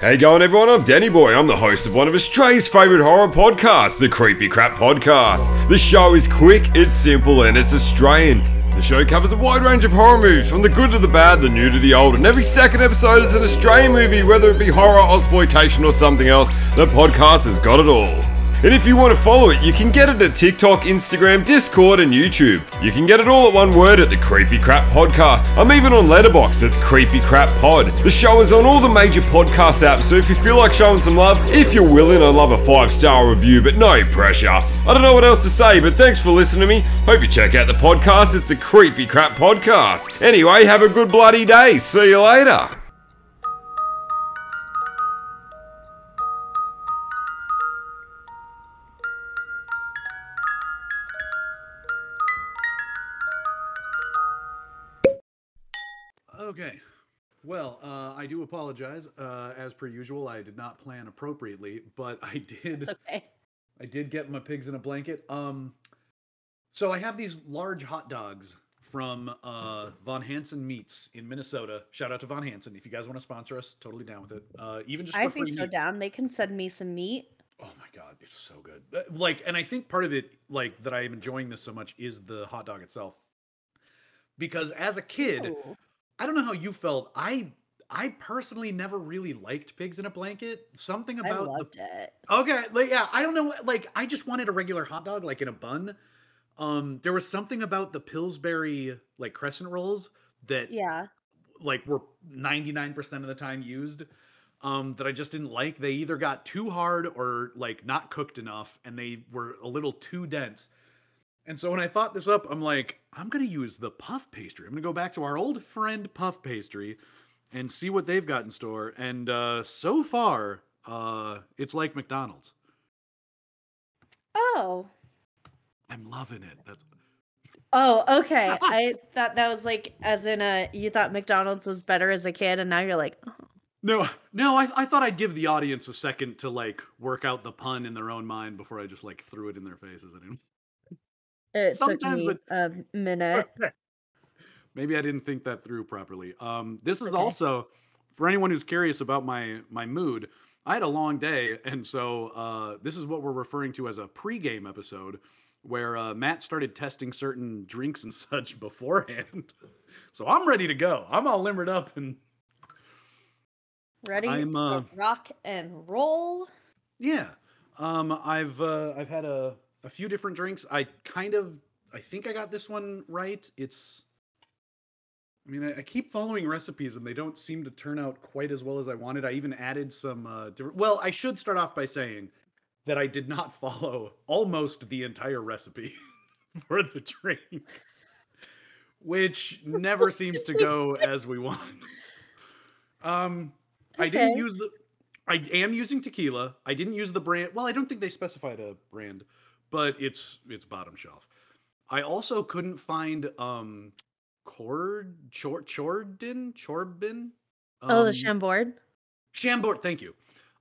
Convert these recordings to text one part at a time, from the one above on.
Hey going everyone, I'm Danny Boy. I'm the host of one of Australia's favourite horror podcasts, the Creepy Crap Podcast. The show is quick, it's simple, and it's Australian. The show covers a wide range of horror movies, from the good to the bad, the new to the old, and every second episode is an Australian movie, whether it be horror, exploitation, or something else. The podcast has got it all. And if you want to follow it, you can get it at TikTok, Instagram, Discord, and YouTube. You can get it all at one word at the Creepy Crap Podcast. I'm even on Letterboxd at Creepy Crap Pod. The show is on all the major podcast apps, so if you feel like showing some love, if you're willing, I'd love a five star review, but no pressure. I don't know what else to say, but thanks for listening to me. Hope you check out the podcast. It's the Creepy Crap Podcast. Anyway, have a good bloody day. See you later. Well, uh, I do apologize. Uh, as per usual, I did not plan appropriately, but I did. It's okay. I did get my pigs in a blanket. Um, so I have these large hot dogs from uh, Von Hanson Meats in Minnesota. Shout out to Von Hanson. If you guys want to sponsor us, totally down with it. Uh, even just I free think so meats. down. They can send me some meat. Oh my god, it's so good. Uh, Like, and I think part of it, like, that I am enjoying this so much is the hot dog itself. Because as a kid, Ooh. I don't know how you felt. I I personally never really liked pigs in a blanket. Something I about the loved it. Okay, like yeah, I don't know. Like I just wanted a regular hot dog, like in a bun. Um, there was something about the Pillsbury like crescent rolls that Yeah. like were ninety nine percent of the time used. Um, that I just didn't like. They either got too hard or like not cooked enough, and they were a little too dense. And so when I thought this up, I'm like, I'm gonna use the puff pastry. I'm gonna go back to our old friend puff pastry and see what they've got in store. And uh, so far, uh, it's like McDonald's. Oh. I'm loving it. That's Oh, okay. I thought that was like as in a you thought McDonald's was better as a kid and now you're like, oh. no, no. I, I thought I'd give the audience a second to like work out the pun in their own mind before I just like threw it in their faces. I didn't. It Sometimes took me a minute. Maybe I didn't think that through properly. Um, this is Okay. also for anyone who's curious about my my mood. I had a long day, and so uh, this is what we're referring to as a pregame episode, where uh, Matt started testing certain drinks and such beforehand. so I'm ready to go. I'm all limbered up, and Ready I'm, to uh, rock and roll. yeah, um, I've uh, I've had a a few different drinks. I kind of I think I got this one right. It's I mean, I, I keep following recipes and they don't seem to turn out quite as well as I wanted. I even added some uh, different. Well, I should start off by saying that I did not follow almost the entire recipe for the drink, which never seems to go as we want. Um, I didn't use the. I am using tequila. I didn't use the brand. Well, I don't think they specified a brand, but it's it's bottom shelf. I also couldn't find um Cord Chor Chordin Chorbin. oh, the Um, Chambord. Chambord, thank you.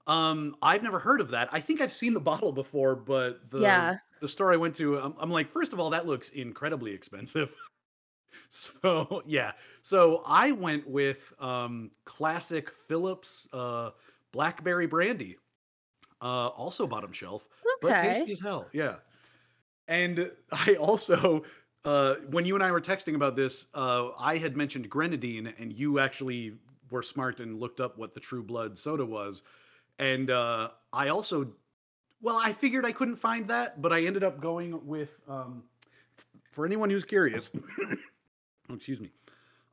Um, I've never heard of that. I think I've seen the bottle before, but the Yeah. the store I went to, I'm, I'm like, first of all, that looks incredibly expensive. so yeah, so I went with um, classic Phillips uh, blackberry brandy, uh, also bottom shelf, but Okay. tasty as hell. Yeah, and I also. Uh, when you and I were texting about this, uh, I had mentioned grenadine, and you actually were smart and looked up what the True Blood soda was. And uh, I also, well, I figured I couldn't find that, but I ended up going with, um, for anyone who's curious, oh, excuse me,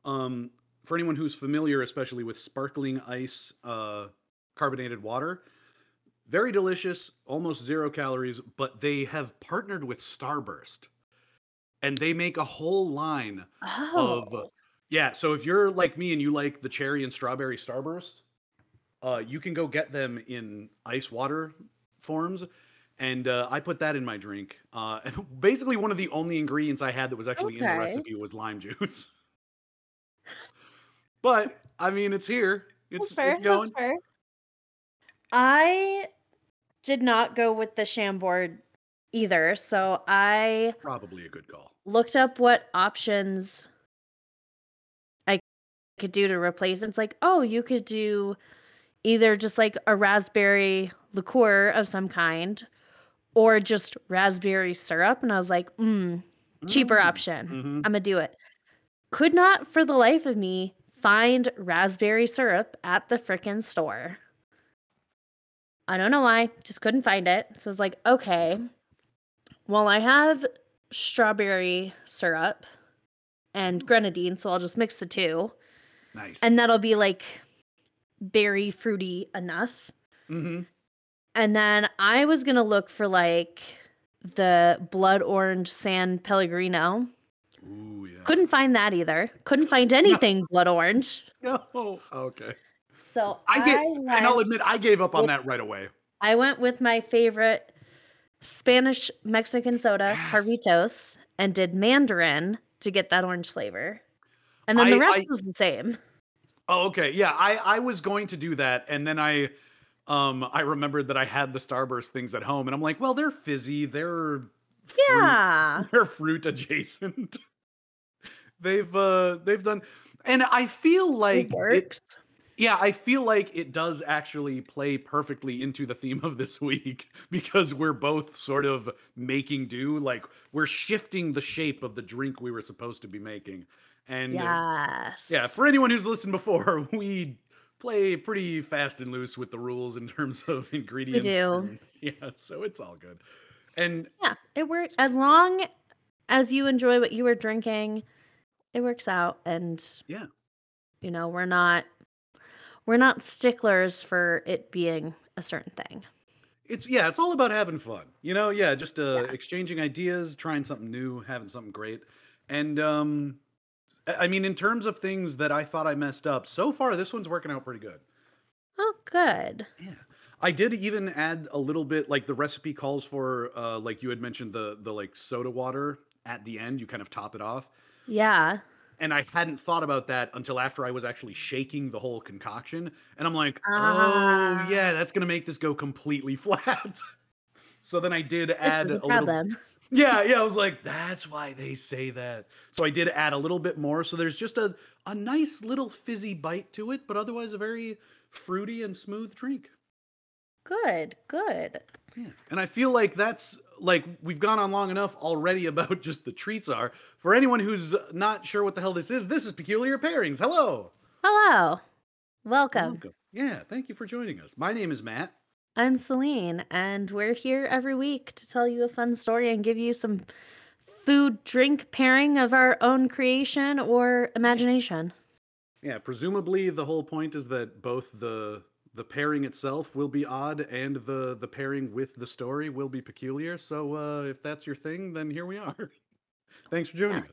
um, for anyone who's familiar, especially with sparkling ice uh, carbonated water, very delicious, almost zero calories, but they have partnered with Starburst. And they make a whole line of Oh. yeah. So if you're like me and you like the cherry and strawberry starburst, uh, you can go get them in ice water forms. And uh, I put that in my drink. Uh, and basically, one of the only ingredients I had that was actually in the recipe was lime juice. but I mean, it's here. It's, That's fair. it's going. That's fair. I did not go with the Chambord either. So I Probably a good call. looked up what options I could do to replace it. It's like, oh, you could do either just like a raspberry liqueur of some kind or just raspberry syrup. And I was like, mm, cheaper Mm. option. Mhm. I'm gonna do it. Could not for the life of me find raspberry syrup at the frickin' store. I don't know why, just couldn't find it. So I was like, okay, well, I have strawberry syrup and grenadine, so I'll just mix the two, Nice. and that'll be like berry fruity enough. Mm-hmm. And then I was gonna look for like the blood orange San Pellegrino. Ooh, yeah. Couldn't find that either. Couldn't find anything blood orange. No. Okay. So I did, went, and I'll admit, I gave up on with- that right away. I went with my favorite Spanish Mexican soda, Yes. Jarritos, and did Mandarin to get that orange flavor. And then the rest I- was the same. Oh, okay. Yeah, I I was going to do that, and then I um I remembered that I had the Starburst things at home, and I'm like, well, they're fizzy, they're fruit, Yeah. they're fruit adjacent. they've uh they've done, and I feel like It it, works. Yeah, I feel like it does actually play perfectly into the theme of this week because we're both sort of making do, like we're shifting the shape of the drink we were supposed to be making, and. uh, yes. yeah, for anyone who's listened before, we play pretty fast and loose with the rules in terms of ingredients. do. and- yeah, so it's all good. And Yeah, it works as long as you enjoy what you were drinking. It works out, and Yeah. you know we're not we're not sticklers for it being a certain thing. it's yeah, it's all about having fun. You know, yeah, just uh Yeah. exchanging ideas, trying something new, having something great. And um I I mean in terms of things that I thought I messed up, so far this one's working out pretty good. Oh, good. Yeah. I did even add a little bit like the recipe calls for uh like you had mentioned the the like soda water at the end, you kind of top it off. Yeah. And I hadn't thought about that until after I was actually shaking the whole concoction, and I'm like, Ah. oh yeah, that's gonna make this go completely flat. so then I did add a a little. Yeah, yeah, I was like, that's why they say that. So I did add a little bit more. So there's just a a nice little fizzy bite to it, but otherwise a very fruity and smooth drink. Good. Good. Yeah. And I feel like that's like we've gone on long enough already about just the treats are. For anyone who's not sure what the hell this is, this is Peculiar Pairings. Hello. Hello. Welcome. Yeah, thank you for joining us. My name is Matt. I'm Celine, and we're here every week to tell you a fun story and give you some food drink pairing of our own creation or imagination. Yeah, presumably the whole point is that both the the pairing itself will be odd and the the pairing with the story will be peculiar. So uh, if that's your thing, then here we are. Thanks for joining Yeah. us.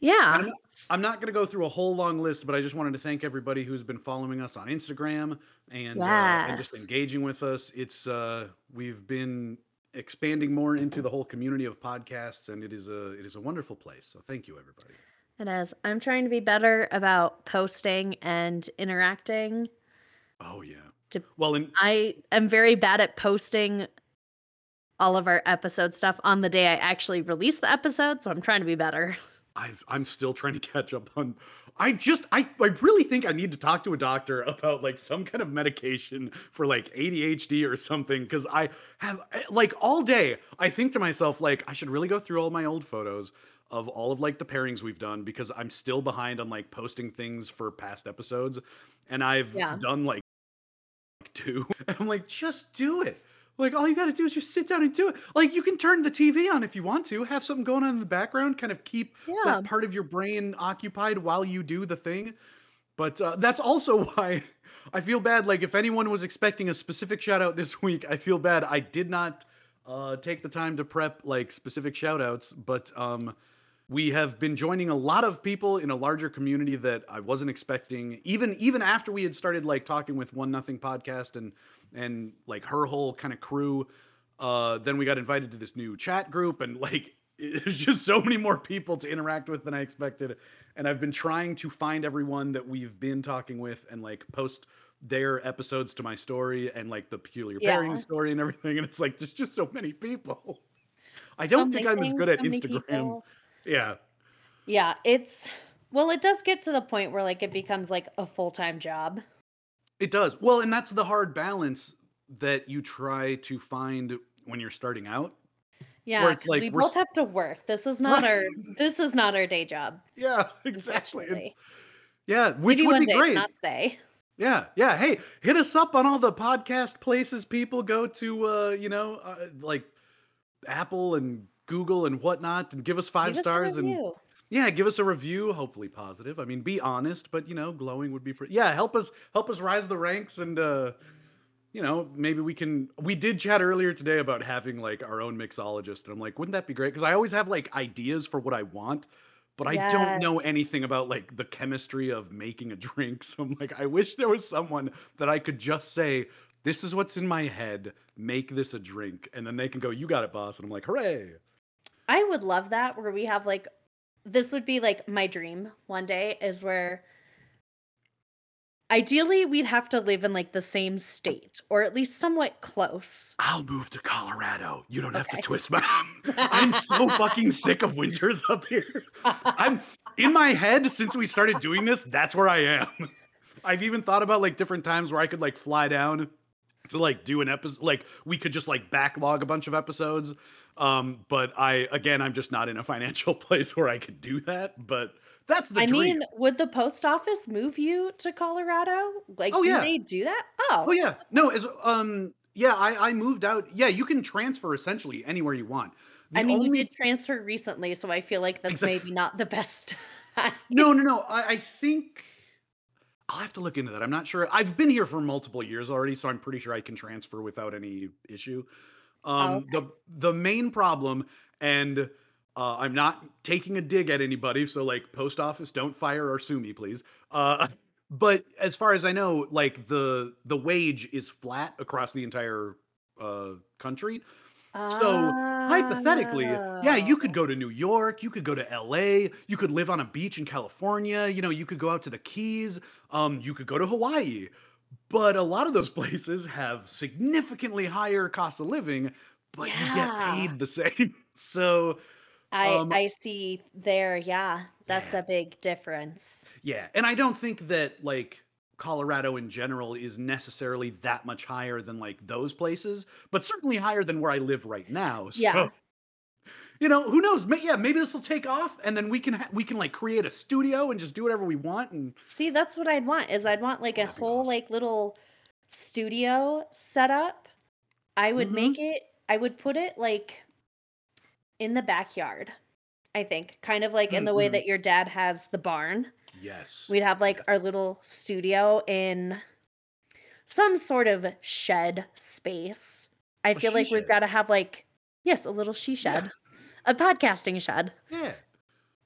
Yeah. I'm not- I'm not going to go through a whole long list, but I just wanted to thank everybody who's been following us on Instagram and uh, and just engaging with us. It's uh, we've been expanding more into the whole community of podcasts, and it is a it is a wonderful place. So thank you, everybody. It is. I'm trying to be better about posting and interacting. Oh yeah. To- Well, and I am very bad at posting all of our episode stuff on the day I actually release the episode, so I'm trying to be better. I've, I'm still trying to catch up on. I just, I, I really think I need to talk to a doctor about like some kind of medication for like ADHD or something. Cause I have, eh, like, all day, I think to myself, like, I should really go through all my old photos of all of like the pairings we've done because I'm still behind on like posting things for past episodes. And I've Yeah. done like two. And I'm like, just do it. Like all you got to do is just sit down and do it. Like you can turn the TV on if you want to, have something going on in the background, kind of keep Yeah. that part of your brain occupied while you do the thing. But uh, that's also why I feel bad. Like if anyone was expecting a specific shout out this week, I feel bad. I did not uh, take the time to prep like specific shout outs, but um, we have been joining a lot of people in a larger community that I wasn't expecting. Even even after we had started like talking with One Nothing podcast and and like her whole kind of crew, uh, then we got invited to this new chat group and like there's just so many more people to interact with than I expected. And I've been trying to find everyone that we've been talking with and like post their episodes to my story and like the peculiar Yeah. pairing story and everything. And it's like there's just so many people. I don't think I'm as good at Instagram. people. Yeah. Yeah, it's well, it does get to the point where like it becomes like a full time job. It does. Well, and that's the hard balance that you try to find when you're starting out. Yeah, it's 'cause like we we're both have to work. This is not Right. our this is not our day job. Yeah, exactly. Yeah, which Maybe would one be day, great. not today. Yeah, yeah. Hey, hit us up on all the podcast places people go to. Uh, you know, uh, like Apple and Google and whatnot, and give us five us a stars and yeah, give us a review. Hopefully positive. I mean, be honest, but you know, glowing would be for yeah. Help us, help us rise the ranks, and uh, you know, maybe we can. We did chat earlier today about having like our own mixologist, and I'm like, wouldn't that be great? Because I always have like ideas for what I want. But I don't know anything about like the chemistry of making a drink. So I'm like, I wish there was someone that I could just say, this is what's in my head. Make this a drink. And then they can go, you got it, boss. And I'm like, hooray. I would love that where we have like this would be like my dream one day is where ideally we'd have to live in like the same state or at least somewhat close. I'll move to Colorado. You don't have to twist my I'm so fucking sick of winters up here. I'm in my head since we started doing this, that's where I am. I've even thought about like different times where I could like fly down to like do an episode like we could just like backlog a bunch of episodes. Um, but I again I'm just not in a financial place where I could do that. But that's the I dream. mean, would the post office move you to Colorado? Like Oh, do yeah. they do that? Oh. Oh yeah, no, as um, yeah, I I moved out. Yeah, you can transfer essentially anywhere you want. The I mean, you only- did transfer recently, so I feel like that's Exact- maybe not the best. No, no, no. I, I think I'll have to look into that. I'm not sure. I've been here for multiple years already, so I'm pretty sure I can transfer without any issue. Um, the the main problem, and uh, I'm not taking a dig at anybody, so like post office, don't fire or sue me, please. Uh, but as far as I know, like the the wage is flat across the entire uh, country. So, hypothetically, yeah, you could Oh. go to New York, you could go to LA, you could live on a beach in California, you know, you could go out to the Keys, um, you could go to Hawaii. But a lot of those places have significantly higher costs of living, but you get paid the same. So, I um, I see there. Yeah, that's Yeah. a big difference. yeah. And I don't think that like Colorado in general is necessarily that much higher than like those places, but certainly higher than where I live right now. So, Yeah. You know, who knows? May- Yeah, maybe this will take off, and then we can ha- we can like create a studio and just do whatever we want. And See, that's what I'd want. Is I'd want like a whole awesome. like little studio set up. I would Mhm. make it. I would put it like in the backyard. I think kind of like in the way Mhm. that your dad has the barn. yes, We'd have like our little studio in some sort of shed space. I A feel she like we've got to have like yes, a little she Yeah. shed, a podcasting shed. yeah,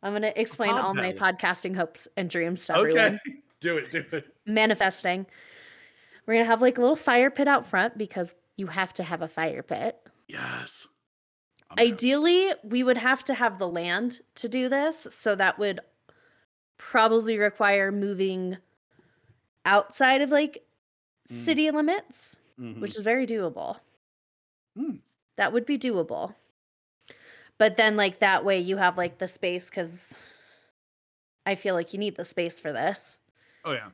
I'm gonna explain all my podcasting hopes and dreams to everyone. okay, do it, do it. Manifesting. We're gonna have like a little fire pit out front because you have to have a fire pit. Yes, I'm. Ideally, we would have to have the land to do this, so that would probably require moving outside of like Mm. city limits, Mhm. which is very doable. Mm. That would be doable. But then like that way you have like the space cuz I feel like you need the space for this. oh yeah,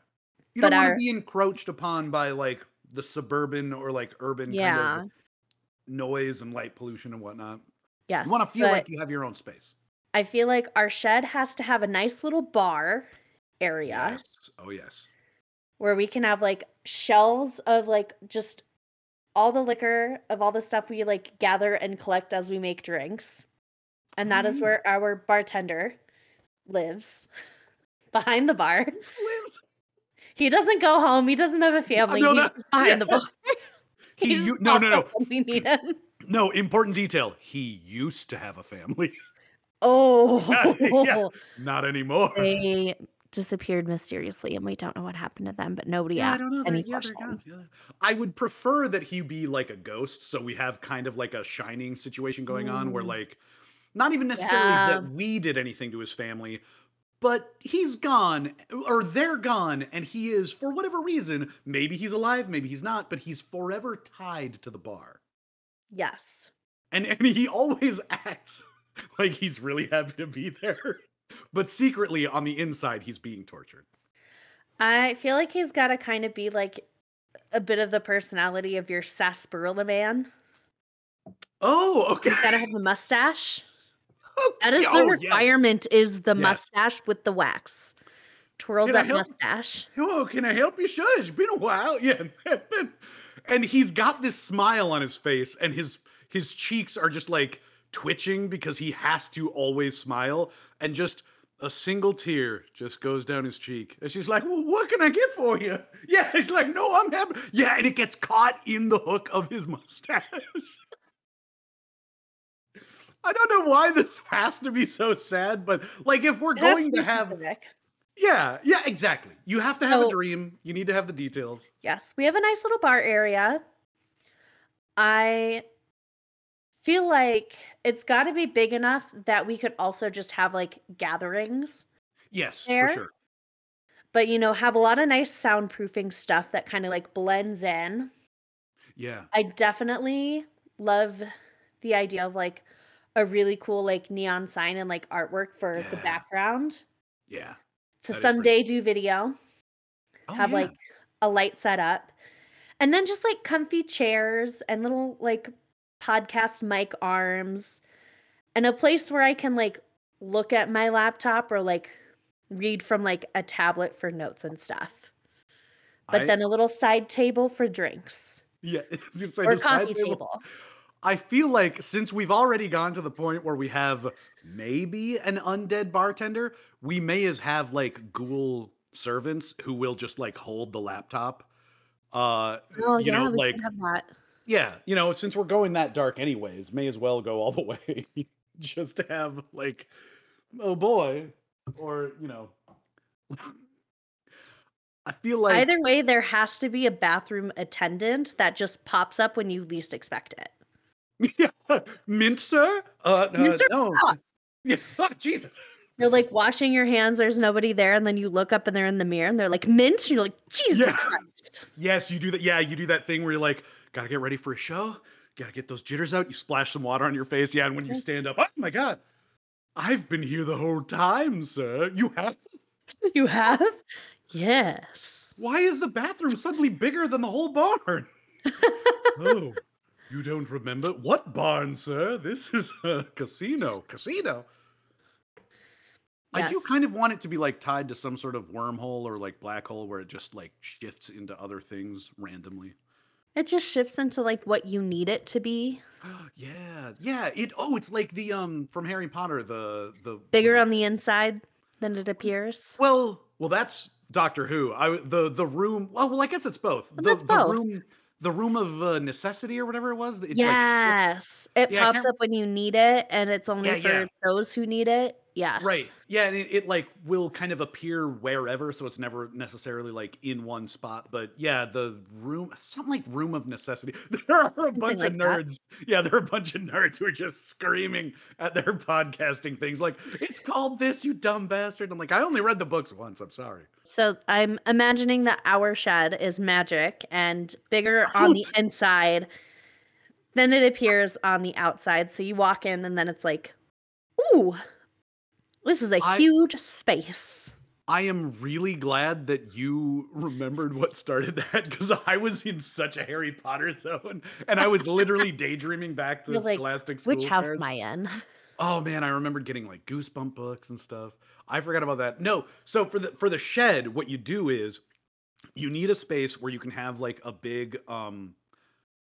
you but don't want our- to be encroached upon by like the suburban or like urban Yeah. kind of noise and light pollution and whatnot. Yes. You want to feel like you have your own space. I feel like our shed has to have a nice little bar area Yes. Oh yes. where we can have like shelves of like just all the liquor of all the stuff we like gather and collect as we make drinks. And that is Mm. where our bartender lives behind the bar. Lives. He doesn't go home. He doesn't have a family. know He's that. just behind the bar. He He u- no, no, no. we need him. No, important detail. He used to have a family. Oh, Yeah. Not anymore. they disappeared mysteriously, and we don't know what happened to them. But nobody Yeah, I asked don't know. any yeah, questions. Yeah. I would prefer that he be like a ghost, so we have kind of like a shining situation going on where Mm. like not even necessarily Yeah. that we did anything to his family, but he's gone or they're gone and he is for whatever reason, maybe he's alive, maybe he's not, but he's forever tied to the bar. Yes. And and he always acts like he's really happy to be there. But secretly on the inside he's being tortured. I feel like he's got to kind of be like a bit of the personality of your sarsaparilla man. Oh, okay. He's got to have the mustache. Oh, That is yeah, the oh, yes. requirement is the Yes. mustache with the wax. Twirled up mustache. Oh, can I help you? Sure, it's been a while. Yeah. and he's got this smile on his face, and his his cheeks are just like twitching because he has to always smile, and just a single tear just goes down his cheek. And she's like, Well, what can I get for you? Yeah, he's like, No, I'm happy. Yeah, and it gets caught in the hook of his mustache. I don't know why this has to be so sad, but like if we're It going be to have specific. yeah, yeah, exactly. You have to have a dream. You need to have the details. Yes, we have a nice little bar area. I feel like it's got to be big enough that we could also just have like gatherings, Yes, There? for sure. but you know, have a lot of nice soundproofing stuff that kind of like blends in. Yeah. I definitely love the idea of like a really cool like neon sign and like artwork for the background Yeah. to That is pretty someday do video. Oh, have yeah. like a light set up and then just like comfy chairs and little like podcast mic arms and a place where I can like look at my laptop or like read from like a tablet for notes and stuff. But I- then a little side table for drinks yeah, I was gonna or coffee table. I feel like since we've already gone to the point where we have maybe an undead bartender, we may as have like ghoul servants who will just like hold the laptop. Uh Oh you yeah, know, like yeah, you know, since we're going that dark anyways, may as well go all the way just to have like oh boy or you know I feel like Either way, there has to be a bathroom attendant that just pops up when you least expect it. yeah, mint sir? Uh, no, Mint, no. Ah. Yeah, oh, Jesus. You're like washing your hands, there's nobody there, and then you look up and they're in the mirror and they're like, mint? And you're like, Jesus Yeah. Christ. Yes, you do that. Yeah, you do that thing where you're like, gotta get ready for a show, gotta get those jitters out. You splash some water on your face. Yeah, and when you stand up, oh my God, I've been here the whole time, sir. You have? You have? Yes. Why is the bathroom suddenly bigger than the whole barn? oh, you don't remember? What barn, sir? This is a casino. Casino. I do kind of want it to be like tied to some sort of wormhole or like black hole where it just like shifts into other things randomly. It just shifts into like what you need it to be. yeah, yeah. It oh, it's like the um from Harry Potter, the the Bigger on the inside than it appears. Well, well, that's Doctor Who. I the the room. Well, well, I guess it's both. Well, the that's the both. room, the room of uh, necessity or whatever it was. It's like- yes. it Yeah, pops up when you need it, and it's only Yeah, for yeah. those who need it. Yes. Right. Yeah, and it, it like will kind of appear wherever, so it's never necessarily like in one spot. But yeah, the room, something like room of necessity. There are a bunch like of that. nerds. Yeah, there are a bunch of nerds who are just screaming at their podcasting things like, "It's called this, you dumb bastard." I'm like, I only read the books once. I'm sorry. So I'm imagining that our shed is magic and bigger on the inside than it appears on the outside. So you walk in and then it's like, ooh, this is a I- huge space. I am really glad that you remembered what started that because I was in such a Harry Potter zone and I was literally daydreaming back to You're like, Scholastic School Which house fairs. am I in? Oh man, I remembered getting like goosebump books and stuff. I forgot about that. No, so for the for the shed, what you do is you need a space where you can have like a big um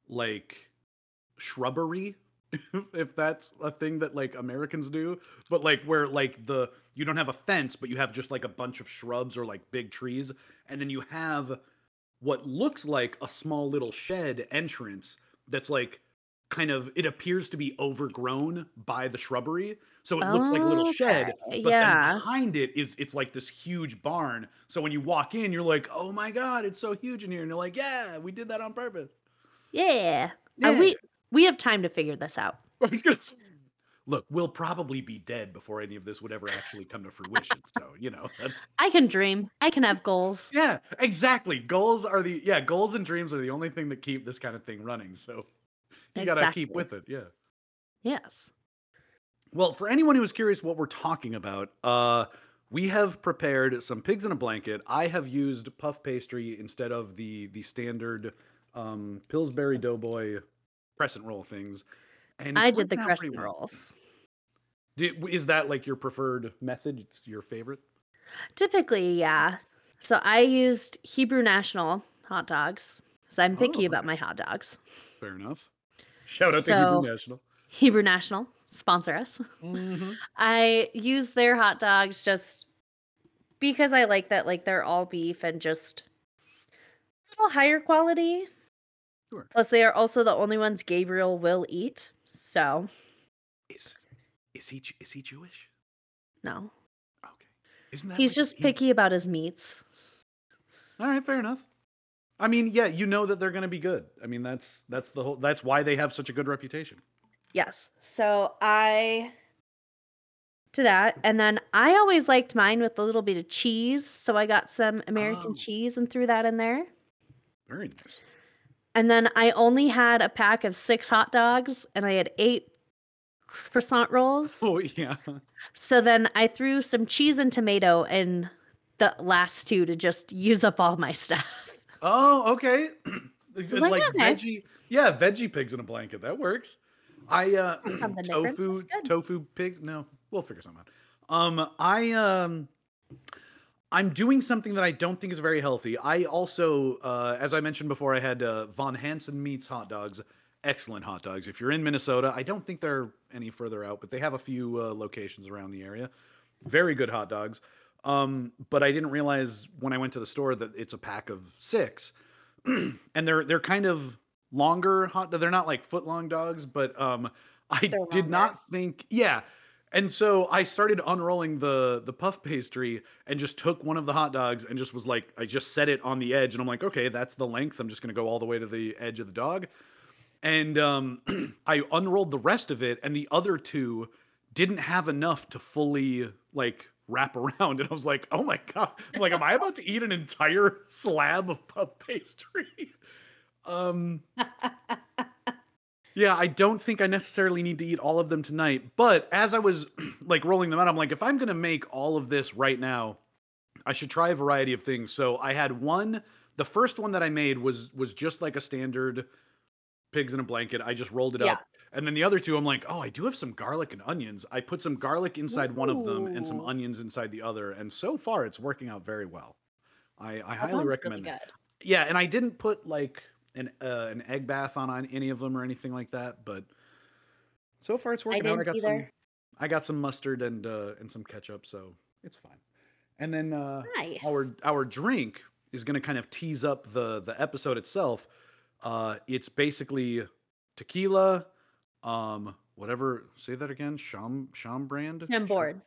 like shrubbery if that's a thing that like Americans do, but like where like the you don't have a fence, but you have just like a bunch of shrubs or like big trees, and then you have what looks like a small little shed entrance that's like kind of it appears to be overgrown by the shrubbery. So it looks like a little shed, Okay, but yeah. then behind it is it's like this huge barn. So when you walk in, you're like, "Oh my god, it's so huge in here!" And you're like, "Yeah, we did that on purpose." Yeah. Yeah. Uh, we we have time to figure this out. I was gonna say, look, we'll probably be dead before any of this would ever actually come to fruition. so you know, that's I can dream. I can have goals. yeah, exactly. Goals are the yeah, goals and dreams are the only thing that keep this kind of thing running. So you gotta keep with it. Yeah. Yes. Well, for anyone who is curious what we're talking about, uh, we have prepared some pigs in a blanket. I have used puff pastry instead of the the standard um, Pillsbury Doughboy crescent roll things. And I did the working out pretty crescent well. rolls. Did, is that like your preferred method? It's your favorite? Typically, yeah. So I used Hebrew National hot dogs. So I'm picky Oh, about my hot dogs. Fair enough. Shout out to Hebrew National. Hebrew National sponsor us. Mm-hmm. I use their hot dogs just because I like that like they're all beef and just a little higher quality. Sure. Plus they are also the only ones Gabriel will eat. So, Is is he is he Jewish? no. Okay. Isn't that He's like just he- picky about his meats. All right, fair enough. I mean, yeah, you know that they're going to be good. I mean, that's that's the whole that's why they have such a good reputation. Yes. So I to that. And then I always liked mine with a little bit of cheese. So I got some American Oh. cheese and threw that in there. Very nice. And then I only had a pack of six hot dogs and I had eight croissant rolls. Oh yeah. So then I threw some cheese and tomato in the last two to just use up all my stuff. Oh, okay. Like, like okay. veggie. Yeah, veggie pigs in a blanket. That works. I uh That's something different. tofu tofu pigs. No, we'll figure something out. Um, I um, I'm doing something that I don't think is very healthy. I also, uh, as I mentioned before, I had uh, Von Hanson Meats hot dogs. Excellent hot dogs. If you're in Minnesota, I don't think they're any further out, but they have a few uh, locations around the area. Very good hot dogs. Um, but I didn't realize when I went to the store that it's a pack of six, and they're they're kind of longer hot. They're not like foot long dogs, but um, I They're did longer. not think. Yeah, and so I started unrolling the the puff pastry and just took one of the hot dogs and just was like, I just set it on the edge, and I'm like, okay, that's the length. I'm just gonna go all the way to the edge of the dog, and um, I unrolled the rest of it, and the other two didn't have enough to fully like wrap around. And i was like oh my god. I'm like am i about to eat an entire slab of puff pastry? Um yeah i don't think i necessarily need to eat all of them tonight but as i was like rolling them out i'm like if i'm gonna make all of this right now i should try a variety of things so i had one the first one that i made was was just like a standard pigs in a blanket i just rolled it Yeah. up and then the other two, I'm like, oh, I do have some garlic and onions. I put some garlic inside one of them and some onions inside the other. And so far, it's working out very well. I, I highly recommend it. good. Yeah, and I didn't put like an uh, an egg bath on, on any of them or anything like that, but so far it's working out. I got some. I got some mustard and uh, and some ketchup, so it's fine. And then uh, Nice. our our drink is going to kind of tease up the the episode itself. Uh, it's basically tequila, um, whatever. Say that again. Sham Chambrand. I'm bored.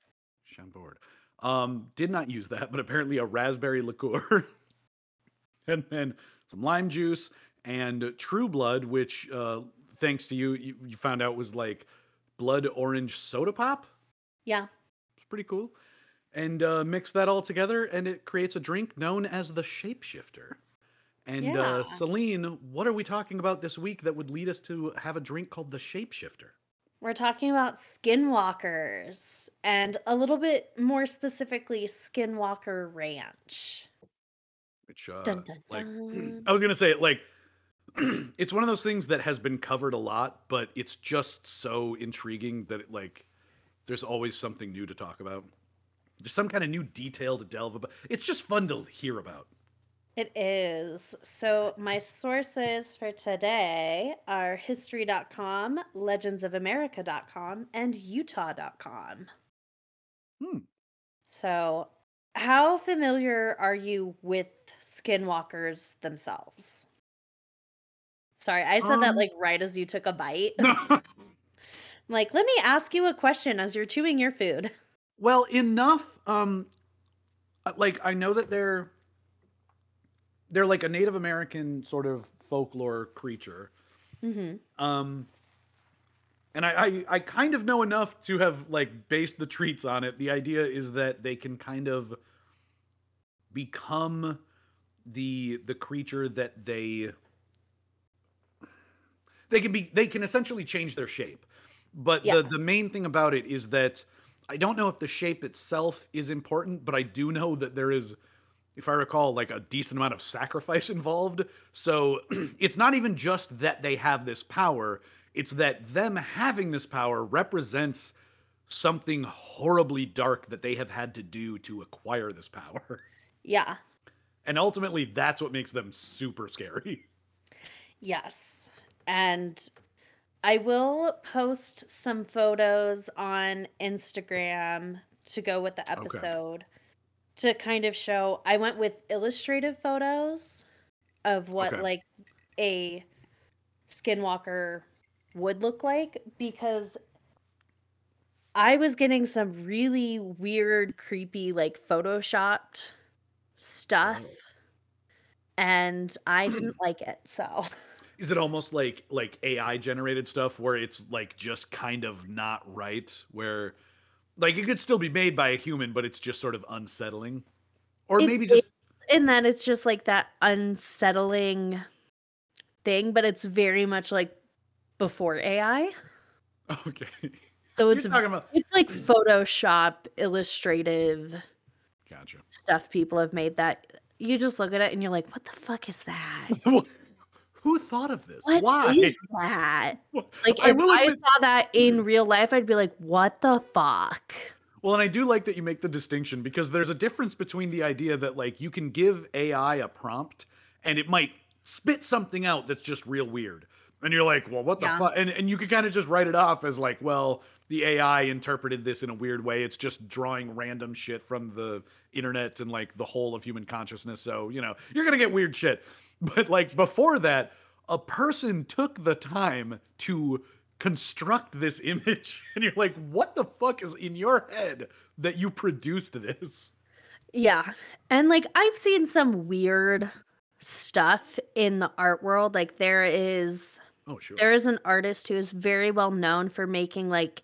Chambord. Um, did not use that, but apparently a raspberry liqueur, and then some lime juice and True Blood, which, uh, thanks to you, you, you found out was like blood orange soda pop. Yeah. It's pretty cool. And uh, mix that all together, and it creates a drink known as the Shapeshifter. And uh, Yeah. Celine, what are we talking about this week that would lead us to have a drink called the Shapeshifter? We're talking about skinwalkers and a little bit more specifically Skinwalker Ranch. Which, uh, Dun, dun, like, dun. I was gonna say, it like, it's one of those things that has been covered a lot, but it's just so intriguing that it, like, there's always something new to talk about. There's some kind of new detail to delve about. It's just fun to hear about. It is. So, my sources for today are history.com, legendsofamerica.com, and utah.com. Hmm. So, how familiar are you with skinwalkers themselves? Sorry, I said that Um, like right as you took a bite. like, let me ask you a question as you're chewing your food. well, enough. Um, uh, like I know that they're they're like a Native American sort of folklore creature. hmm Um, and I, I I kind of know enough to have like based the treats on it. The idea is that they can kind of become the the creature that they they can be they can essentially change their shape. But Yeah. the the main thing about it is that I don't know if the shape itself is important, but I do know that there is, if I recall, like a decent amount of sacrifice involved. So it's not even just that they have this power, it's that them having this power represents something horribly dark that they have had to do to acquire this power. Yeah. And ultimately, that's what makes them super scary. Yes. And I will post some photos on Instagram to go with the Okay. episode to kind of show. I went with illustrative photos of what Okay. like a skinwalker would look like because I was getting some really weird, creepy, like photoshopped stuff. Oh. And I didn't like it. So Is it almost like like AI generated stuff where it's like just kind of not right? Where like it could still be made by a human, but it's just sort of unsettling, or It maybe just in that it's just like that unsettling thing, but it's very much like before AI. okay. So You're it's talking about it's like Photoshop illustrative gotcha. stuff people have made that you just look at it and you're like, what the fuck is that? Who thought of this? What is Why? that? Well, Like I if I admit- saw that in real life, I'd be like, what the fuck? Well, and I do like that you make the distinction because there's a difference between the idea that like you can give AI a prompt and it might spit something out that's just real weird. And you're like, well, what the Yeah. fuck? And and you could kind of just write it off as like, well, the AI interpreted this in a weird way. It's just drawing random shit from the internet and like the whole of human consciousness. So, you know, you're gonna get weird shit. But like before that, a person took the time to construct this image and you're like what the fuck is in your head that you produced this Yeah. And like I've seen some weird stuff in the art world. Like there is oh sure there is an artist who is very well known for making like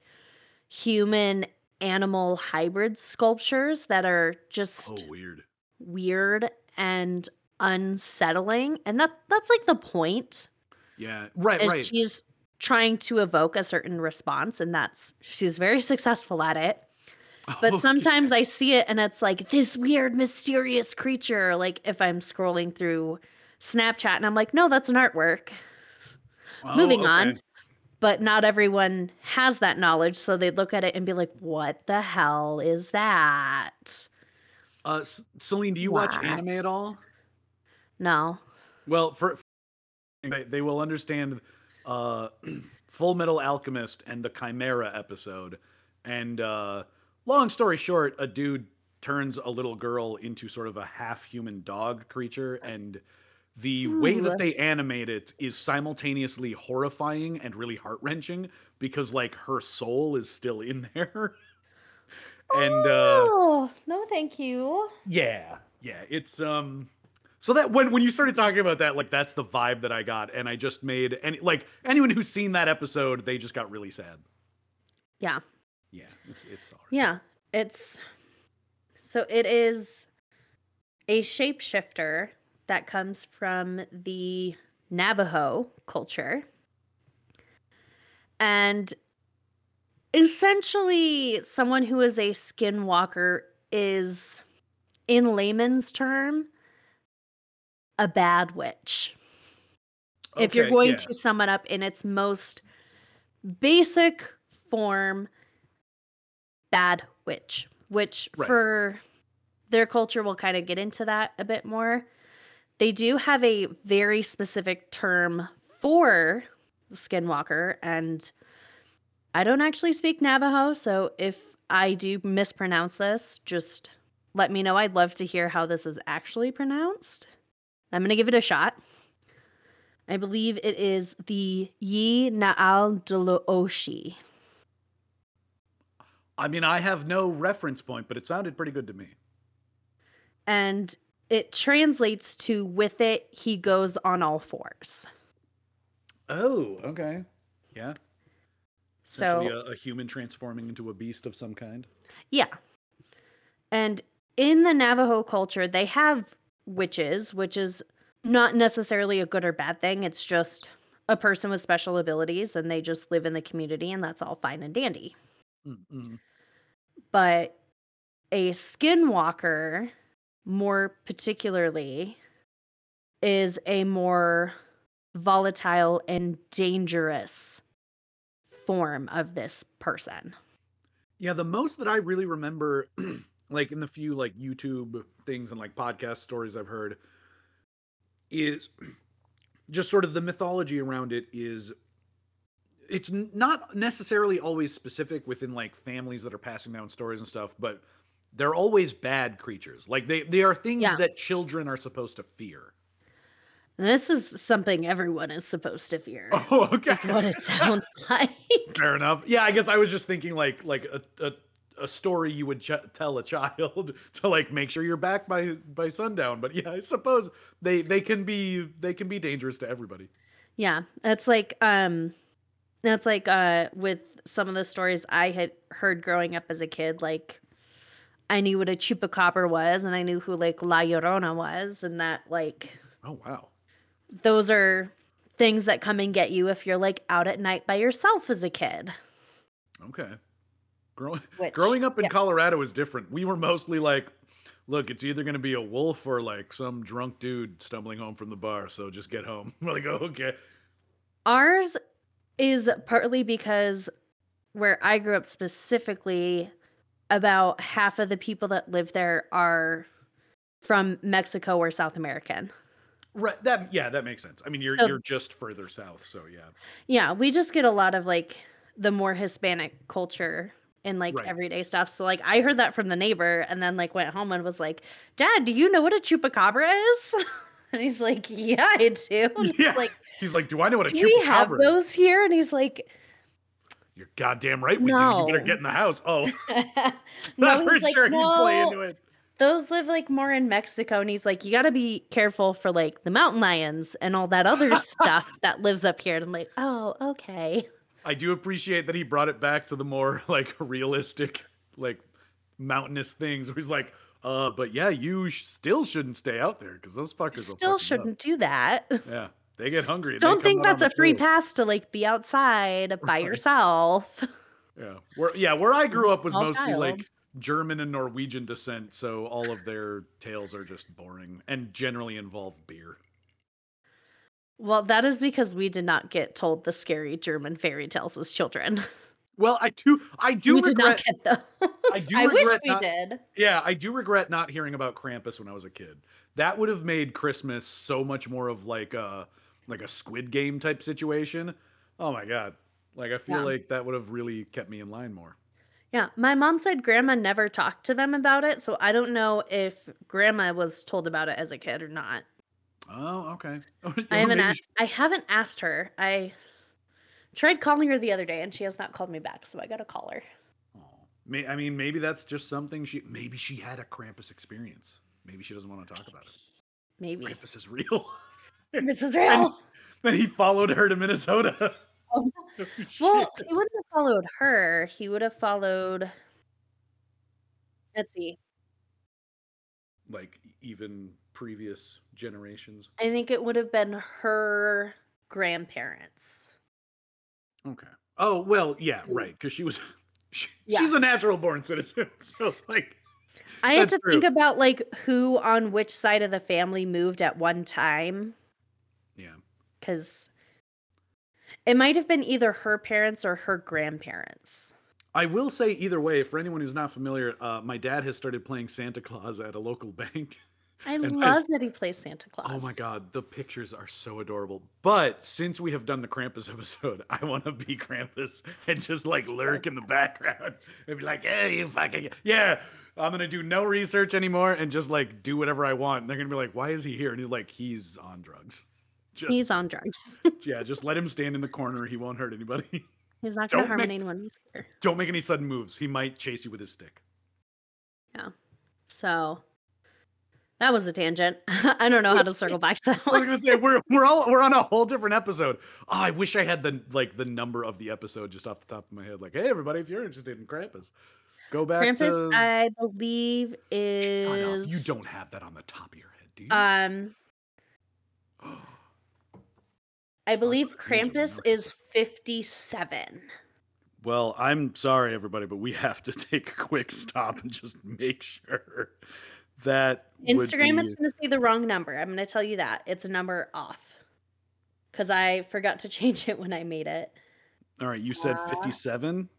human animal hybrid sculptures that are just oh weird weird and unsettling. And that that's like the point. yeah right is right she's trying to evoke a certain response and that's she's very successful at it. But Okay. sometimes I see it and it's like this weird, mysterious creature. Like if I'm scrolling through Snapchat and I'm like, no, that's an artwork. Oh, moving on. But not everyone has that knowledge. So they look at it and be like, what the hell is that? uh celine do you watch anime at all No. well for, they, they will understand uh full metal alchemist and the chimera episode and uh long story short a dude turns a little girl into sort of a half human dog creature and the way that they animate it is simultaneously horrifying and really heart-wrenching because like her soul is still in there and uh oh, no, thank you. yeah yeah it's um so that when when you started talking about that like that's the vibe that i got and i just made any like anyone who's seen that episode they just got really sad Yeah. yeah it's it's sorry. Yeah. It's so it is a shapeshifter that comes from the Navajo culture. And essentially, someone who is a skinwalker is, in layman's term, a bad witch. if you're going yeah. to sum it up in its most basic form, bad witch, which Right. for their culture, we'll kind of get into that a bit more. They do have a very specific term for skinwalker, and I don't actually speak Navajo, so if I do mispronounce this, just let me know. I'd love to hear how this is actually pronounced. I'm going to give it a shot. I believe it is the Yi Naal Delooshi. i mean i have no reference point but it sounded pretty good to me And it translates to with it, he goes on all fours. oh okay yeah So, a, a human transforming into a beast of some kind yeah. And in the Navajo culture, they have witches, which is not necessarily a good or bad thing. It's just a person with special abilities and they just live in the community, and that's all fine and dandy. Mm-mm. but a skinwalker, more particularly, is a more volatile and dangerous form of this person. Yeah, the most that I really remember, like in the few like YouTube things and like podcast stories I've heard, is just sort of the mythology around it is it's not necessarily always specific within like families that are passing down stories and stuff, but they're always bad creatures. Like they they are things Yeah. that children are supposed to fear. This is something everyone is supposed to fear. Oh, okay. Is what it sounds like. Fair enough. Yeah, I guess I was just thinking like like a a, a story you would ch- tell a child to like make sure you're back by by sundown. But yeah, I suppose they they can be they can be dangerous to everybody. Yeah, it's like um that's like uh with some of the stories I had heard growing up as a kid like I knew what a chupacabra was and I knew who like La Llorona was and that like Oh wow. those are things that come and get you if you're like out at night by yourself as a kid. Okay. Growing Which growing up in yeah. Colorado is different. We were mostly like, look, it's either gonna be a wolf or like some drunk dude stumbling home from the bar. So just get home. We're like, oh, okay. Ours is partly because where I grew up specifically, about half of the people that live there are from Mexico or South American. Right. That yeah, that makes sense. I mean, you're So- you're just further south, so yeah. Yeah, we just get a lot of like the more Hispanic culture in like Right. everyday stuff. So like I heard that from the neighbor and then like went home and was like, "Dad, do you know what a chupacabra is?" and he's like, "Yeah, I do." Yeah. Like, He's like, do I know what a chupacabra?" "Do we have is?" those here?" And he's like, You're goddamn right we do. You better get in the house. Oh, "No." I'm he's for like, sure he'd play into it. those live like more in Mexico." And he's like, "You got to be careful for like the mountain lions and all that other stuff that lives up here." And I'm like, "Oh, okay." I do appreciate that he brought it back to the more like realistic, like mountainous things. Where he's like, uh, but yeah, you sh- still shouldn't stay out there because those fuckers Still you up." shouldn't do that. Yeah, they get hungry. Don't think that's a free pass to like be outside by Right. yourself. Yeah, where yeah, where I grew up was Small mostly like. German and Norwegian descent, so all of their tales are just boring and generally involve beer. Well, that is because we did not get told the scary German fairy tales as children. Well, I do, I do we did not get those. I do wish regret we not- did. Yeah, I do regret not hearing about Krampus when I was a kid. That would have made Christmas so much more of like a like a Squid Game type situation. Oh my god. Like I feel Yeah. like that would have really kept me in line more. Yeah, my mom said grandma never talked to them about it, so I don't know if grandma was told about it as a kid or not. Oh, okay. I haven't Maybe asked, I haven't asked her. I tried calling her the other day and she has not called me back, so I got to call her. Aw. May, I mean, maybe that's just something she. Maybe she had a Krampus experience. Maybe she doesn't want to talk about it. Maybe. Krampus is real. This is real. then he followed her to Minnesota. Oh, Well, he wouldn't have followed her. He would have followed. Let's see. like even previous generations. I think it would have been her grandparents. Okay. Oh well, yeah, right. Because she was, she, Yeah. she's a natural born citizen. So like, I had to true. think about like who on which side of the family moved at one time yeah. because it might have been either her parents or her grandparents. I will say either way. For anyone who's not familiar, uh, my dad has started playing Santa Claus at a local bank. I And love that he plays Santa Claus. Oh my god, the pictures are so adorable. But since we have done the Krampus episode, I want to be Krampus and just like lurk in the background and be like, "Hey, you fucking yeah." I'm gonna do no research anymore and just like do whatever I want. And they're gonna be like, "Why is he here?" And he's like, "He's on drugs." Just He's on drugs. yeah, just let him stand in the corner. He won't hurt anybody. He's not going to Don't harm make- anyone He's here. Don't make any sudden moves. He might chase you with his stick. Yeah. So that was a tangent. I don't know how to circle back to that I was gonna say we're we're all we're on a whole different episode. Oh, I wish I had the like the number of the episode just off the top of my head. Like, hey everybody, if you're interested in Krampus, go back Krampus, to. I believe, is You don't have that on the top of your head, do you? Um, I believe put a page in my Krampus is fifty-seven. Well, I'm sorry, everybody, but we have to take a quick stop and just make sure that Instagram be is going to see the wrong number. I'm going to tell you that. It's a number off. Because I forgot to change it when I made it. all right. You said Uh, 57.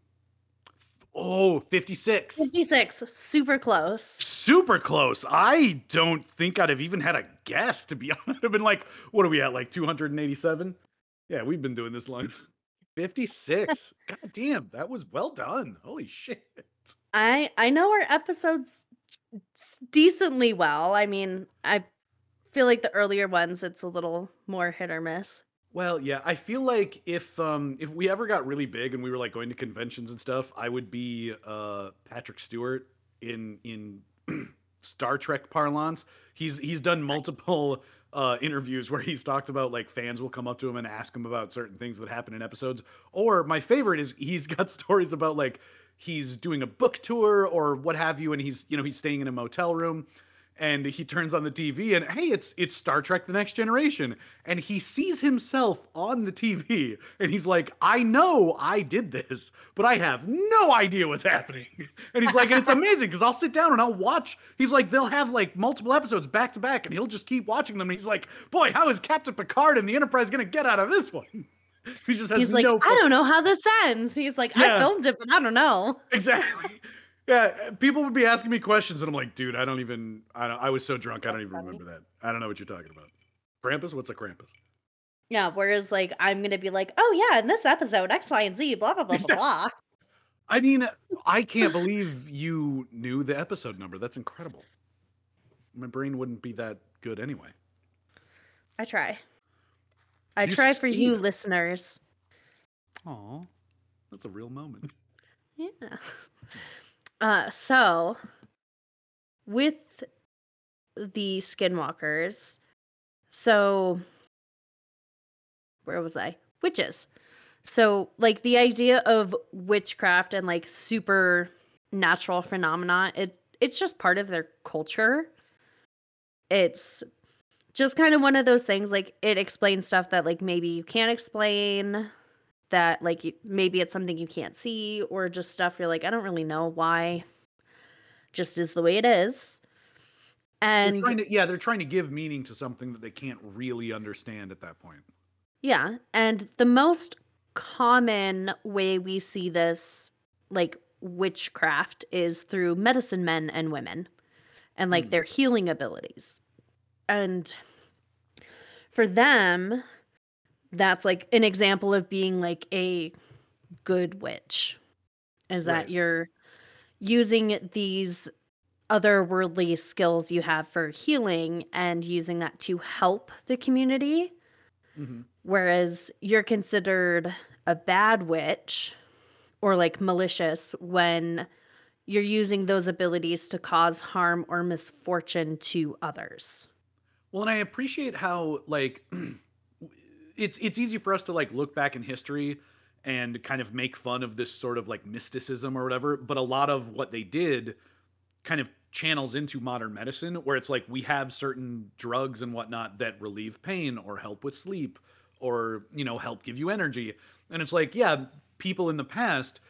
Oh, 56. 56. Super close. Super close. I don't think I'd have even had a guess, to be honest. I'd have been like, what are we at? Like 287? Yeah, we've been doing this long. 56. God damn, that was well done. Holy shit. I I know our episodes decently well. I mean, I feel like the earlier ones it's a little more hit or miss. Well, yeah, I feel like if um if we ever got really big and we were like going to conventions and stuff, I would be uh Patrick Stewart in in Star Trek parlance. He's he's done multiple uh interviews where he's talked about like fans will come up to him and ask him about certain things that happen in episodes. Or my favorite is he's got stories about like he's doing a book tour or what have you and he's you know he's staying in a motel room and he turns on the TV and hey it's it's Star Trek the Next Generation. And he sees himself on the TV and he's like I know I did this but I have no idea what's happening. And he's like and it's amazing cuz I'll sit down and I'll watch. He's like they'll have like multiple episodes back to back and he'll just keep watching them. And he's like boy how is Captain Picard and the Enterprise going to get out of this one he just has He's like, no I don't know how this ends. He's like, Yeah. I filmed it, but I don't know. Exactly. Yeah, people would be asking me questions, and I'm like, dude, I don't even. I, don't, I was so drunk, I don't even funny. remember that. I don't know what you're talking about. Krampus? What's a Krampus? Yeah. Whereas like I'm gonna be like, oh yeah, in this episode, X, Y, and Z, blah blah blah blah Exactly. blah. I mean, I can't believe you knew the episode number. That's incredible. My brain wouldn't be that good anyway. I try. I You try for you listeners. Aw, that's a real moment. Yeah. Uh so with the skinwalkers, so where was I? Witches. So like the idea of witchcraft and like supernatural phenomena, it it's just part of their culture. It's just kind of one of those things like it explains stuff that like maybe you can't explain that like you, maybe it's something you can't see or just stuff you're like I don't really know why just is the way it is. They're And to, yeah, they're trying to give meaning to something that they can't really understand at that point. Yeah, and the most common way we see this like witchcraft is through medicine men and women and like Mm. their healing abilities. And for them that's like an example of being like a good witch is that you're using these otherworldly skills you have for healing and using that to help the community. Hmm whereas you're considered a bad witch or like malicious when you're using those abilities to cause harm or misfortune to others. Well, and I appreciate how like it's it's easy for us to like look back in history and kind of make fun of this sort of like mysticism or whatever, but a lot of what they did kind of channels into modern medicine where it's like we have certain drugs and whatnot that relieve pain or help with sleep or you know help give you energy. And it's like yeah people in the past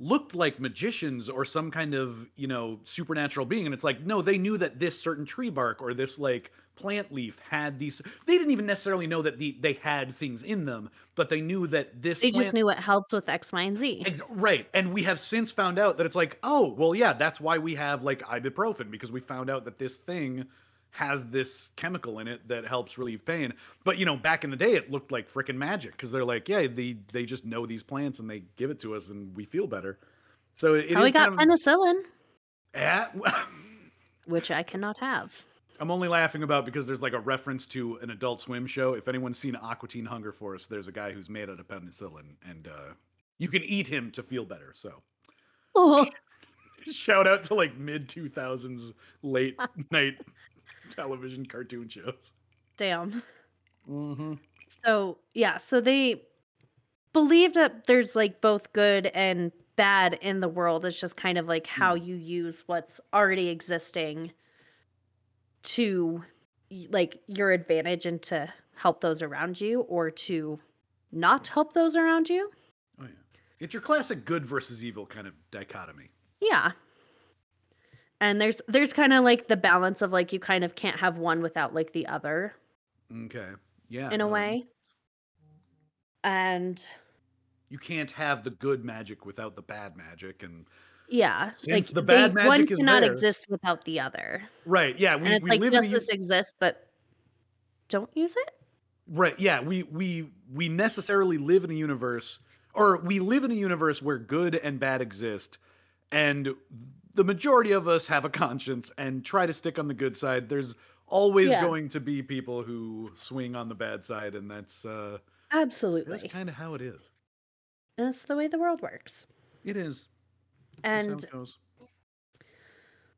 looked like magicians or some kind of you know supernatural being. And it's like no they knew that this certain tree bark or this like plant leaf had these they didn't even necessarily know that the they had things in them but they knew that this They plant just knew it helped with X, Y, and Z. Ex- right. And we have since found out that it's like, oh, well, yeah, that's why we have like ibuprofen because we found out that this thing has this chemical in it that helps relieve pain. But you know, back in the day, it looked like freaking magic because they're like, yeah, they they just know these plants and they give it to us and we feel better. So it, That's it how we got kind of, penicillin, yeah, which I cannot have. I'm only laughing about because there's like a reference to an Adult Swim show. If anyone's seen Aqua Teen Hunger Force, there's a guy who's made out of penicillin, and uh, you can eat him to feel better. So. Oh, Shout out to like mid 2000s late night television cartoon shows. damn. Mm-hmm. So, yeah, so they believe that there's like both good and bad in the world. It's just kind of like how you use what's already existing to like your advantage and to help those around you or to not help those around you. Oh yeah. It's your classic good versus evil kind of dichotomy. Yeah. And there's there's kind of like the balance of like you kind of can't have one without like the other Okay. Yeah. in a no, way. And You can't have the good magic without the bad magic and yeah, Since like the bad they, one is cannot there- exist without the other. right, yeah, we, we like live in a justice u- exists, but don't use it. right, yeah, we we we necessarily live in a universe or we live in a universe where good and bad exist and the majority of us have a conscience and try to stick on the good side. There's always Yeah. going to be people who swing on the bad side and that's uh Absolutely, that's kind of how it is. that's the way the world works. It is. This is how And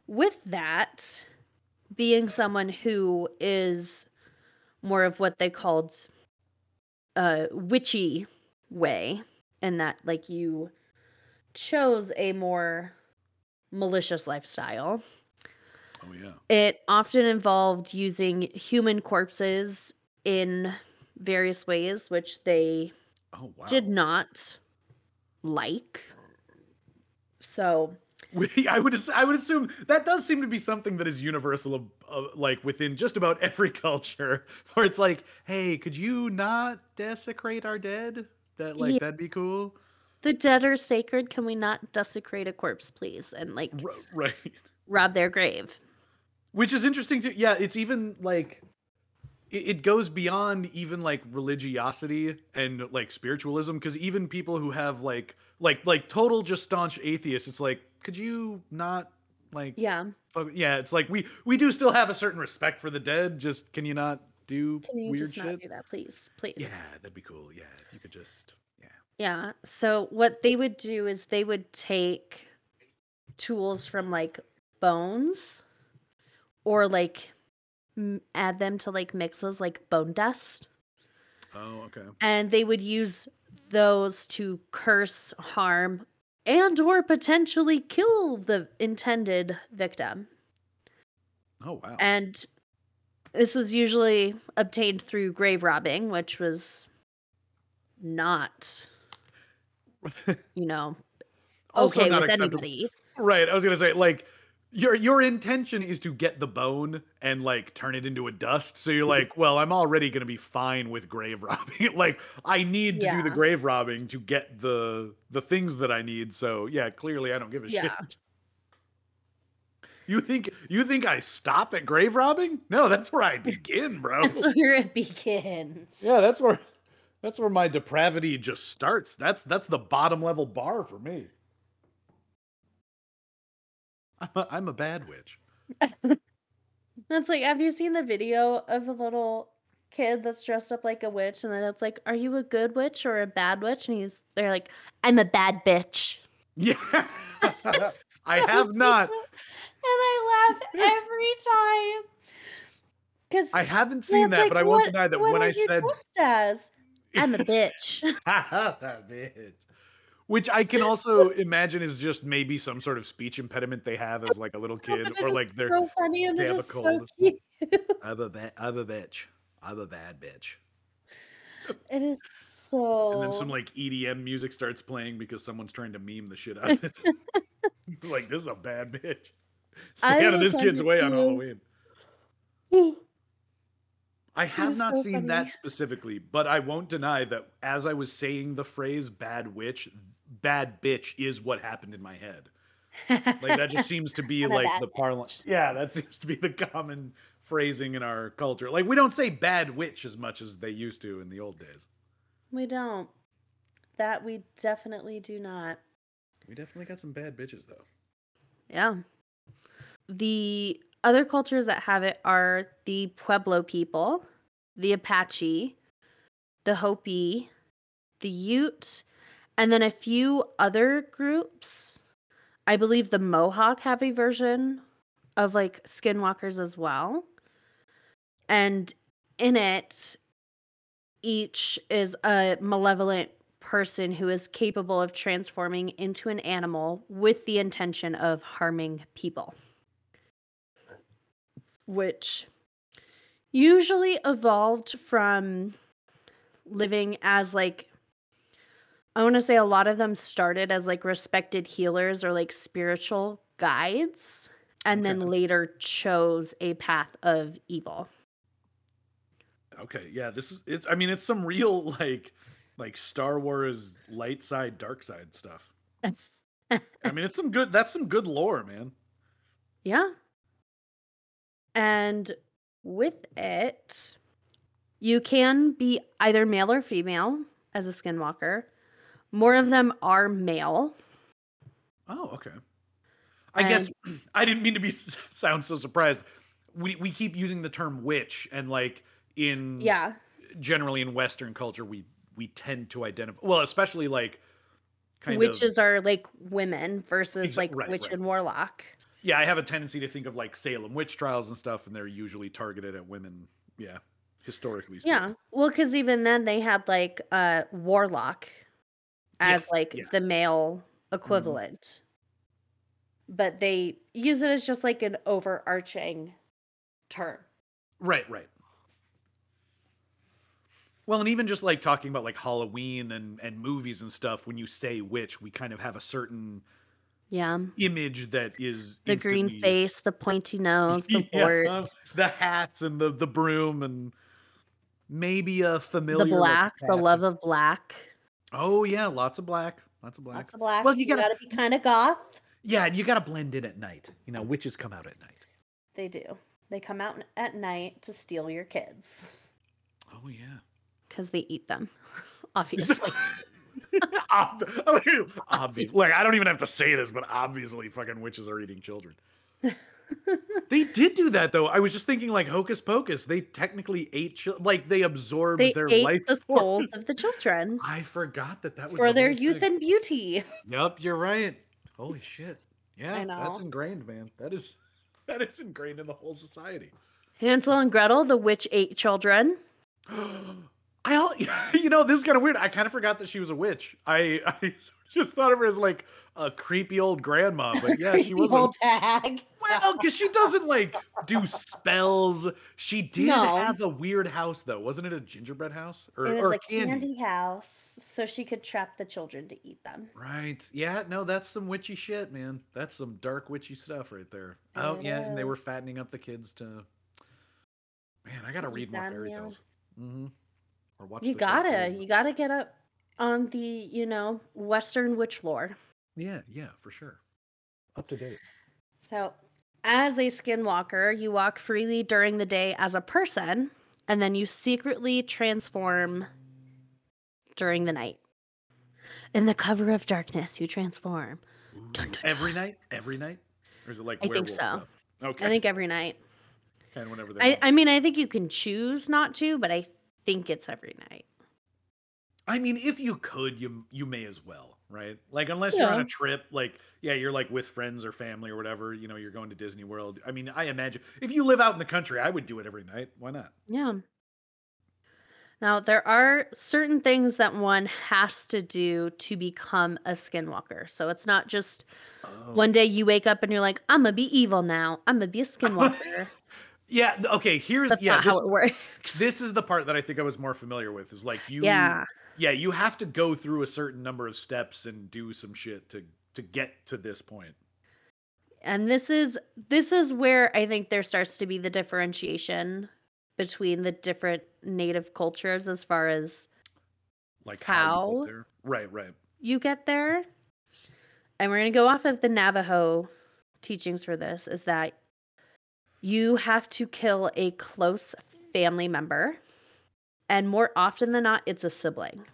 with that being someone who is more of what they called a witchy way and that like you chose a more malicious lifestyle Oh yeah. it often involved using human corpses in various ways which they Oh wow. did not like so We- I would I would assume that does seem to be something that is universal, uh, like within just about every culture, where it's like, hey, could you not desecrate our dead? That like Yeah. that'd be cool, the dead are sacred can we not desecrate a corpse please and like R- right? rob their grave Which is interesting too. Yeah, it's even like it, it goes beyond even like religiosity and like spiritualism because even people who have like like like total just staunch atheists, it's like, could you not like yeah Fuck, yeah, it's like we we do still have a certain respect for the dead. Just can you not do Can you weird just shit? not do that, please? Please. Yeah, that'd be cool. Yeah, if you could just yeah. Yeah. So what they would do is they would take tools from like bones or like m- add them to like mixes like bone dust Oh, okay. and they would use those to curse, harm and or potentially kill the intended victim. Oh wow. And this was usually obtained through grave robbing, which was not, you know, okay not with acceptable. anybody. Right. I was gonna say like your your intention is to get the bone and like turn it into a dust. So you're like, well, I'm already gonna be fine with grave robbing. like I need to do the grave robbing to get the the things that I need. So yeah, clearly I don't give a Yeah. shit. You think you think I stop at grave robbing? No, that's where I begin, bro. That's where it begins. Yeah, that's where that's where my depravity just starts. That's that's the bottom level bar for me. I'm a, I'm a bad witch. That's like, have you seen the video of a little kid that's dressed up like a witch? And then it's like, are you a good witch or a bad witch? And he's, they're like, I'm a bad bitch. Yeah. I have not. And I laugh every time. Because I haven't seen that, but I won't deny that when I said as I'm a bitch. Ha ha that bitch. Which I can also imagine is just maybe some sort of speech impediment they have as like a little kid, or like they're so funny and they it have a so cold. cute. I'm a ba- I'm a bitch. I'm a bad bitch. It is so. And then some like EDM music starts playing because someone's trying to meme the shit out of it. like this is a bad bitch. Stay I out of this kid's way on. Halloween. I have not so seen funny. that specifically, but I won't deny that as I was saying the phrase bad witch, bad bitch is what happened in my head. Like that just seems to be like the parlance. Yeah, that seems to be the common phrasing in our culture. Like we don't say bad witch as much as they used to in the old days. we don't. That we definitely do not. We definitely got some bad bitches though. Yeah. The other cultures that have it are the Pueblo people, the Apache, the Hopi, the Ute, and then a few other groups. I believe the Mohawk have a version of like skinwalkers as well. And in it, each is a malevolent person who is capable of transforming into an animal with the intention of harming people. Which usually evolved from living as like I want to say a lot of them started as like respected healers or like spiritual guides and then later chose a path of evil. Okay, yeah, this is it's I mean it's some real like like Star Wars light side dark side stuff. I mean it's some good that's some good lore, man. Yeah. And with it, you can be either male or female as a skinwalker. More of them are male. Oh, okay. I guess I didn't mean to be sound so surprised. We we keep using the term witch and like in Yeah. generally in western culture we we tend to identify well, especially like kind of Witches are like women versus Exa- like right, witch right. and warlock. Yeah, I have a tendency to think of like Salem witch trials and stuff and they're usually targeted at women. Yeah. Historically speaking. Yeah. Well, because even then they had like uh warlock as Yes, like yeah. Mm-hmm. the male equivalent. But they use it as just like an overarching term. Right, right. Well, and even just like talking about like Halloween and and movies and stuff, when you say witch, we kind of have a certain Yeah. image that is The green instantly- face, the pointy nose, the Yeah, the hats and the the broom and maybe a familiar the black, the love of black. Oh yeah, lots of black, lots of black. Lots of black. Well, you you gotta- gotta be kind of goth. Yeah, and you got to blend in at night. You know, witches come out at night. They do. They come out at night to steal your kids Oh yeah. because they eat them, obviously. Ob- obvious. Like I don't even have to say this, but obviously, fucking witches are eating children. They did do that though. I was just thinking, like Hocus Pocus, they technically ate, chil- like they absorbed they their ate life the force. souls of the children I forgot that that was for the their youth thing. and beauty. Yep, you're right. Holy shit. Yeah, I that's ingrained, man. That is that is ingrained in the whole society. Hansel and Gretel, the witch ate children. I all, you know, this is kind of weird. I kind of forgot that she was a witch. I, I just thought of her as like a creepy old grandma, but yeah, she was. A, old tag. well, because she doesn't like do spells. She did No. have a weird house, though, wasn't it? A gingerbread house or, It was or a candy. house, so she could trap the children to eat them. Right. Yeah. No, that's some witchy shit, man. That's some dark witchy stuff right there. Oh It yeah, and they were fattening up the kids to. Man, I gotta read more fairy yeah. tales. Mm-hmm. Or watch. You gotta, you gotta get up on the, you know, Western witch lore. Yeah, yeah, for sure. Up to date. So, as a skinwalker, you walk freely during the day as a person, and then you secretly transform during the night. In the cover of darkness, you transform. Dun, dun, Every night, every night, or is it like I think so. stuff? Okay. I think every night. and whenever they. I, want. I mean, I think you can choose not to, but I think it's every night. I mean, if you could, you you may as well, right? Like, unless you're on Yeah. a trip, like, yeah, you're like with friends or family or whatever. You know, you're going to Disney World. I mean, I imagine if you live out in the country, I would do it every night. Why not? Yeah. Now, there are certain things that one has to do to become a skinwalker. So it's not just Oh. one day you wake up and you're like, I'm going to be evil now. I'm going to be a skinwalker. Yeah. th- Okay. Here's That's yeah. not This, how it works. this is the part that I think I was more familiar with. Is like you. yeah. Yeah. You have to go through a certain number of steps and do some shit to to get to this point. And this is this is where I think there starts to be the differentiation between the different native cultures as far as Like How? get there. Right. Right. you get there. And we're going to go off of the Navajo teachings for this is that you have to kill a close family member. And more often than not, it's a sibling.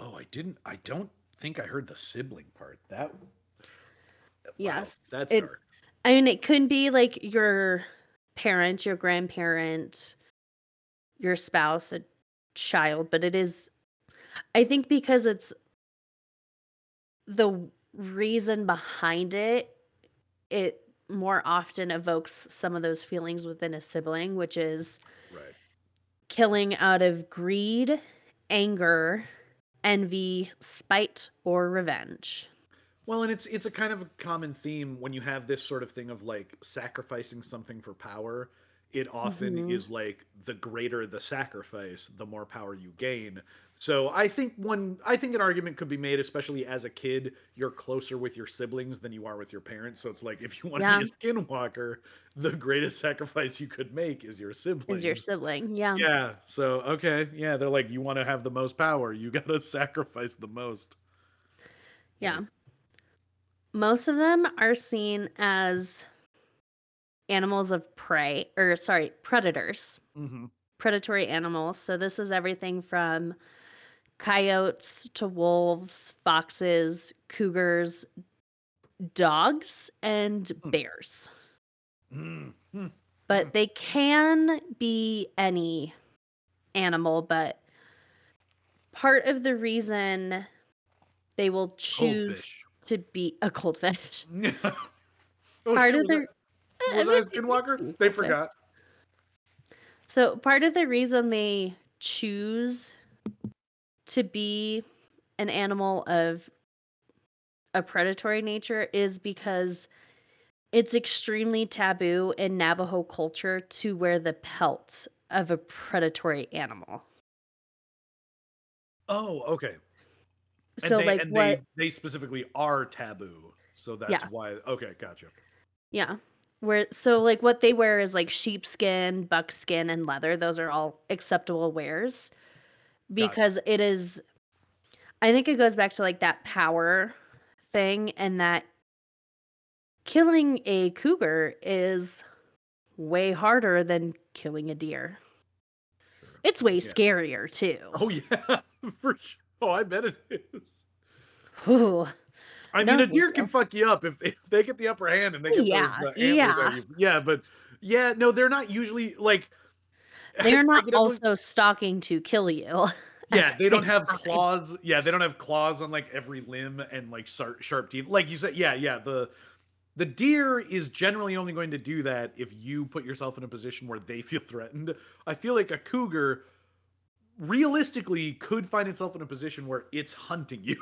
Oh, I didn't. I don't think I heard the sibling part. That. wow, Yes, that's it- dark. I mean, it could be like your parent, your grandparent, your spouse, a child, but it is, I think, because it's the reason behind it, it more often evokes some of those feelings within a sibling, which is Right. Killing out of greed, anger, envy, spite, or revenge. Well, and it's it's a kind of a common theme when you have this sort of thing of like sacrificing something for power. it often Mhm. is like the greater the sacrifice, the more power you gain. So I think one I think an argument could be made, especially as a kid, you're closer with your siblings than you are with your parents. So it's like if you want to be a skinwalker, the greatest sacrifice you could make is your sibling. Is your sibling. Yeah. Yeah. So okay, yeah, they're like, you want to have the most power, you gotta sacrifice the most. Yeah. Most of them are seen as animals of prey, or sorry, predators, Mm-hmm. predatory animals. So this is everything from coyotes to wolves, foxes, cougars, dogs, and Hmm. bears. Mm-hmm. But they can be any animal, but part of the reason they will choose to be a goldfish. oh, part of was the that- was I a skinwalker? They forgot. So part of the reason they choose to be an animal of a predatory nature is because it's extremely taboo in Navajo culture to wear the pelt of a predatory animal. Oh, okay. And So they, like and what they, they specifically are taboo. So that's Yeah. why okay, gotcha. Yeah. Where so like what they wear is like sheepskin, buckskin, and leather. Those are all acceptable wears because it is. I think it goes back to like that power thing, and that killing a cougar is way harder than killing a deer. It's way Yeah. scarier too. Oh yeah, for sure. Oh, I bet it is. Ooh. I mean, a deer can fuck you up if, if they get the upper hand and they get Yeah, those uh, antlers yeah. Yeah, but yeah, no, they're not usually like. They're not also stalking to kill you. Yeah, they don't have claws. Yeah, they don't have claws on like every limb and like sharp, sharp teeth. Like you said, yeah, yeah. The the deer is generally only going to do that if you put yourself in a position where they feel threatened. I feel like a cougar realistically could find itself in a position where it's hunting you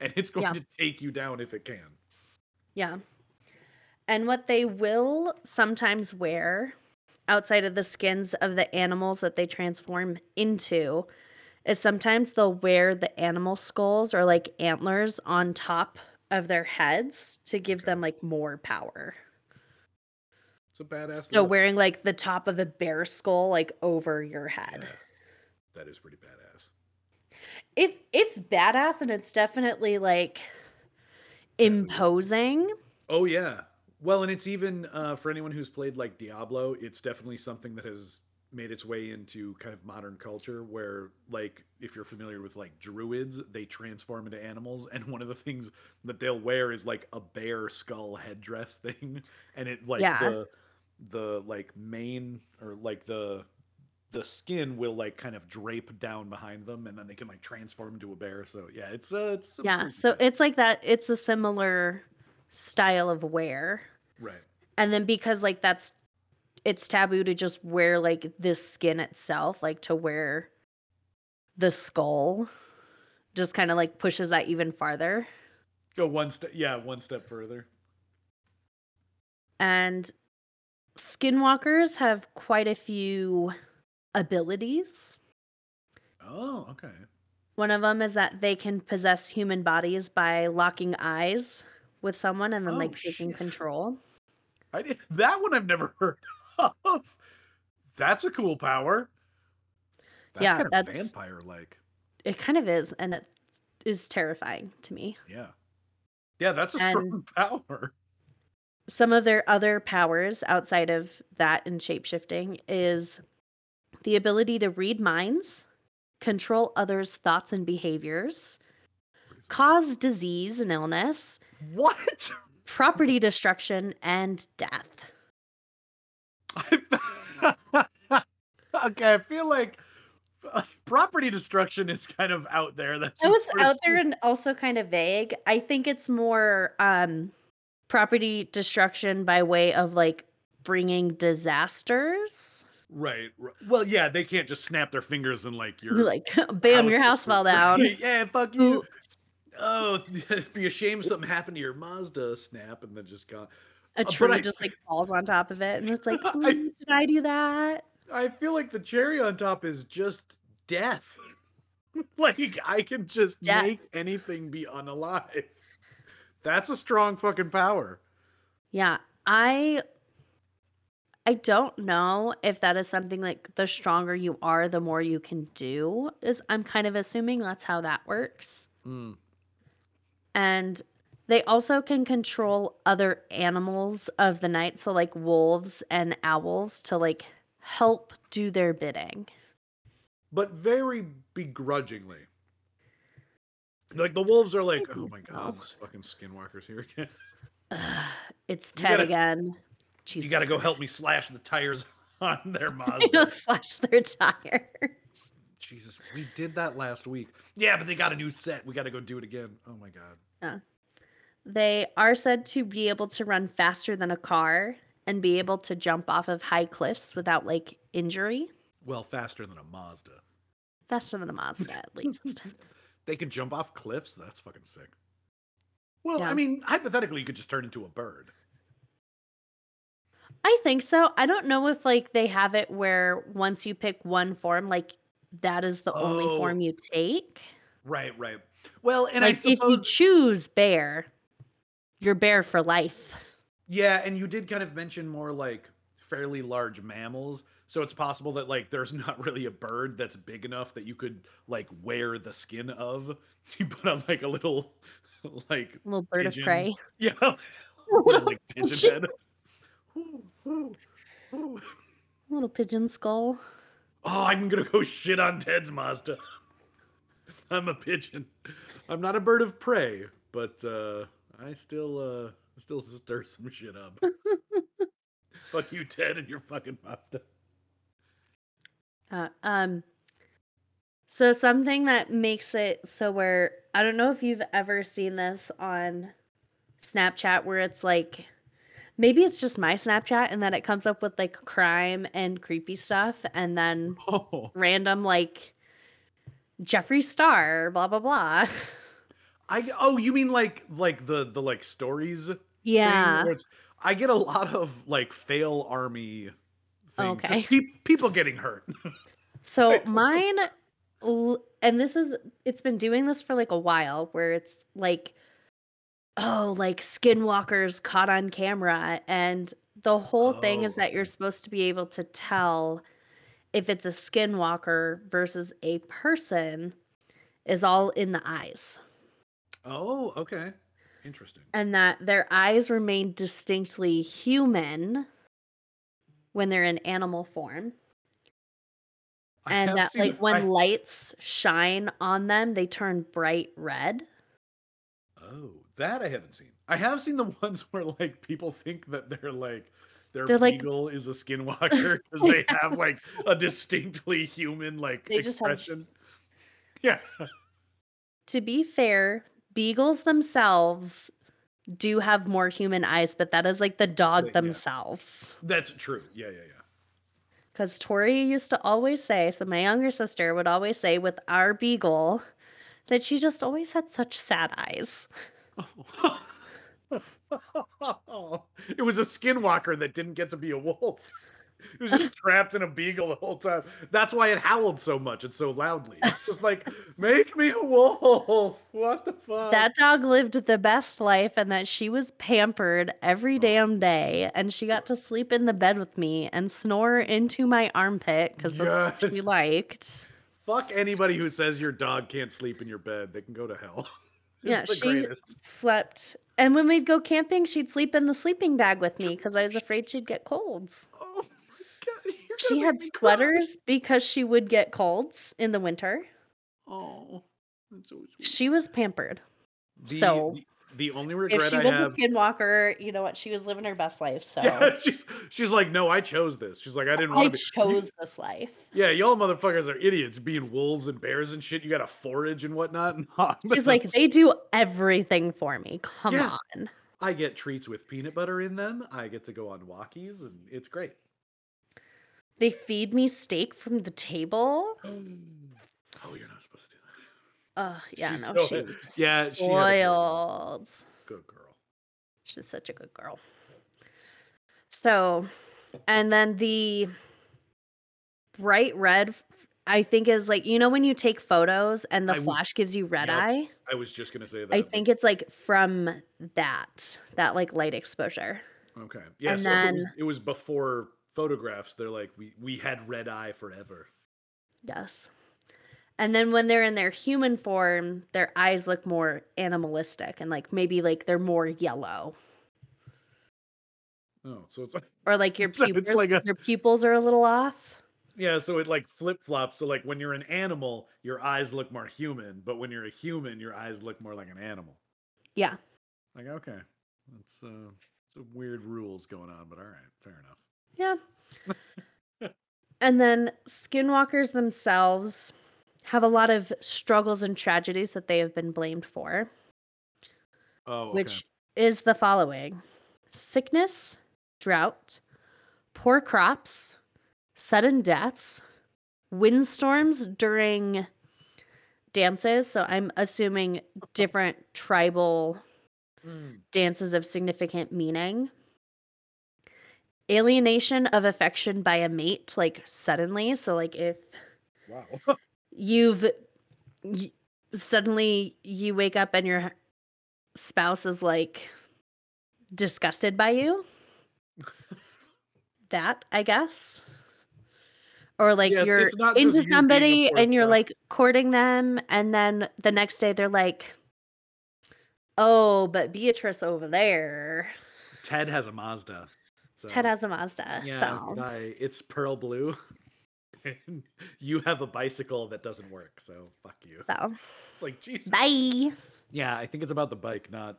and it's going Yeah. to take you down if it can. Yeah. And what they will sometimes wear outside of the skins of the animals that they transform into is sometimes they'll wear the animal skulls or like antlers on top of their heads to give them like more power. It's a badass. So look. wearing like the top of a bear skull like over your head. Yeah, that is pretty badass. It's it's badass and it's definitely like imposing. Oh yeah. Well, and it's even uh, for anyone who's played like Diablo, it's definitely something that has made its way into kind of modern culture where like if you're familiar with like druids, they transform into animals and one of the things that they'll wear is like a bear skull headdress thing and it like Yeah. the the like mane or like the the skin will like kind of drape down behind them and then they can like transform into a bear. So yeah, it's uh it's Yeah. So it's like that it's a similar style of wear. right. and then because like that's it's taboo to just wear like this skin itself like to wear the skull just kind of like pushes that even farther Go one step yeah, one step further. and skinwalkers have quite a few abilities Oh, okay. one of them is that they can possess human bodies by locking eyes with someone and then Oh, like taking shit. control I did, that one I've never heard of. That's a cool power. That's Yeah, kind of that's- vampire like. it kind of is and it is terrifying to me Yeah. Yeah, that's a strong power. some of their other powers outside of that and shapeshifting is the ability to read minds, control others' thoughts and behaviors, cause disease and illness, What? property destruction, and death. okay, I feel like property destruction is kind of out there. That's It was just sort of out there and also kind of vague. I think it's more um, property destruction by way of like bringing disasters. Right, right. Well, yeah, they can't just snap their fingers and like you're Like, bam, your house fell down. yeah, fuck you. Oh, be a shame something happened to your Mazda snap and then just gone. A tree I- just like falls on top of it, and it's like, I- "Mm, did I do that? I feel like the cherry on top is just death. like I can just Death. make anything be unalive. That's a strong fucking power. Yeah, I I don't know if that is something like the stronger you are, the more you can do. Is I'm kind of assuming that's how that works. Mm. And they also can control other animals of the night, so like wolves and owls to like help do their bidding. But very begrudgingly. Like the wolves are like, oh my god, this fucking skinwalker's here again. It's Ted gotta- again. you gotta go help me slash the tires on their You Mazda. slash their tires. Jesus, we did that last week. Yeah, but they got a new set. We gotta go do it again. Oh my god. Yeah. They are said to be able to run faster than a car and be able to jump off of high cliffs without like injury. Well, faster than a Mazda. Faster than a Mazda, at least. They can jump off cliffs. That's fucking sick. Well, Yeah. I mean, hypothetically, you could just turn into a bird. I think so. I don't know if like they have it where once you pick one form, like that is the only Oh. form you take. Right, right. Well, and like I suppose, if you choose bear, you're bear for life. yeah, and you did kind of mention more like fairly large mammals. So it's possible that like there's not really a bird that's big enough that you could like wear the skin of. You put on like a little like Little bird Pigeon. of prey. yeah, little, like pigeon Pigeon. head. Ooh, ooh, ooh. Little pigeon skull. Oh, I'm gonna go shit on Ted's Mazda. I'm a pigeon. I'm not a bird of prey, but uh, I still uh, still stir some shit up. Fuck you, Ted, and your fucking Mazda. Uh, um so something that makes it so where I don't know if you've ever seen this on Snapchat where it's like maybe it's just my Snapchat and then it comes up with like crime and creepy stuff and then Oh, random like Jeffree Star blah blah blah. I oh, you mean like like the the like stories? Yeah. I get a lot of like FailArmy. Thing, Okay. peop- people getting hurt. So mine, and this is, it's been doing this for like a while where it's like, oh, like skinwalkers caught on camera. And the whole thing is Oh, that you're oh. supposed to be able to tell if it's a skinwalker versus a person is all in the eyes. oh, okay, interesting. And that their eyes remain distinctly human when they're in animal form. I and have that seen like when I- lights shine on them they turn bright red Oh, that I haven't seen. I have seen the ones where like people think that they're like their They're like- beagle is a skinwalker because they have like a distinctly human like They just have- expression. Yeah. to be fair beagles themselves do have more human eyes but that is like the dog yeah. themselves That's true. Yeah, yeah, yeah. because tori used to always say so my younger sister would always say with our beagle that she just always had such sad eyes it was a skinwalker that didn't get to be a wolf. It was just trapped in a beagle the whole time. That's why it howled so much and so loudly. It's just like, make me a wolf. What the fuck? that dog lived the best life and that she was pampered every oh. damn day and she got to sleep in the bed with me and snore into my armpit because that's what she liked Fuck anybody who says your dog can't sleep in your bed. They can go to hell. Yeah she greatest. slept and when we'd go camping she'd sleep in the sleeping bag with me because i was afraid she'd get colds Oh my god. you're she had me cry. sweaters because she would get colds in the winter Oh, that's so she was pampered The, so, the, the only regret if she I was have. a skinwalker you know what she was living her best life so Yeah, she's she's like, no, I chose this. She's like, I didn't i want to you- chose this life Yeah, y'all motherfuckers are idiots being wolves and bears and shit. You gotta forage and whatnot. And she's like, they do everything for me. Come Yeah. on. I get treats with peanut butter in them. I get to go on walkies, and it's great. They feed me steak from the table. Oh, you're not supposed to do Uh, yeah, She's no, so- she was yeah, she spoiled. Good girl. She's such a good girl. So, and then the bright red, I think is like you know when you take photos and the I was- flash gives you red Yep. eye. I was just gonna say that. I think it's like from that that like light exposure. Okay. Yeah. and so it, was, then- it was before photographs. They're like, we we had red eye forever. Yes. And then when they're in their human form, their eyes look more animalistic and like maybe like they're more yellow. Oh, so it's like Or like your So it's pupils, like a- your pupils are a little off. yeah. So it like flip flops. So like when you're an animal, your eyes look more human, but when you're a human, your eyes look more like an animal. Yeah. Like okay, that's uh, some weird rules going on, but all right, fair enough. Yeah. and then skinwalkers themselves have a lot of struggles and tragedies that they have been blamed for, Oh, okay. which is the following sickness, drought, poor crops, sudden deaths, windstorms during dances. So I'm assuming different tribal Mm, dances of significant meaning. Alienation of affection by a mate, like suddenly. So, like, if wow. you've y- suddenly you wake up and your spouse is like disgusted by you, that I guess. Or like you're it's not just you into somebody poor and you're like courting them, and then the next day they're like, "Oh, but Beatrice over there." Ted has a Mazda. So. Ted has a Mazda, Yeah, so it's pearl blue. and you have a bicycle that doesn't work, so fuck you. so It's like Jesus. bye. Yeah, I think it's about the bike, not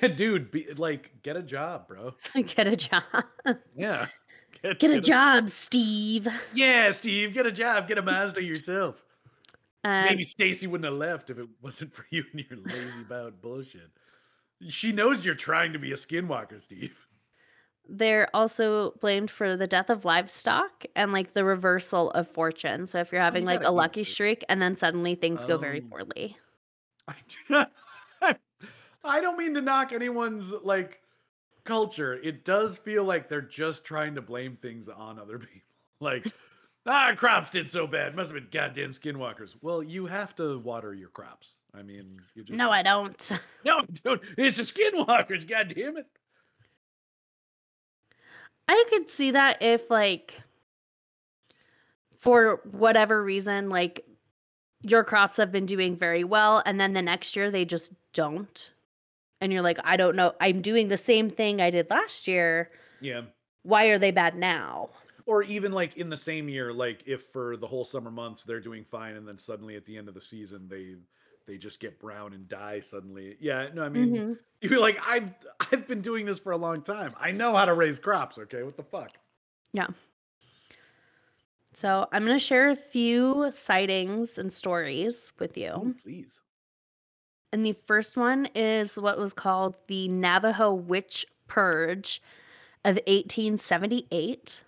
dude. Be, like, get a job, bro. Get a job. Yeah, Get a job, Steve. Yeah, Steve, get a job. Get a Mazda yourself. Um, Maybe Stacy wouldn't have left if it wasn't for you and your lazy about bullshit. She knows you're trying to be a skinwalker, Steve. They're also blamed for the death of livestock and like the reversal of fortune. So if you're having like a lucky streak and then suddenly things go very Oh. poorly. I, do not. I don't mean to knock anyone's like culture. It does feel like they're just trying to blame things on other people. Like, ah, crops did so bad. Must have been goddamn skinwalkers. Well, you have to water your crops. I mean, you just No, I don't. no, don't. It's the skinwalkers. God damn it. I could see that if like for whatever reason like your crops have been doing very well and then the next year they just don't. And you're like, I don't know. I'm doing the same thing I did last year. Yeah. Why are they bad now? Or even like in the same year, like if for the whole summer months they're doing fine, and then suddenly at the end of the season they they just get brown and die suddenly. Yeah, no, I mean Mhm. you'd be like, I've I've been doing this for a long time. I know how to raise crops. Okay, what the fuck? Yeah. So I'm going to share a few sightings and stories with you. Oh, please. And the first one is what was called the Navajo Witch Purge of 1878.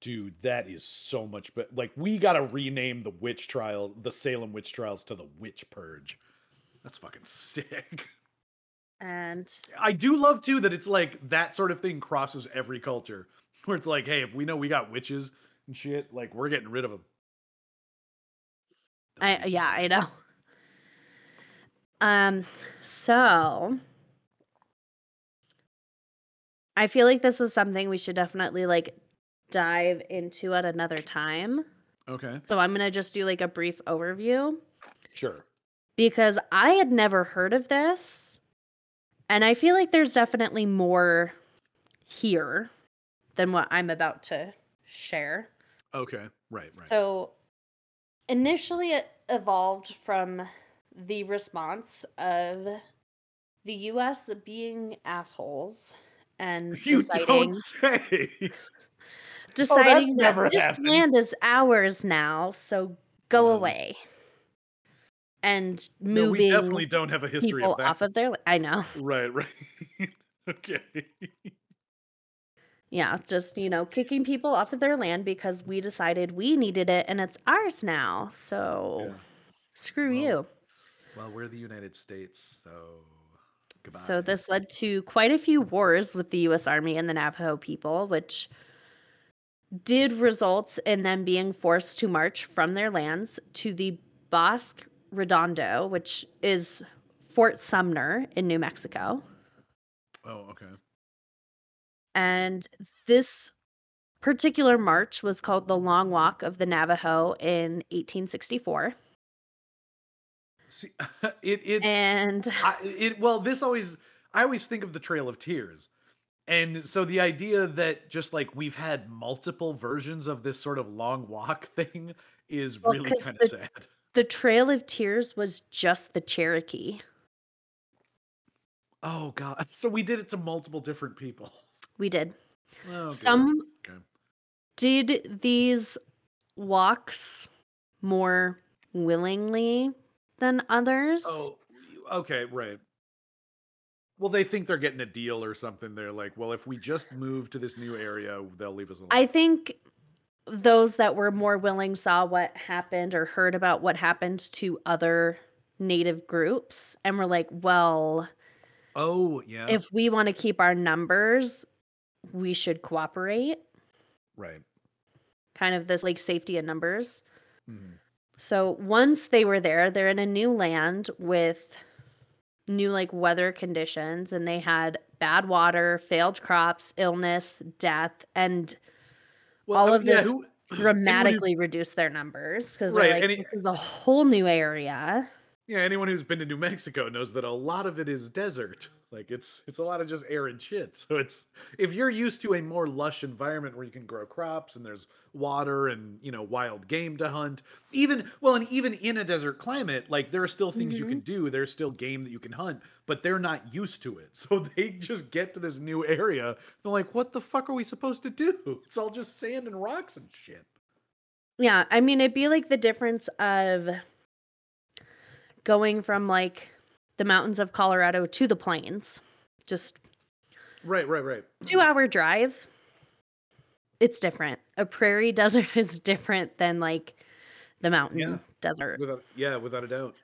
Dude, that is so much but like we gotta rename the witch trial, the Salem witch trials to the witch purge. That's fucking sick. And I do love too that it's like that sort of thing crosses every culture. Where it's like, hey, if we know we got witches and shit, like we're getting rid of them. I yeah, I know. Um so I feel like this is something we should definitely like dive into at another time. Okay. So I'm going to just do like a brief overview. Sure. because I had never heard of this. And I feel like there's definitely more here than what I'm about to share. Okay. Right, right. So initially it evolved from the response of the US being assholes and you deciding Oh, say. deciding that never this happened. land is ours now, so go No. away. And no, moving we definitely don't have a history of that. off of their I know. Right, right. okay. Yeah, just, you know, kicking people off of their land because we decided we needed it and it's ours now. So Yeah. screw Well, you. Well, we're the United States, so Goodbye. So this led to quite a few wars with the US Army and the Navajo people, which did result in them being forced to march from their lands to the Bosque Redondo, which is Fort Sumner in New Mexico. oh, okay. And this particular march was called the Long Walk of the Navajo in 1864. See, it it And I, it well this always i always think of the trail of tears and so the idea that just like we've had multiple versions of this sort of long walk thing is Well, really kind of sad the Trail of Tears was just the Cherokee. oh god so we did it to multiple different people We did. Oh. Some Okay. did these walks more willingly than others. oh okay right well they think they're getting a deal or something they're like well if we just move to this new area they'll leave us alone I think those that were more willing saw what happened or heard about what happened to other native groups and were like, well, oh yeah if we want to keep our numbers, we should cooperate. right Kind of this like safety in numbers. Mhm. So once they were there, they're in a new land with new like weather conditions and they had bad water, failed crops, illness, death, and well, all of yeah, this who, dramatically reduce their numbers because Right, like, it- this is a whole new area. Yeah, anyone who's been to New Mexico knows that a lot of it is desert. Like it's it's a lot of just air and shit. So it's if you're used to a more lush environment where you can grow crops and there's water and you know wild game to hunt, even well, and even in a desert climate, like there are still things you can mm-hmm. do. There's still game that you can hunt, but they're not used to it. So they just get to this new area. They're like, what the fuck are we supposed to do? It's all just sand and rocks and shit. Yeah, I mean, it'd be like the difference of going from like the mountains of Colorado to the plains, just Right, right, right. two hour drive. It's different. A prairie desert is different than like the mountain Yeah. desert. Without, yeah, without a doubt.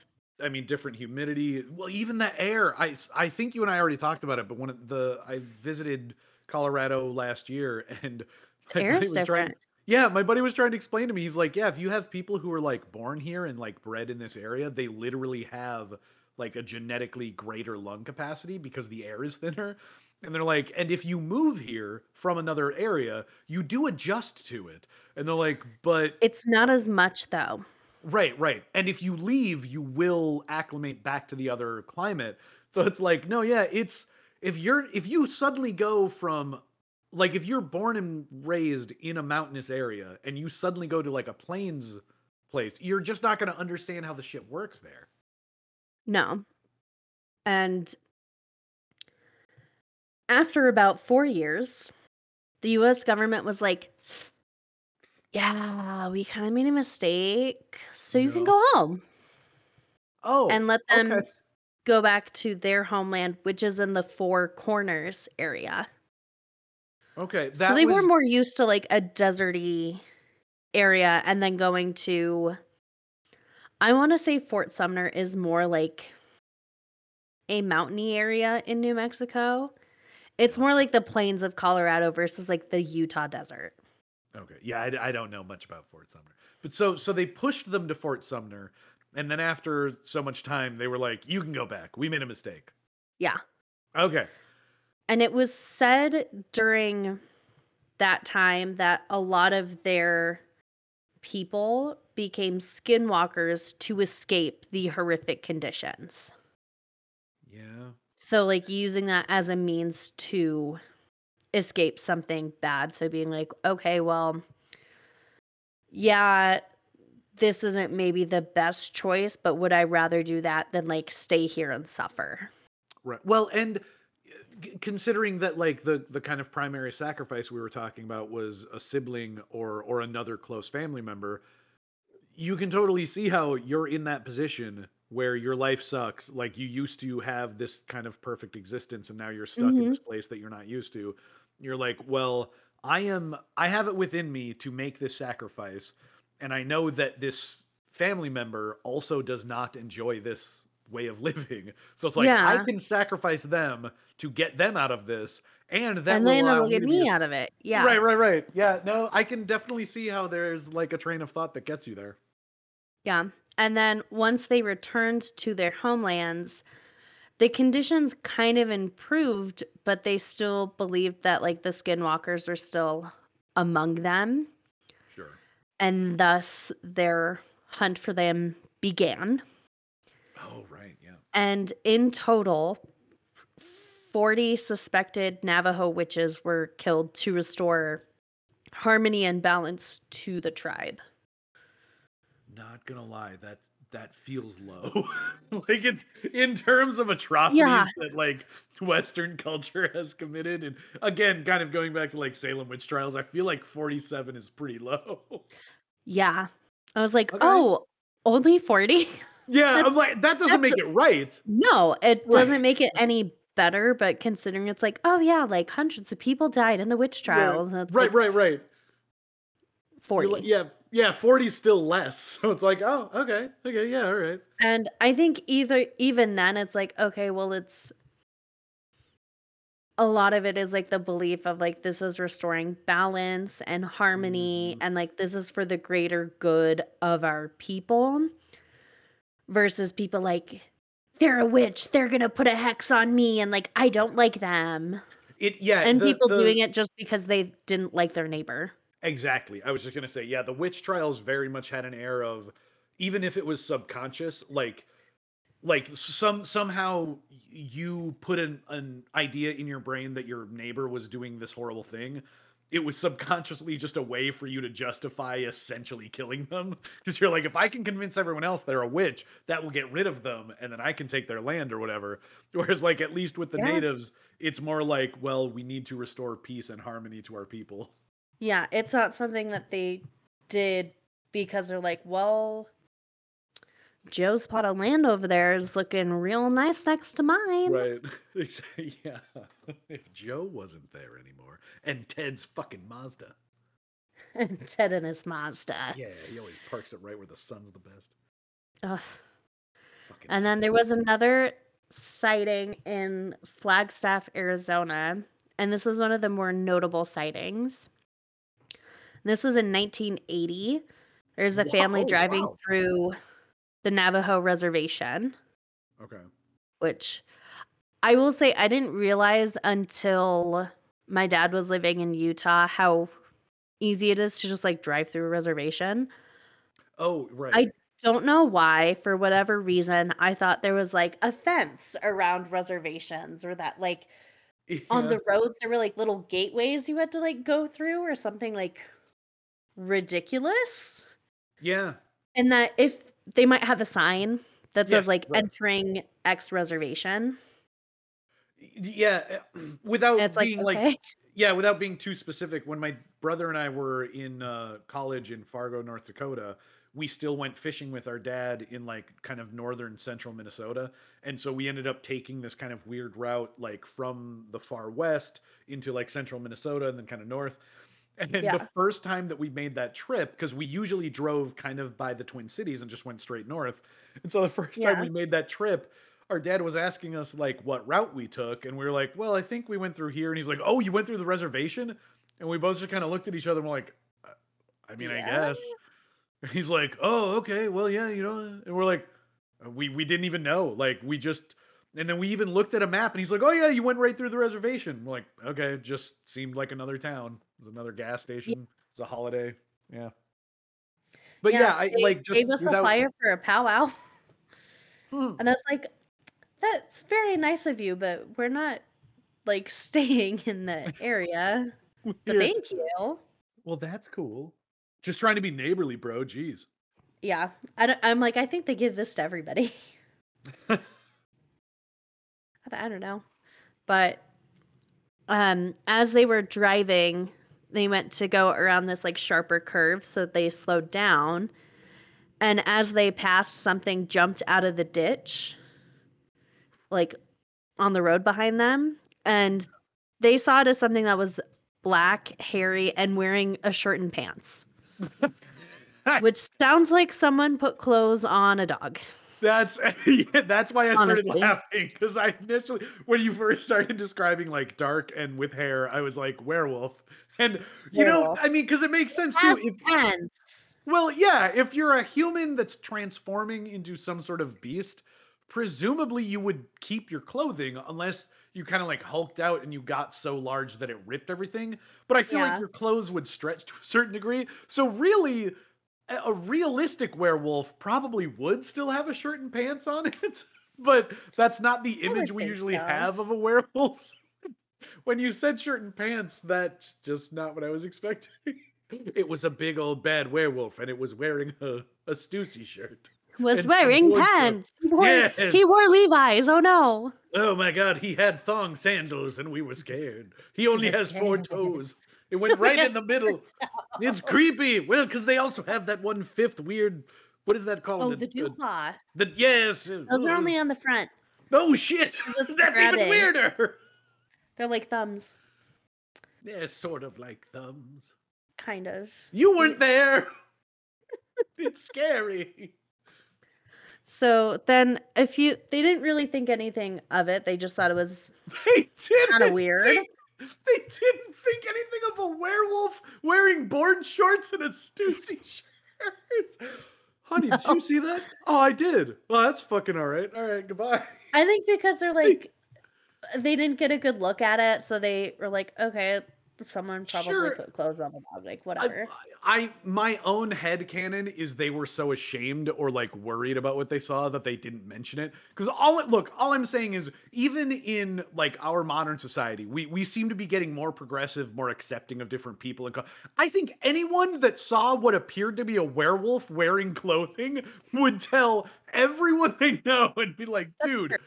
I mean, different humidity. Well, even the air. I I think you and I already talked about it, but when the I visited Colorado last year, and my Air is was trying- different. Yeah, my buddy was trying to explain to me. He's like, yeah, if you have people who are like born here and like bred in this area, they literally have like a genetically greater lung capacity because the air is thinner. And they're like, and if you move here from another area, you do adjust to it. And they're like, but It's not as much though. Right, right. And if you leave, you will acclimate back to the other climate. So it's like, no, yeah, it's if you're if you suddenly go from like if you're born and raised in a mountainous area and you suddenly go to like a plains place, you're just not going to understand how the shit works there. No. And after about four years, the US government was like, yeah, we kind of made a mistake. So you can go home Oh, and let them okay. go back to their homeland, which is in the Four Corners area. Okay, that so they were more used to like a deserty area and then going to I want to say Fort Sumner is more like a mountainy area in New Mexico. It's more like the plains of Colorado versus like the Utah desert. Okay. Yeah, I, I don't know much about Fort Sumner. But so so they pushed them to Fort Sumner and then after so much time they were like, "You can go back. We made a mistake." Yeah. Okay. And it was said during that time that a lot of their people became skinwalkers to escape the horrific conditions. Yeah. So, like, using that as a means to escape something bad. So, being like, okay, well, yeah, this isn't maybe the best choice, but would I rather do that than like stay here and suffer? Right. Well, and considering that like the the kind of primary sacrifice we were talking about was a sibling or or another close family member, you can totally see how you're in that position where your life sucks. Like you used to have this kind of perfect existence and now you're stuck in Mhm. this place that you're not used to. You're like, "Well, I am I have it within me to make this sacrifice and I know that this family member also does not enjoy this way of living. So it's like yeah. I can sacrifice them to get them out of this, and that and then it'll get me a out of it. Yeah. Right, right, right. Yeah, no, I can definitely see how there's like a train of thought that gets you there. Yeah. And then once they returned to their homelands, the conditions kind of improved, but they still believed that like the skinwalkers were still among them. Sure. And thus their hunt for them began. Oh, right, yeah. And in total, 40 suspected Navajo witches were killed to restore harmony and balance to the tribe. Not gonna lie, that that feels low. like in in terms of atrocities Yeah. that like Western culture has committed, and again, kind of going back to like Salem witch trials, I feel like 47 is pretty low. Yeah. I was like, Okay. oh, only 40? yeah, I'm like that doesn't make it right. no, it Right. doesn't make it any better, but considering it's like, oh, yeah, like hundreds of people died in the witch trials. it's Right, like right, right. 40. Like- yeah, yeah, 40 still less. So it's like, oh, okay, okay, yeah, all right. And I think either even then it's like, okay, well it's a lot of it is like the belief of like this is restoring balance and harmony Mhm. and like this is for the greater good of our people versus people like they're a witch, they're gonna put a hex on me and like I don't like them. It yeah, And the- people the- doing it just because they didn't like their neighbor. Exactly. I was just gonna say, yeah, the witch trials very much had an air of, even if it was subconscious, like, like some somehow you put an an idea in your brain that your neighbor was doing this horrible thing. It was subconsciously just a way for you to justify essentially killing them. Because you're like, if I can convince everyone else they're a witch, that will get rid of them, and then I can take their land or whatever. Whereas, like, at least with the Yeah. natives, it's more like, well, we need to restore peace and harmony to our people. Yeah, it's not something that they did because they're like, well, Joe's plot of land over there is looking real nice next to mine. Right. Yeah. If Joe wasn't there anymore, and Ted's fucking Mazda. And Ted and his Mazda. Yeah, he always parks it right where the sun's the best. Ugh. Fucking And then there was another sighting in Flagstaff, Arizona. And this is one of the more notable sightings. This was in 1980. There's a Wow, family driving wow. through the Navajo reservation. Okay. which I will say I didn't realize until my dad was living in Utah how easy it is to just like drive through a reservation. Oh, right. I don't know why, for whatever reason, I thought there was like a fence around reservations or that like on the roads there were like little gateways you had to like go through or something like ridiculous. Yeah. And that if they might have a sign that says Yes, like right. entering X reservation. Yeah. uh, Without it's like, being okay. like yeah, without being too specific, when my brother and I were in uh, college in Fargo, North Dakota, we still went fishing with our dad in like kind of northern central Minnesota. And so we ended up taking this kind of weird route, like from the far west into like central Minnesota and then kind of north. And then Yeah. the first time that we made that trip, because we usually drove kind of by the Twin Cities and just went straight north. And so the first time we made that trip, our dad was asking us like what route we took, and we were like, "Well, I think we went through here." And he's like, "Oh, you went through the reservation?" And we both just kind of looked at each other and we're like, "Uh, "I mean, I guess." And he's like, "Oh, okay, well, yeah, you know." And we're like, "Uh, "We we didn't even know. Like, we just." And then we even looked at a map, and he's like, "Oh yeah, you went right through the reservation." We're like, "Okay, it just seemed like another town. It was another gas station. It's a holiday. Yeah." But yeah, I they like just gave us a flyer for a powwow, Hmm. and I was like, "That's very nice of you, but we're not like staying in the area." But thank you. Well, that's cool. Just trying to be neighborly, bro. Jeez. Yeah, I I'm like, I think they give this to everybody. I don't- know, but um, as they were driving, they went to go around this like sharper curve, so they slowed down. And as they passed, something jumped out of the ditch, like on the road behind them, and they saw it as something that was black, hairy, and wearing a shirt and pants, which sounds like someone put clothes on a dog. That's yeah, that's why I started Honestly. laughing because I initially when you first started describing like dark and with hair, I was like werewolf, and you know, I mean, because it makes sense too. If tense. well, yeah, if you're a human that's transforming into some sort of beast, presumably you would keep your clothing unless you kind of like hulked out and you got so large that it ripped everything. But I feel like your clothes would stretch to a certain degree. So really, a realistic werewolf probably would still have a shirt and pants on it. But that's not the image we usually so. have of a werewolf. when you said shirt and pants, that's just not what I was expecting. It was a big old bad werewolf, and it was wearing a, a Stussy shirt. Was wearing pants. He wore, Yes. he wore Levi's. Oh no. Oh my god, he had thong sandals, and we were scared. He only has four toes. It went right in the middle. It's creepy. Well, because they also have that one fifth weird. What is that called? Oh, the dew claw. the- yes. Those are only on the front. Oh shit! That's even weirder. They're like thumbs, They're sort of like thumbs. kind of. You weren't there. it's scary. So then, if you, they didn't really think anything of it. They just thought it was kind of weird. They, they didn't think anything of a werewolf wearing board shorts and a Stussy shirt. Honey, did you see that? Oh, I did. Well, that's fucking all right. All right, goodbye. I think because they're like, they didn't get a good look at it, so they were like, okay, someone probably Sure. put clothes on the dog, like I, whatever. I my own head canon is they were so ashamed or like worried about what they saw that they didn't mention it. Because all look, all I'm saying is even in like our modern society, we we seem to be getting more progressive, more accepting of different people. And co- I think anyone that saw what appeared to be a werewolf wearing clothing would tell everyone they know and be like, That's dude. true.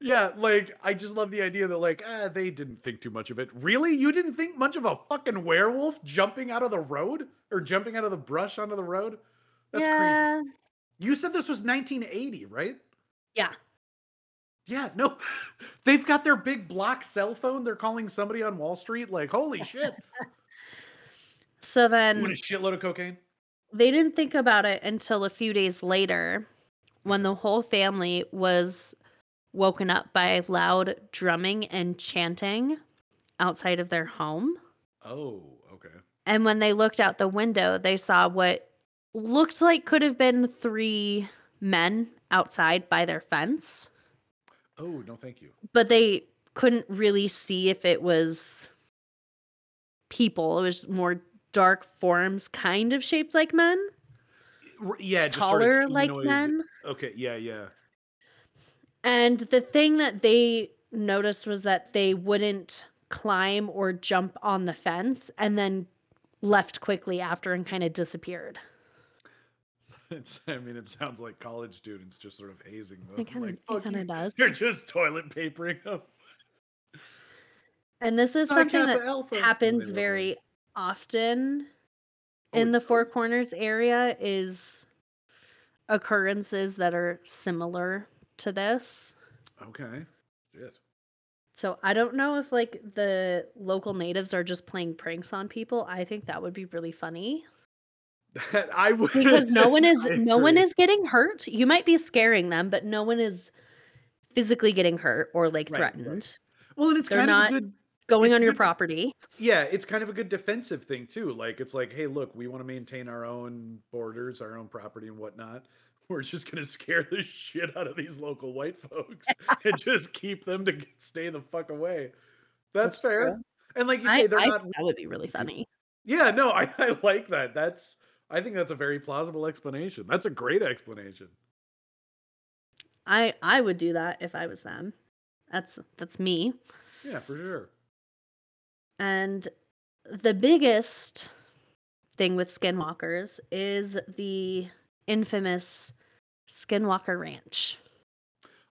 Yeah, like I just love the idea that like ah they didn't think too much of it. Really? You didn't think much of a fucking werewolf jumping out of the road or jumping out of the brush onto the road? That's crazy. You said this was 1980, right? yeah. Yeah, no. They've got their big block cell phone. They're calling somebody on Wall Street like, "Holy shit. So Doing a shitload of cocaine." they didn't think about it until a few days later, when the whole family was woken up by loud drumming and chanting outside of their home. Oh, okay. And when they looked out the window, they saw what looked like could have been three men outside by their fence, Oh, no thank you. but they couldn't really see if it was people. It was more dark forms, kind of shaped like men, Yeah, just sort of taller like men. Okay, yeah, yeah. And the thing that they noticed was that they wouldn't climb or jump on the fence and then left quickly after and kind of disappeared. It's, I mean, it sounds like college students just sort of hazing them. It kind of like, it "Fuck kind you." of does. You're just toilet papering them. And this is something that Alpha. Happens very often Oh, in the Four? Corners area is occurrences that are similar to this. Okay. Shit. So I don't know if like the local natives are just playing pranks on people. I think that would be really funny. That I would because no one is no one is getting hurt. You might be scaring them, but no one is physically getting hurt or like Right, right. threatened. Well, and it's they're kind not- of a good. Going It's on your good property. Yeah, it's kind of a good defensive thing too. Like it's like, hey, look, we want to maintain our own borders, our own property, and whatnot. We're just gonna scare the shit out of these local white folks and just keep them to stay the fuck away. That's, That's fair. true. And like you I, say, they're I not that would be really funny. Yeah, no, I, I like that. That's I think that's a very plausible explanation. That's a great explanation. I I would do that if I was them. That's that's me. Yeah, for sure. And the biggest thing with skinwalkers is the infamous Skinwalker Ranch.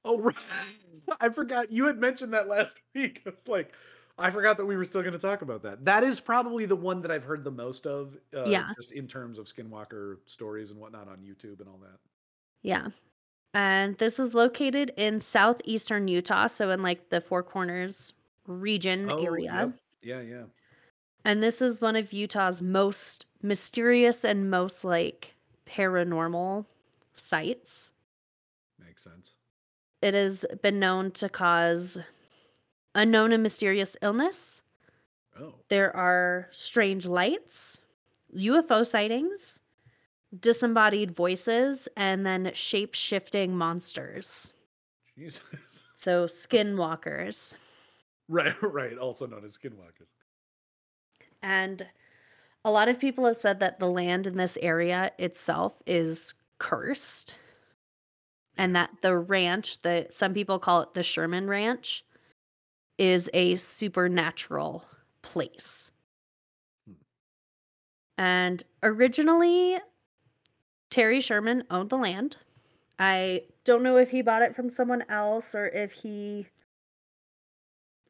Oh, right. I forgot you had mentioned that last week. I was like, I forgot that we were still going to talk about that. That is probably the one that I've heard the most of. Uh, Yeah. Just in terms of Skinwalker stories and whatnot on YouTube and all that. Yeah. And this is located in southeastern Utah, so in like the Four Corners region area. Oh, yep. Yeah, yeah. And this is one of Utah's most mysterious and most like paranormal sites. Makes sense. It has been known to cause unknown and mysterious illness. Oh. There are strange lights, UFO sightings, disembodied voices, and then shape shifting monsters. Jesus. So, skinwalkers. Right, right. Also known as skinwalkers. And a lot of people have said that the land in this area itself is cursed. And that the ranch, that some people call it the Sherman Ranch, is a supernatural place. Hmm. And originally, Terry Sherman owned the land. I don't know if he bought it from someone else or if he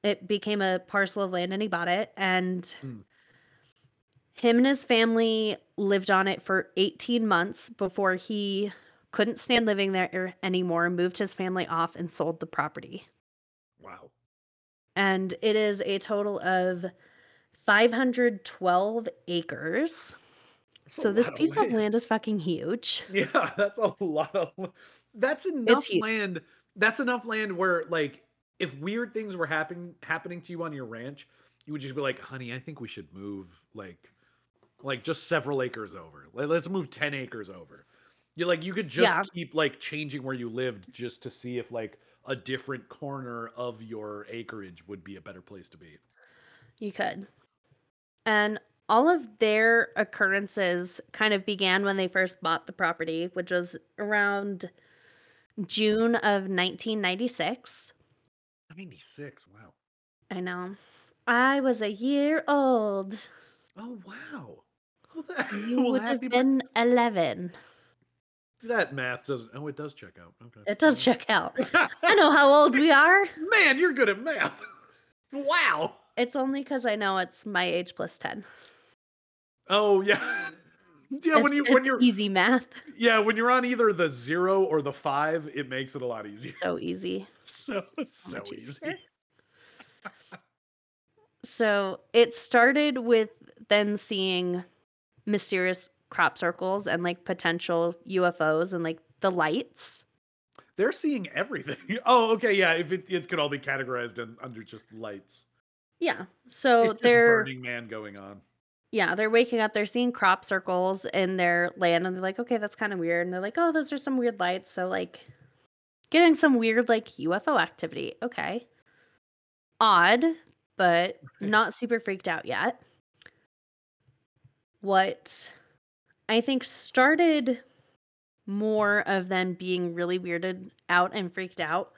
it became a parcel of land and he bought it and Hmm. Him and his family lived on it for 18 months before he couldn't stand living there er, anymore moved his family off and sold the property Wow. and it is a total of 512 acres That's so this of piece of land. land is fucking huge Yeah, that's a lot of. That's enough land. That's enough land where, like, if weird things were happening happening to you on your ranch, you would just be like, "Honey, I think we should move like, like just several acres over. Let's move ten acres over." You like you could just Yeah. keep like changing where you lived just to see if like a different corner of your acreage would be a better place to be. You could. And all of their occurrences kind of began when they first bought the property, which was around June of 1996. Ninety six. Wow. I know. I was a year old. Oh wow. Well, that, You well, would have been 11. that math doesn't. Oh, it does check out. Okay. It does check out. I know how old we are. Man, you're good at math. Wow. It's only because I know it's my age plus 10. Oh yeah. Yeah, when It's- you when you're easy math. yeah, when you're on either the 0 or the 5, it makes it a lot easier. So easy. So oh, so much easy. So it started with them seeing mysterious crop circles and like potential UFOs and like the lights. They're seeing everything. Oh, okay, yeah, if it, it could all be categorized in, under just lights. Yeah. So it's they're Burning Man going on. yeah, they're waking up, they're seeing crop circles in their land and they're like, "Okay, that's kind of weird." And they're like, "Oh, those are some weird lights." So like getting some weird like UFO activity. Okay. Odd, but not super freaked out yet. What I think started more of them being really weirded out and freaked out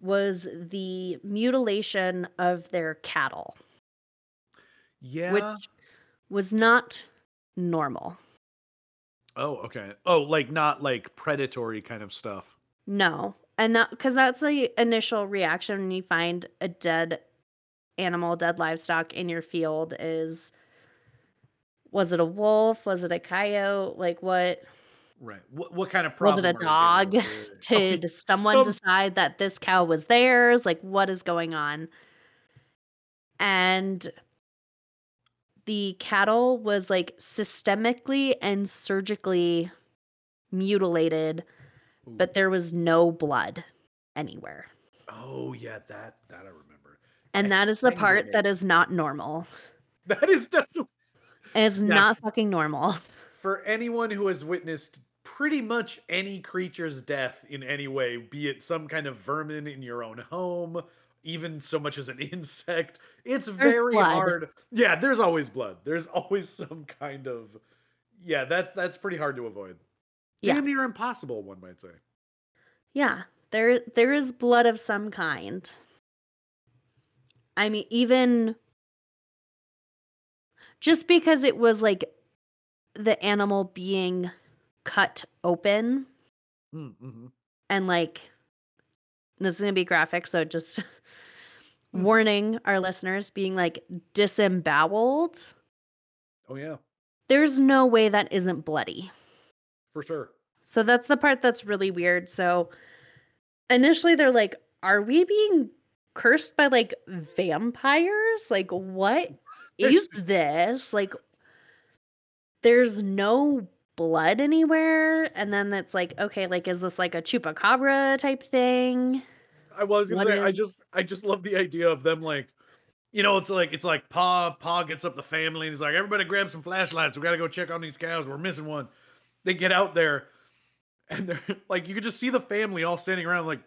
was the mutilation of their cattle, Yeah. which was not normal. oh, okay. Oh, like not like predatory kind of stuff. No. And that because that's the initial reaction when you find a dead animal, dead livestock in your field is was it a wolf? Was it a coyote? Like what Right. What what kind of problem? was it a dog? Yeah. Oh, Did someone some- decide that this cow was theirs? Like what is going on? And the cattle was like systemically and surgically mutilated, Ooh. but there was no blood anywhere. Oh yeah, that that I remember. And that is the part that is not normal. That is definitely Is Yeah. not fucking normal. for anyone who has witnessed pretty much any creature's death in any way, be it some kind of vermin in your own home, even so much as an insect, it's There's very blood. hard. Yeah, there's always blood. There's always some kind of yeah, that that's pretty hard to avoid. Yeah. Damn near impossible, one might say. Yeah, there there is blood of some kind. I mean, even just because it was like the animal being cut open Mm-hmm. and like this is gonna be graphic, so just Hmm. warning our listeners being like disemboweled. Oh yeah, There's no way that isn't bloody. for sure. So that's the part that's really weird. So initially they're like, are we being cursed by like vampires? Like, what is this? Like, there's no blood anywhere. And then it's like, okay, like, is this like a chupacabra type thing? I was gonna What say, I just I just love the idea of them like, you know, it's like it's like Pa Pa gets up the family and he's like, everybody grab some flashlights. We gotta go check on these cows. We're missing one. They get out there, and they're like, you could just see the family all standing around like,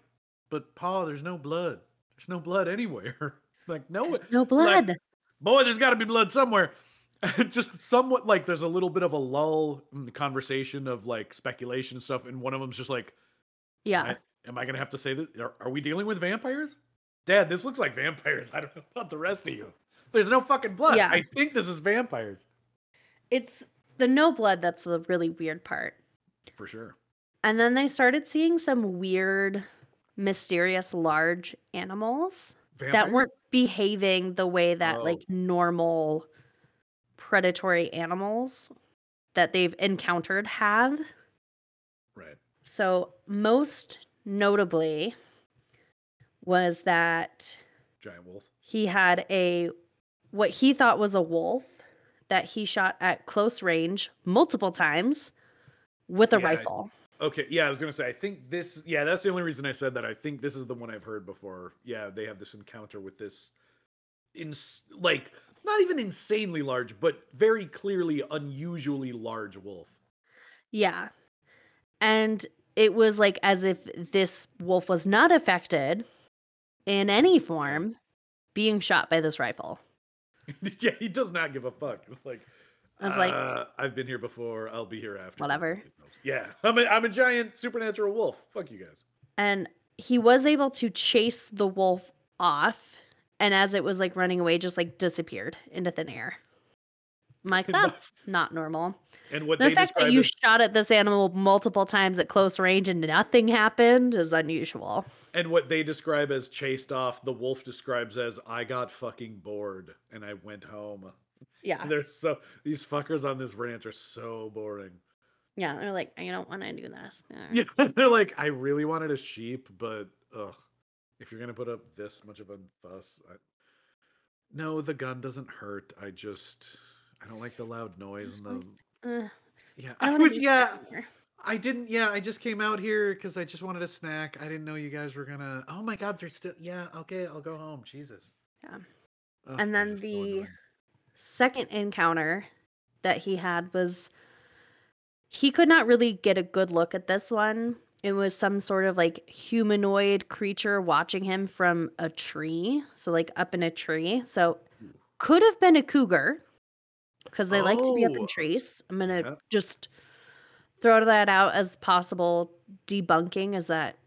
but Pa, there's no blood. There's no blood anywhere. like no, There's no blood. Boy, there's got to be blood somewhere. just somewhat like there's a little bit of a lull in the conversation of like speculation and stuff, and one of them's just like, yeah. I- am I gonna have to say that? Are, are we dealing with vampires? Dad, this looks like vampires. I don't know about the rest of you. There's no fucking blood. Yeah. I think this is vampires It's the no blood that's the really weird part. for sure. And then they started seeing some weird, mysterious large animals that weren't behaving the way that Oh. like normal predatory animals that they've encountered have. right. So, most notably was that Giant wolf. he had a what he thought was a wolf that he shot at close range multiple times with a Yeah, rifle. Okay, yeah, I was gonna say. I think this. Yeah, that's the only reason I said that. I think this is the one I've heard before. Yeah, they have this encounter with this, in like not even insanely large, but very clearly unusually large wolf. Yeah. And it was like as if this wolf was not affected in any form being shot by this rifle. yeah, he does not give a fuck. It's like, I was like- uh, I've been here before. I'll be here after. Whatever. Yeah, I'm a, I'm a giant supernatural wolf. Fuck you guys. And he was able to chase the wolf off. And as it was like running away, just like disappeared into thin air. I'm like, that's not normal. And what The fact that you as, shot at this animal multiple times at close range and nothing happened is unusual. and what they describe as chased off, the wolf describes as I got fucking bored and I went home. Yeah. They're so these fuckers on this ranch are so boring. Yeah. They're like, I don't want to do this. Uh, Yeah, they're like, I really wanted a sheep, but ugh, if you're gonna put up this much of a fuss, I... no, the gun doesn't hurt. I just I don't like the loud noise Just and the uh, yeah. I I, was yeah. I didn't. Yeah, I just came out here because I just wanted a snack. I didn't know you guys were gonna. Oh my god, they're still. Yeah, okay, I'll go home. Jesus. Yeah. Ugh, And then the-. Second encounter that he had was he could not really get a good look at this one. It was some sort of like humanoid creature watching him from a tree. So, like up in a tree. So, could have been a cougar because they like to be up Oh. in trees. I'm going to Yep. just throw that out as possible debunking is that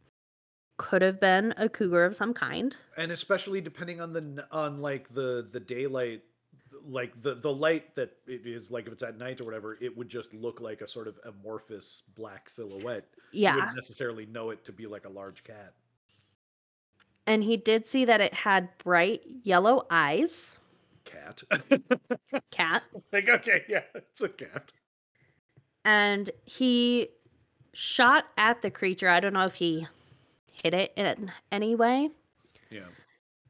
could have been a cougar of some kind. and especially depending on the on like the the daylight like the the light that it is like if it's at night or whatever it would just look like a sort of amorphous black silhouette you Yeah. wouldn't necessarily know it to be like a large cat And he did see that it had bright yellow eyes. cat Cat. like okay yeah it's a cat and he shot at the creature. I don't know if he hit it in any way yeah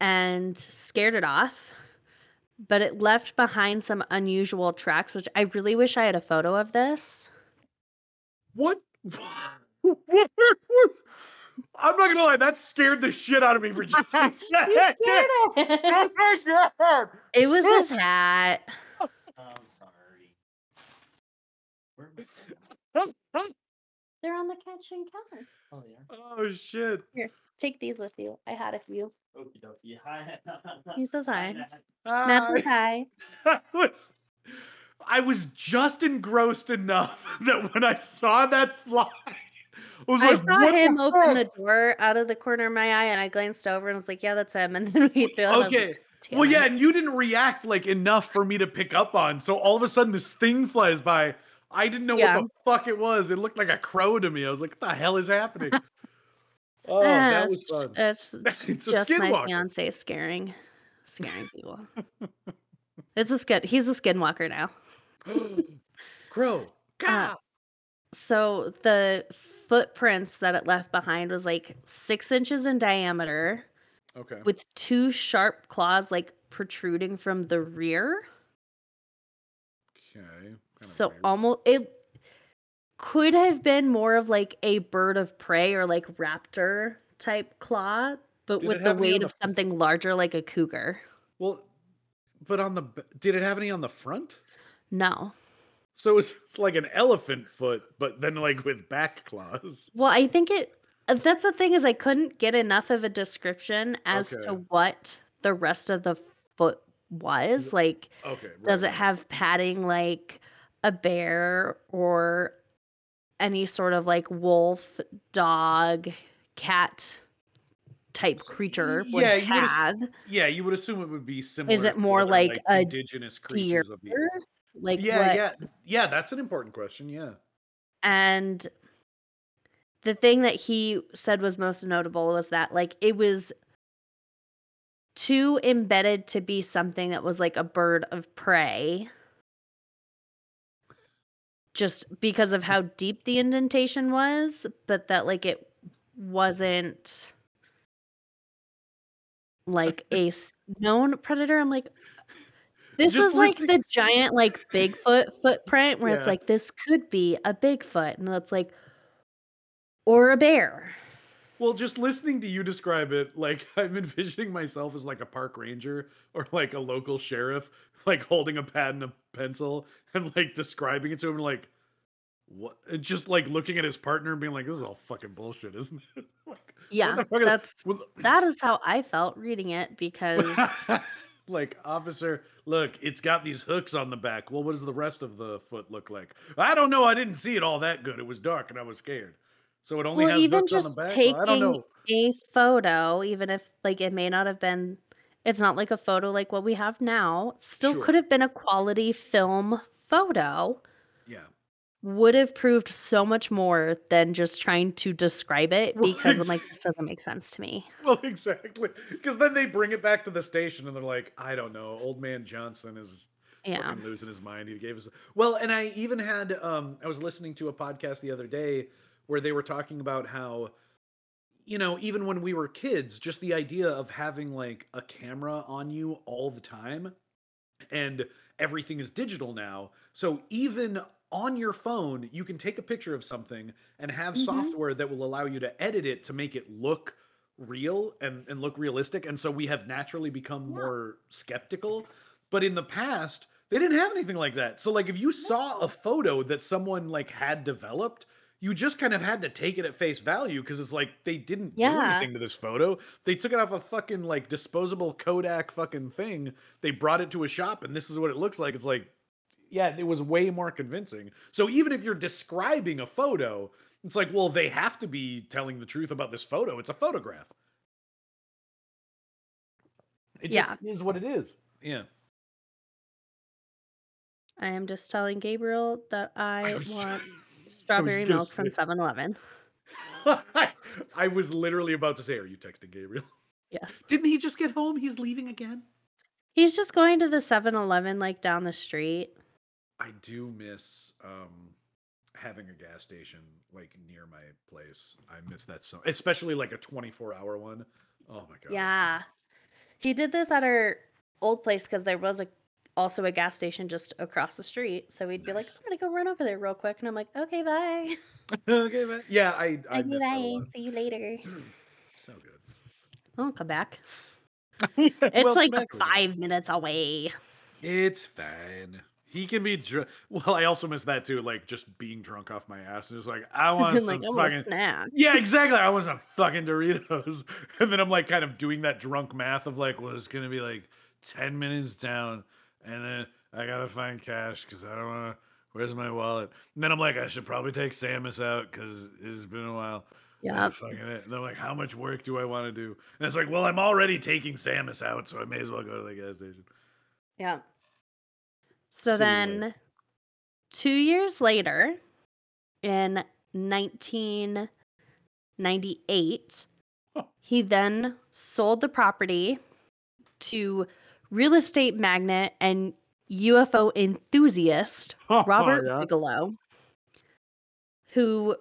and scared it off, but it left behind some unusual tracks, which I really wish I had a photo of this. what what was i'm not gonna lie that scared the shit out of me for just a second oh my it was his hat. I'm sorry. Where was They're on the kitchen counter. Oh yeah. oh shit Take these with you. I had a few. Okie dokie. Hi. He says hi. Hi. Matt says hi. I was, I was just engrossed enough that when I saw that fly, I was I like, saw "What him open the door out of the corner of my eye, and I glanced over and was like, "Yeah, that's him." And then we threw. Okay. Well, yeah, and you didn't react like enough for me to pick up on. So all of a sudden, this thing flies by. I didn't know Yeah. what the fuck it was. It looked like a crow to me. I was like, "What the hell is happening?" Oh, Eh, that it's was fun. It's It's a just my fiance scaring, scaring people. it's a skin. He's a skinwalker now. crow. Uh, So the footprints that it left behind was like six inches in diameter, okay. with two sharp claws like protruding from the rear. Okay. kinda so weird. almost it. Could have been more of like a bird of prey or like raptor type claw, but Did with the have any on weight the of something larger like a cougar. Well, but on the did it have any on the front? No. So it's, it's like an elephant foot, but then like with back claws. Well, I think it uh, that's the thing is I couldn't get enough of a description as to what the rest of the foot was. Like Okay. does it have padding like a bear or any sort of like wolf, dog, cat type creature would yeah, you have? Yeah, you would assume it would be similar. Is it more other, like a indigenous Deer? creatures of the earth. Like Yeah, what yeah, yeah. That's an important question. Yeah. And the thing that he said was most notable was that like it was too embedded to be something that was like a bird of prey. Just because of how deep the indentation was, but that like it wasn't like a known predator. I'm like, this is like the giant like Bigfoot footprint where it's like this could be a Bigfoot, and that's like, or a bear. Well, just listening to you describe it, like I'm envisioning myself as like a park ranger or like a local sheriff, like holding a pad and a pencil and like describing it to him, like what? and Just like looking at his partner and being like, "This is all fucking bullshit, isn't it?" like, Yeah, is- that's that is how I felt reading it because like officer look it's got these hooks on the back well what does the rest of the foot look like i don't know i didn't see it all that good it was dark and i was scared so it only well, has even just on the back Well, i don't taking know a photo, even if like it may not have been, it's not like a photo like what we have now. Still Sure. could have been a quality film photo. yeah Would have proved so much more than just trying to describe it Well, because I'm like, this doesn't make sense to me. well exactly because then they bring it back to the station and they're like i don't know old man johnson is Yeah. losing his mind. He gave us well, and I even had um I was listening to a podcast the other day where they were talking about how you know, even when we were kids, just the idea of having like a camera on you all the time and everything is digital now. So even on your phone, you can take a picture of something and have Mhm. software that will allow you to edit it to make it look real and, and look realistic. And so we have naturally become Yeah. more skeptical. But in the past, they didn't have anything like that. So like if you saw a photo that someone like had developed, you just kind of had to take it at face value because it's like they didn't do anything to this photo. They took it off a fucking like disposable Kodak fucking thing. They brought it to a shop and this is what it looks like. It's like, yeah, it was way more convincing. So even if you're describing a photo, it's like, well, they have to be telling the truth about this photo. It's a photograph. It just Yeah. is what it is. Yeah. I am just telling Gabriel that I was- want I was strawberry milk from say- 7 Eleven. I was literally about to say, Are you texting Gabriel? Yes. Didn't he just get home? He's leaving again? He's just going to the 7 Eleven like down the street. I do miss um having a gas station like near my place. I miss that so especially like a 24 hour one. Oh my god. Yeah. He did this at our old place because there was a also a gas station just across the street. So we'd be like, I'm gonna go run over there real quick. And I'm like, okay, bye. okay, man. Yeah, I I Okay, miss that a bye. See you later. So good. I'll come back. it's like five minutes away. It's fine. He can be drunk. Well, I also miss that too, like just being drunk off my ass and just like I want some I fucking. Yeah, exactly. I want some fucking Doritos. And then I'm like kind of doing that drunk math of like, well, it's gonna be like 10 minutes down, and then I gotta find cash because I don't wanna where's my wallet? And then I'm like, I should probably take Samus out because it's been a while. Yeah. fucking it. And they're like, how much work do I want to do? And it's like, well, I'm already taking Samus out, so I may as well go to the gas station. Yeah. So life. then two years later, in 1998, Huh. he then sold the property to real estate magnate and UFO enthusiast Robert Yeah. Bigelow, who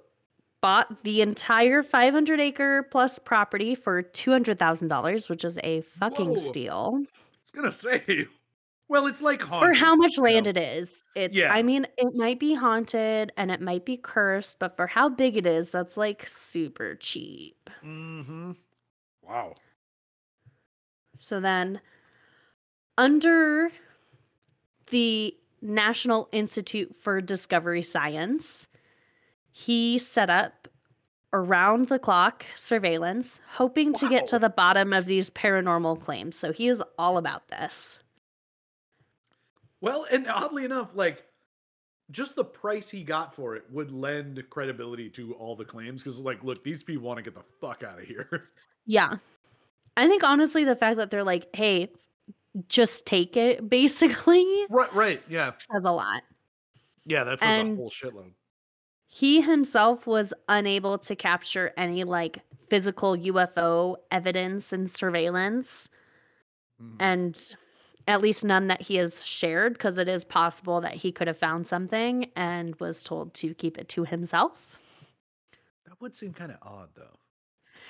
bought the entire 500 acre plus property for $200,000, which is a fucking Whoa. steal. I was gonna say, Well, it's like For how much you land know? it is, it's Yeah. I mean, it might be haunted and it might be cursed, but for how big it is, that's like super cheap. Mm-hmm. Wow. So then, under the National Institute for Discovery Science, he set up around the clock surveillance, hoping to get to the bottom of these paranormal claims. So he is all about this. Well, and oddly enough, like just the price he got for it would lend credibility to all the claims because, like, look, these people want to get the fuck out of here. Yeah. I think honestly, the fact that they're like, hey, just take it, basically, right, right, yeah, says a lot. yeah. That says And- a whole shitload. He himself was unable to capture any like physical UFO evidence and surveillance, Mhm. and at least none that he has shared, because it is possible that he could have found something and was told to keep it to himself. That would seem kind of odd, though.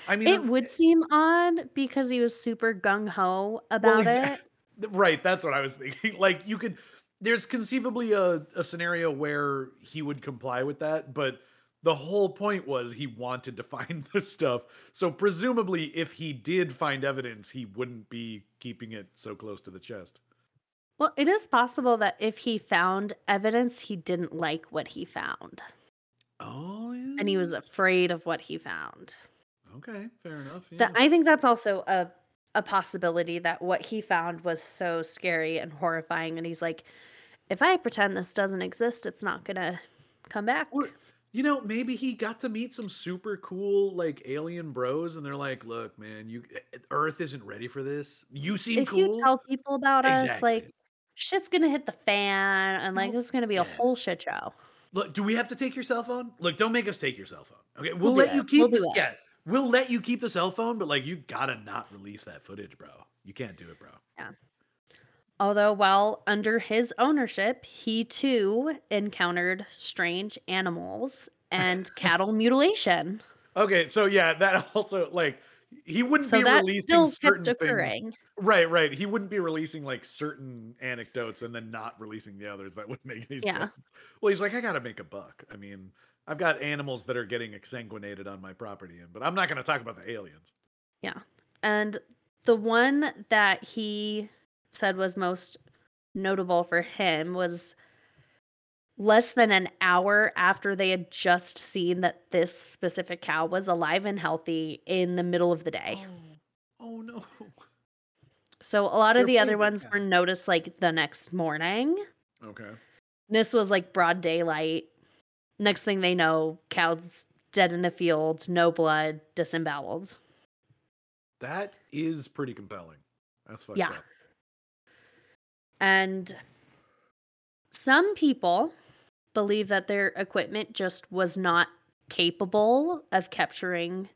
I mean, It um, would seem odd because he was super gung ho about exa- it. Right, that's what I was thinking. Like you could there's conceivably a, a scenario where he would comply with that, but the whole point was he wanted to find this stuff. So presumably if he did find evidence, he wouldn't be keeping it so close to the chest. Well, it is possible that if he found evidence, he didn't like what he found Oh yeah. and he was afraid of what he found. Okay, fair enough. Yeah. That I think that's also a a possibility that what he found was so scary and horrifying and he's like if I pretend this doesn't exist, it's not going to come back. Or you know, maybe he got to meet some super cool like alien bros, and they're like, "Look, man, you Earth isn't ready for this. You seem if cool." you tell people about us, like shit's going to hit the fan and like Well, it's going to be a whole shit show. Look, do we have to take your cell phone? Look, don't make us take your cell phone. Okay, we'll, We'll let you keep We'll this. Yeah, we'll let you keep the cell phone, but like, you gotta not release that footage, bro. You can't do it, bro. Yeah. Although while under his ownership, he too encountered strange animals and cattle mutilation. Okay, so yeah, that also like he wouldn't So be that releasing still certain kept things. occurring. Right, right. He wouldn't be releasing like certain anecdotes and then not releasing the others. That wouldn't make any Yeah. sense. Well, he's like, I gotta make a buck. I mean, I've got animals that are getting exsanguinated on my property, and but I'm not gonna talk about the aliens. Yeah, and the one that he said was most notable for him was less than an hour after they had just seen that this specific cow was alive and healthy in the middle of the day. Oh, oh no. So a lot of Your the other ones cow. were noticed like the next morning. Okay. This was like broad daylight. Next thing they know, cows dead in a field, no blood, disemboweled. That is pretty compelling. That's fucked Yeah. up. And some people believe that their equipment just was not capable of capturing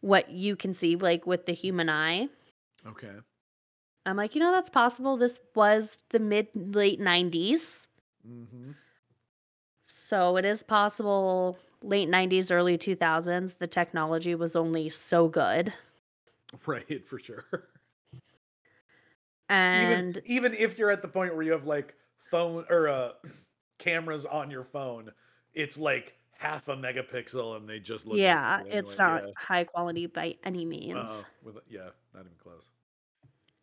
what you can see, like with the human eye. Okay. I'm like, you know, that's possible. This was the mid late 90s. Mm-hmm. So it is possible late 90s, early 2000s, the technology was only so good. Right, for sure. And even even if you're at the point where you have like phone or uh cameras on your phone, it's like half a megapixel and they just look yeah, it's anyway. not high quality by any means. Uh-uh. With yeah, not even close.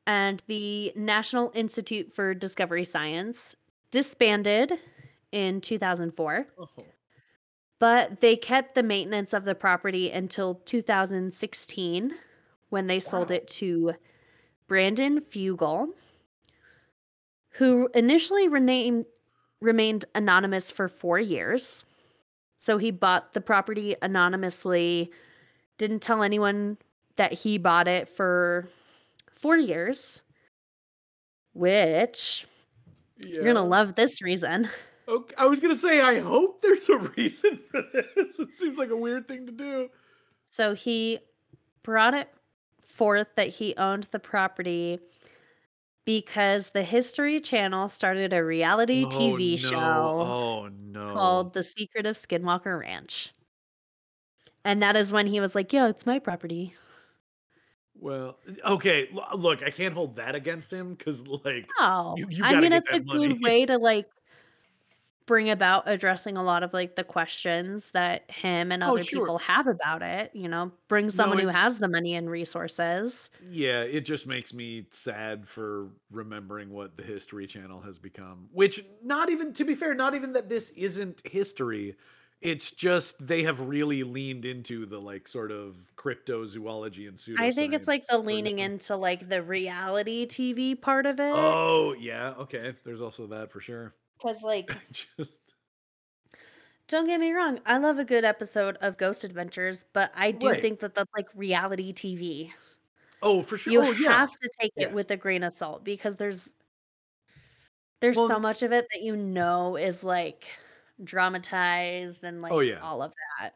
and the National Institute for Discovery Science disbanded in 2004, Oh. but they kept the maintenance of the property until 2016 when they sold it to Brandon Fugal, who initially renamed, remained anonymous for four years. So he bought the property anonymously, didn't tell anyone that he bought it for four years, which you're going to love this reason. Okay, I was gonna say, I hope there's a reason for this. It seems like a weird thing to do. So he brought it forth that he owned the property because the History Channel started a reality oh, TV show Oh no! called The Secret of Skinwalker Ranch. And that is when he was like, "Yeah, it's my property." Well, okay. Look, I can't hold that against him because, like, No, You- you I mean it's a money. good way to like bring about addressing a lot of like the questions that him and Oh, other sure. people have about it. You know, bring someone who it- has the money and resources. yeah, it just makes me sad for remembering what the History Channel has become. Which, not even to be fair, not even that this isn't history. It's just they have really leaned into the like sort of cryptozoology and pseudoscience. I think it's like the leaning them. into like the reality TV part of it. Oh yeah, okay. There's also that for sure. Because like just Don't get me wrong, I love a good episode of Ghost Adventures, but I do Right. think that that's like reality TV. oh for sure. You oh, yeah. have to take it with a grain of salt because there's there's Well- so much of it that you know is like dramatized and oh, like Oh, yeah. all of that.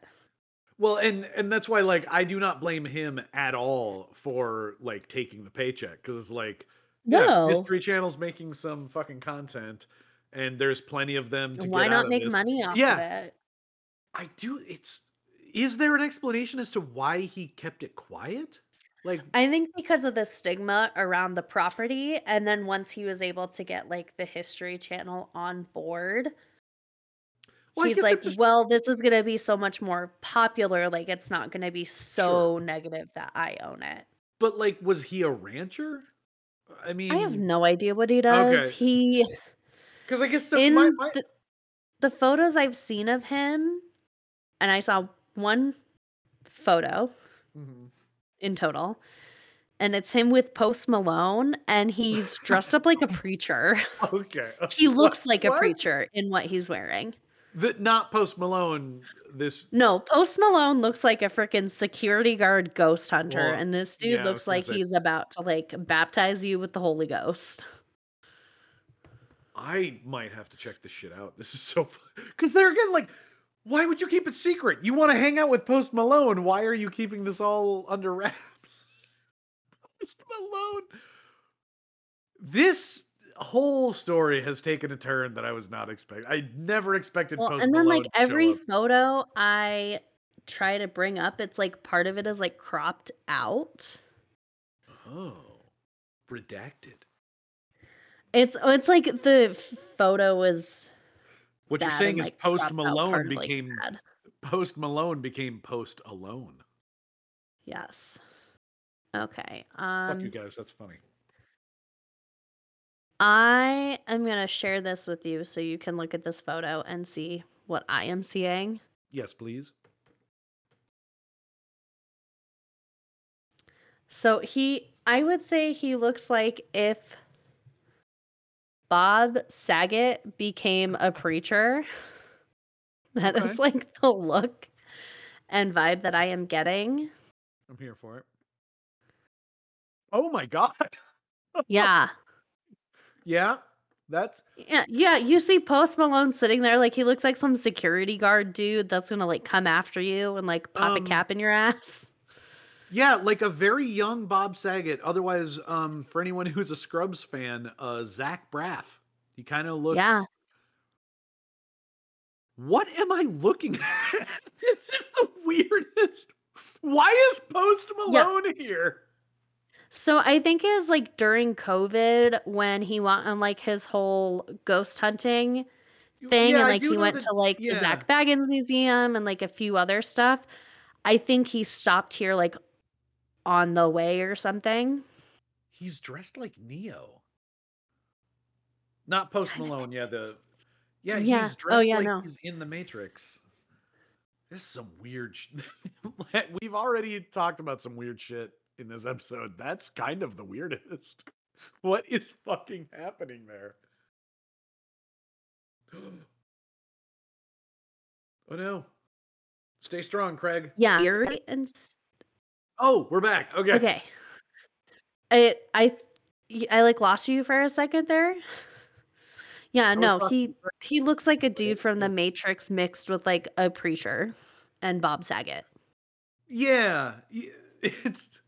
Well, and and that's why like I do not blame him at all for like taking the paycheck because it's like yeah, History Channel's making some fucking content, and there's plenty of them to Why get not make money off Yeah. of it? I do. It's is there an explanation as to why he kept it quiet? Like, I think because of the stigma around the property, and then once he was able to get like the History Channel on board, well, he's like, just- well, this is going to be so much more popular. Like, it's not going to be so negative that I own it. but like, was he a rancher? I mean, I have no idea what he does. Okay. He because I guess the, in my, my, the, the photos I've seen of him, and I saw one photo Mhm. in total, and it's him with Post Malone, and he's dressed up like a preacher. okay, He What- looks like a what? preacher in what he's wearing. The, not Post Malone. This No, Post Malone looks like a freaking security guard ghost hunter, Well, and this dude yeah, looks like say- he's about to like baptize you with the Holy Ghost. I might have to check this shit out. This is so because they're again like, why would you keep it secret? You want to hang out with Post Malone? Why are you keeping this all under wraps? Post Malone. This whole story has taken a turn that I was not expecting. I never expected Well, Post and then Malone like every photo I try to bring up, it's like part of it is like cropped out. Oh, redacted. It's it's like the photo was. What you're saying is like, Post Malone of, like, became. Post Malone became Post Alone. Yes. Okay. Fuck Um, you guys, that's funny. I am gonna share this with you so you can look at this photo and see what I am seeing. Yes, please. So he, I would say he looks like if Bob Saget became a preacher. That is Okay. like the look and vibe that I am getting. I'm here for it. Oh my god. Yeah. Yeah, that's Yeah, yeah, you see Post Malone sitting there like he looks like some security guard dude that's gonna like come after you and like pop Um, a cap in your ass. Yeah, like a very young Bob Saget. Otherwise, um, for anyone who's a Scrubs fan, uh, Zach Braff. He kind of looks. Yeah. What am I looking at? This is the weirdest. Why is Post Yeah. Malone here? So I think it was like during COVID when he went on like his whole ghost hunting thing Yeah, and like he went that- to like the. Zak Bagans Museum and like a few other stuff. I think he stopped here like on the way or something. He's dressed like Neo. Not Post Malone, yeah, the yeah, Yeah. he's Oh, dressed yeah, like no. he's in the Matrix. This is some weird sh- We've already talked about some weird shit in this episode. That's kind of the weirdest. What is fucking happening there? oh no. Stay strong, Craig. Yeah. And Oh, we're back. Okay. okay. I I I like lost you for a second there. Yeah, no, he he looks like a dude from the Matrix mixed with like a preacher and Bob Saget. Yeah, it's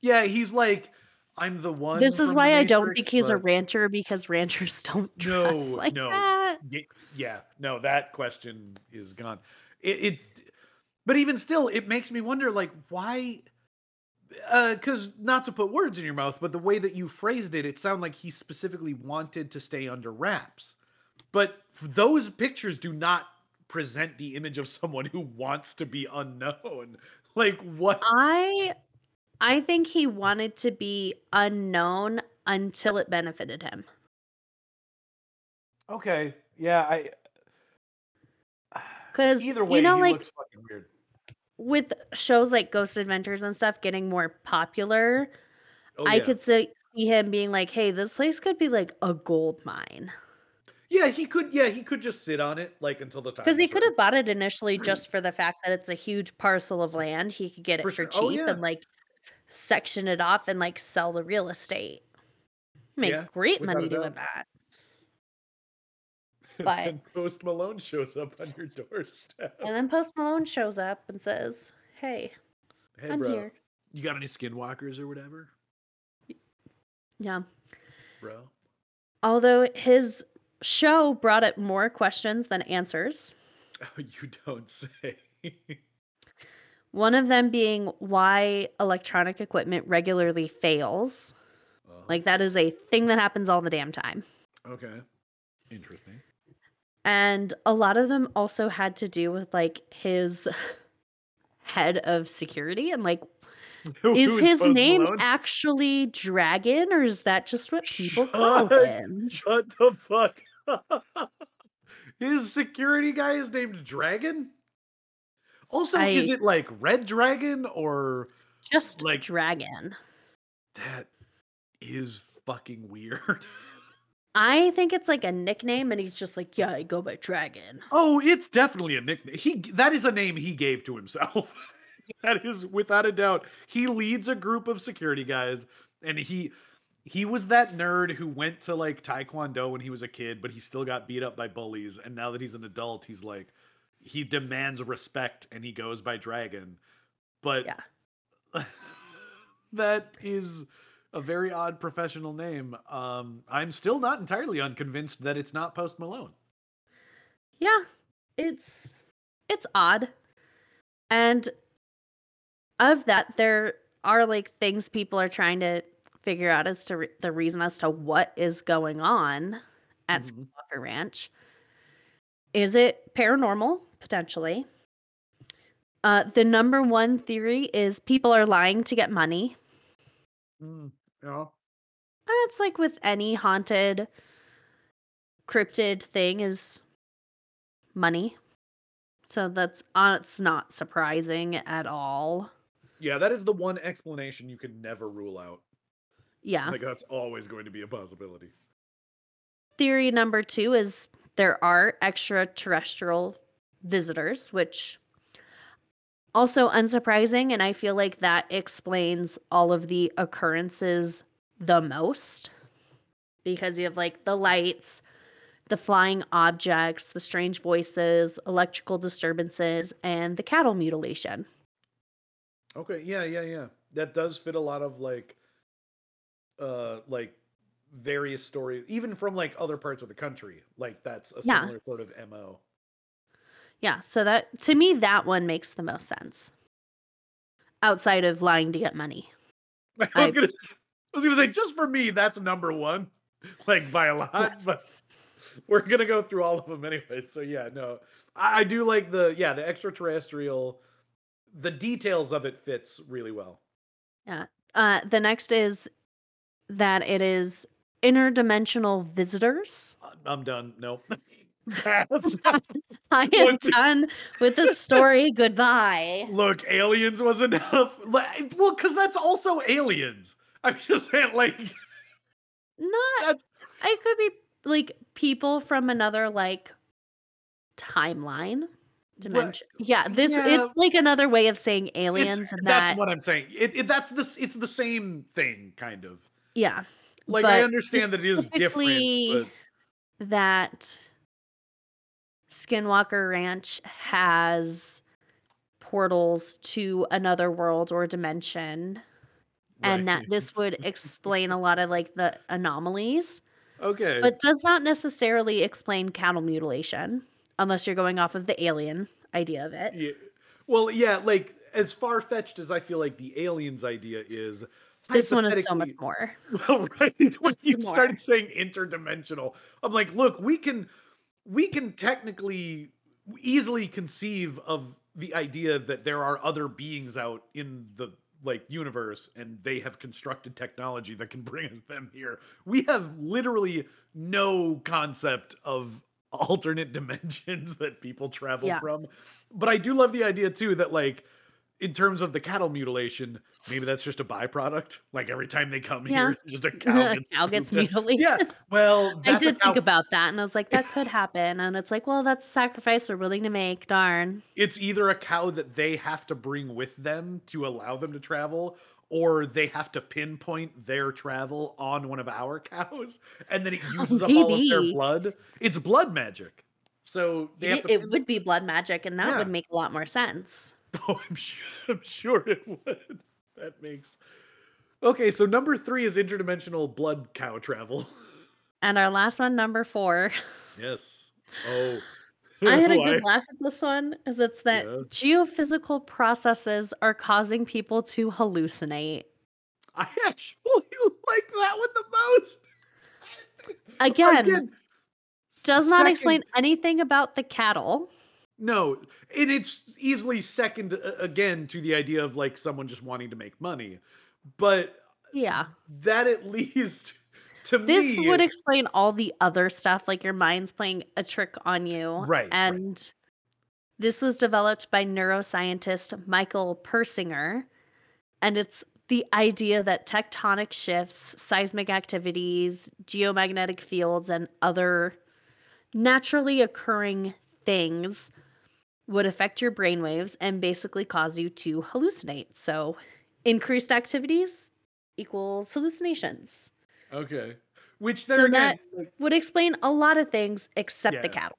yeah. He's like, I'm the one. This is why I don't think he's a rancher because ranchers don't dress No, like no. that. Yeah, no, that question is gone. It, it, but even still, it makes me wonder, like, why Uh, because not to put words in your mouth, but the way that you phrased it, it sounded like he specifically wanted to stay under wraps. But those pictures do not present the image of someone who wants to be unknown. Like what? I I think he wanted to be unknown until it benefited him. Okay, yeah, I. Cuz Either way, you know he like looks fucking weird. With shows like Ghost Adventures and stuff getting more popular, Oh, I yeah. could see, see him being like, "Hey, this place could be like a gold mine." Yeah, he could. Yeah, he could just sit on it like until the time. Because he could have bought it initially just for the fact that it's a huge parcel of land. He could get it For for, sure. Oh, cheap yeah. and like section it off and like sell the real estate. Make Yeah, great money doing that. And but- then Post Malone shows up on your doorstep. And then Post Malone shows up and says, "Hey, Hey, I'm bro, here." you got any skinwalkers or whatever, Yeah. bro? Although his show brought up more questions than answers. Oh, you don't say. One of them being why electronic equipment regularly fails. Oh, Like that is a thing that happens all the damn time. okay, interesting. And a lot of them also had to do with like his head of security and like Who- is who his Post name Malone? actually Dragon or is that just what people Shut- call him? Shut the fuck. up. His security guy is named Dragon. Also, is it like Red Dragon or Just Like- Dragon. that is fucking weird. I think it's like a nickname and he's just like, yeah, I go by Dragon. Oh, it's definitely a nickname. He that is a name he gave to himself. that is without a doubt. He leads a group of security guys and he he was that nerd who went to like taekwondo when he was a kid, but he still got beat up by bullies and now that he's an adult, he's like he demands respect and he goes by Dragon. But Yeah. that is a very odd professional name. Um I'm still not entirely unconvinced that it's not Post Malone. Yeah, it's it's odd. And of that there are like things people are trying to figure out as to re- the reason as to what is going on at. Skywalker Ranch. Is it paranormal potentially? Uh, the number one theory is people are lying to get money. Mm, yeah. Uh, It's like with any haunted cryptid thing is money. So that's uh, it's not surprising at all. Yeah, that is the one explanation you can never rule out. Yeah. Like that's always going to be a possibility. Theory number 2 is there are extraterrestrial visitors, which also unsurprising and I feel like that explains all of the occurrences the most because you have like the lights, the flying objects, the strange voices, electrical disturbances, and the cattle mutilation. Okay, yeah, yeah, yeah. That does fit a lot of like uh like various stories even from like other parts of the country. Like that's a Yeah. similar sort of MO. Yeah, so that to me that one makes the most sense. Outside of lying to get money. I was I- gonna I was gonna say just for me, that's number one. Like by a lot, Yes. but we're gonna go through all of them anyway. So yeah, no. I, I do like the yeah, the extraterrestrial the details of it fits really well. Yeah. Uh, the next is that it is interdimensional visitors. I'm done. Nope. Pass. I am One, done with the story. Goodbye. Look, aliens was enough. Well, because that's also aliens. I'm just saying, like, Not. It could be like people from another like timeline dimension. Yeah, this yeah. it's like another way of saying it's, aliens, and that's that what I'm saying. It, it that's this. It's the same thing, kind of. yeah, Like I understand that it is different, that Skinwalker Ranch has portals to another world or dimension. but and that this would explain a lot of like the anomalies, okay. but does not necessarily explain cattle mutilation unless you're going off of the alien idea of it. yeah. Well, yeah, like as far fetched as I feel like the aliens idea is, This one is so much more. Well, right. When you more. started saying interdimensional, I'm like, look, we can we can technically easily conceive of the idea that there are other beings out in the like universe and they have constructed technology that can bring us them here. We have literally no concept of alternate dimensions that people travel Yeah. from. But I do love the idea too that like in terms of the cattle mutilation, maybe that's just a byproduct. Like every time they come Yeah. here, just a cow gets, cow gets mutilated. Yeah. Well, I did think about that and I was like, that could happen. And it's like, well, that's a sacrifice we're willing to make. Darn. It's either a cow that they have to bring with them to allow them to travel, or they have to pinpoint their travel on one of our cows, and then it uses up all of their blood. It's blood magic. So they have It, to it would be blood magic, and that Yeah. would make a lot more sense. Oh, I'm sure. I'm sure it would. That makes. Okay, so number three is interdimensional blood cow travel. And our last one, number four. Yes. Oh. I had a good laugh at this one, is it's that Yeah. geophysical processes are causing people to hallucinate. I actually like that one the most. Again, does not second- explain anything about the cattle. No, and it's easily second uh, again to the idea of like someone just wanting to make money, but Yeah. that at least to This me would explain all the other stuff, like your mind's playing a trick on you. Right, right. And this was developed by neuroscientist Michael Persinger. And it's the idea that tectonic shifts, seismic activities, geomagnetic fields, and other naturally occurring things would affect your brainwaves and basically cause you to hallucinate. So, increased activities equals hallucinations. okay, which then So again, that- like, would explain a lot of things except the cattle.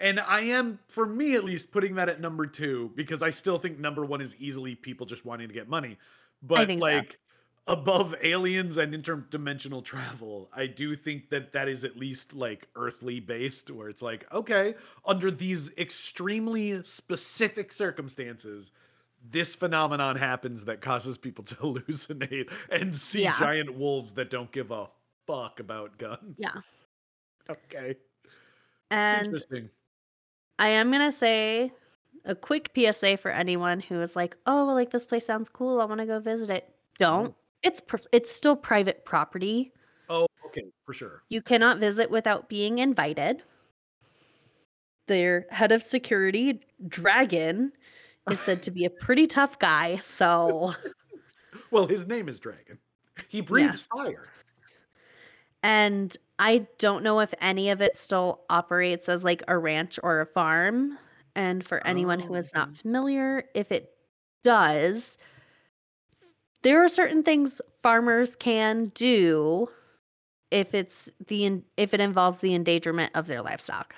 and I am for me at least putting that at number two because I still think number one is easily people just wanting to get money, but think so. Like. Above aliens and interdimensional travel, I do think that that is at least like earthly based, where it's like, okay, under these extremely specific circumstances, this phenomenon happens that causes people to hallucinate and see Yeah. giant wolves that don't give a fuck about guns. Yeah. Okay. And Interesting. I am going to say a quick PSA for anyone who is like, "Oh, well, like this place sounds cool. I want to go visit it." Don't. It's pr- it's still private property. Oh, okay, for sure. You cannot visit without being invited. Their head of security, Dragon, is said to be a pretty tough guy, so Well, his name is Dragon. He breathes Yes. fire. And I don't know if any of it still operates as like a ranch or a farm. And for anyone who Oh, is okay. not familiar, if it does, there are certain things farmers can do if it's the if it involves the endangerment of their livestock.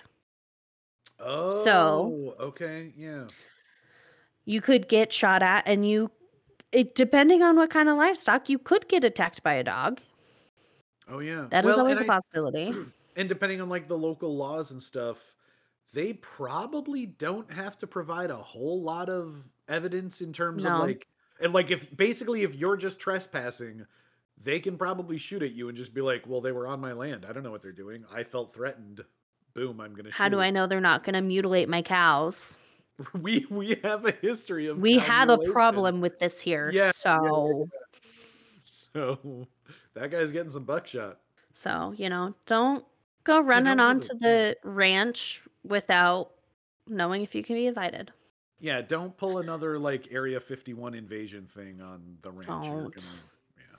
Oh, so okay, yeah. You could get shot at and you it depending on what kind of livestock, you could get attacked by a dog. Oh, yeah. That is Well, always a I- possibility. and depending on like the local laws and stuff they probably don't have to provide a whole lot of evidence in terms No. of like and like if basically if you're just trespassing they can probably shoot at you and just be like well they were on my land i don't know what they're doing i felt threatened boom i'm gonna How do. I know they're not going to mutilate my cows? we we have a history of we have a problem with this here. Yeah, yeah, yeah, so so that guy's getting some buckshot so, you know, don't go running onto the ranch without knowing if you can be invited. Yeah don't pull another like area 51 invasion thing on the ranch You're Don't. gonna- yeah.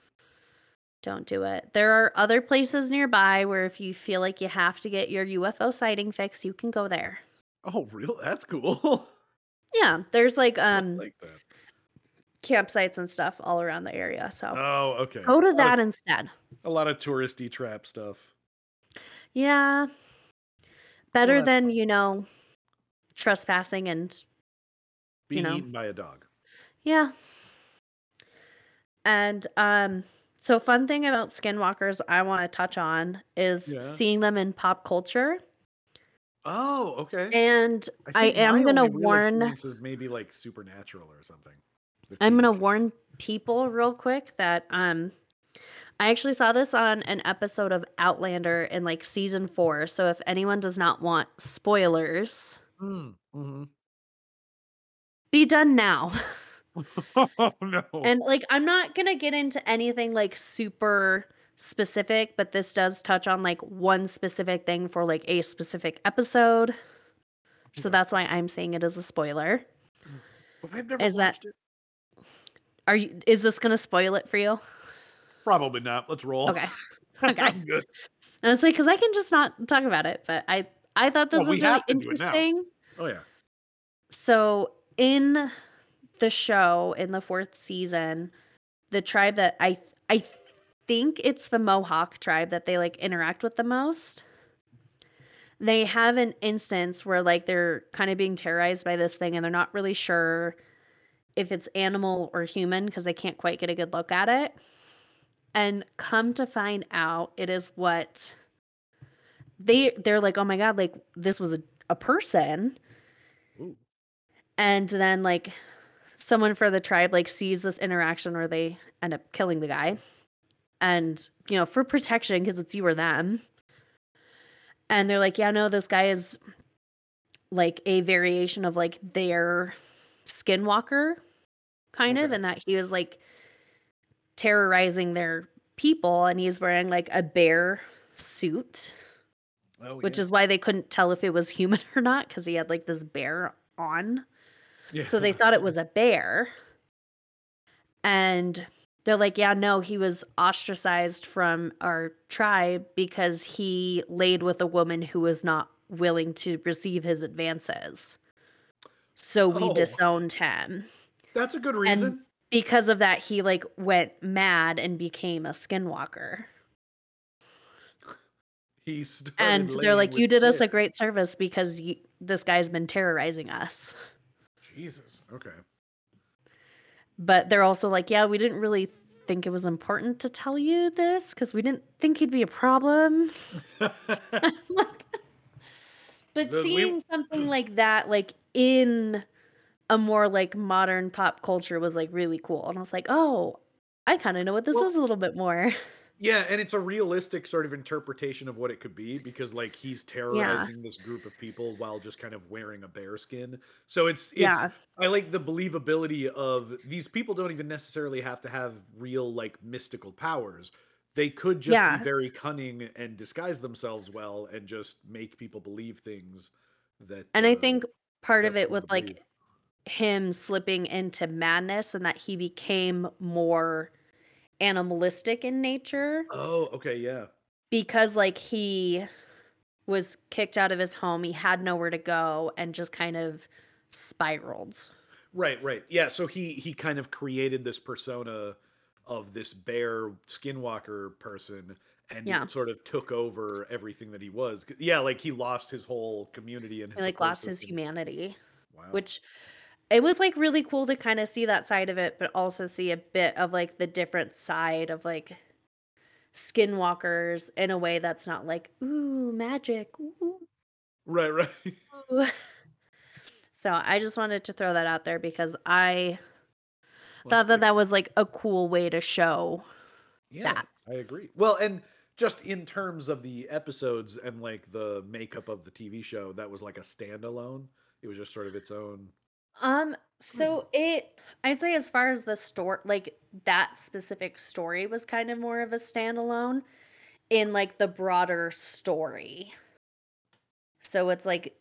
Don't do it. There are other places nearby where if you feel like you have to get your UFO sighting fix, you can go there. Oh, real? That's cool. Yeah, there's like I um like that. campsites and stuff all around the area. So Oh, okay. go to A lot of- that instead. A lot of touristy trap stuff. Yeah. Better that's than, you know, trespassing and Being know. eaten by a dog. Yeah. And um so fun thing about skinwalkers I want to touch on is Yeah. seeing them in pop culture. Oh, okay. And I think am gonna warn- experience is maybe like supernatural or something. I'm gonna warn people real quick that um I actually saw this on an episode of Outlander in like season four. So if anyone does not want spoilers, Mm, mhm. Be done now. oh no. And like I'm not gonna get into anything like super specific, but this does touch on like one specific thing for like a specific episode. So that's why I'm saying it as a spoiler. But I've never is that- watched it. Are you is this gonna spoil it for you? Probably not. Let's roll. Okay. Okay. I'm good. I was like, because I can just not talk about it, but I I thought this Well, was really have to do it now. interesting. Oh yeah. So in the show in the fourth season, the tribe that I I think it's the Mohawk tribe that they like interact with the most. They have an instance where like they're kind of being terrorized by this thing and they're not really sure if it's animal or human because they can't quite get a good look at it. And come to find out it is what they they're like, "Oh my god, like this was a, a person." And then like someone for the tribe like sees this interaction where they end up killing the guy. And you know, for protection because it's you or them. And they're like, "Yeah, no, this guy is like a variation of like their skinwalker kind of Okay. and that he was like terrorizing their people and he's wearing like a bear suit Oh, which yeah. is why they couldn't tell if it was human or not because he had like this bear on yeah. so they thought it was a bear. And they're like, yeah, no, he was ostracized from our tribe because he laid with a woman who was not willing to receive his advances. So we Oh. disowned him. That's a good reason. Because of that, he like went mad and became a skinwalker. he And they're like, you did us a great service because you, this guy's been terrorizing us. Jesus. Okay. but they're also like, yeah, we didn't really think it was important to tell you this because we didn't think he'd be a problem. But The- we- seeing something like that, like in a more like modern pop culture, was like really cool. And I was like, oh, I kind of know what this Well- is a little bit more. Yeah, and it's a realistic sort of interpretation of what it could be because like he's terrorizing this group of people while just kind of wearing a bear skin. So it's it's Yeah. I like the believability of these people don't even necessarily have to have real like mystical powers. They could just Yeah. be very cunning and disguise themselves well and just make people believe things that And I uh, think part of it with I like him slipping into madness and that he became more animalistic in nature. Oh, okay, yeah. because like he was kicked out of his home he had nowhere to go and just kind of spiraled Right, right. Yeah, so he he kind of created this persona of this bear skinwalker person and Yeah. sort of took over everything that he was. Yeah, like he lost his whole community and his he like lost his humanity Wow. which it was like really cool to kind of see that side of it but also see a bit of like the different side of like skinwalkers in a way that's not like ooh magic ooh, right, right. ooh. so i just wanted to throw that out there because i thought that that was like a cool way to show yeah, that. I agree. Well, and just in terms of the episodes and like the makeup of the TV show, that was like a standalone. It was just sort of its own. Um, so it I'd say as far as the story like that specific story was kind of more of a standalone in like the broader story. So it's like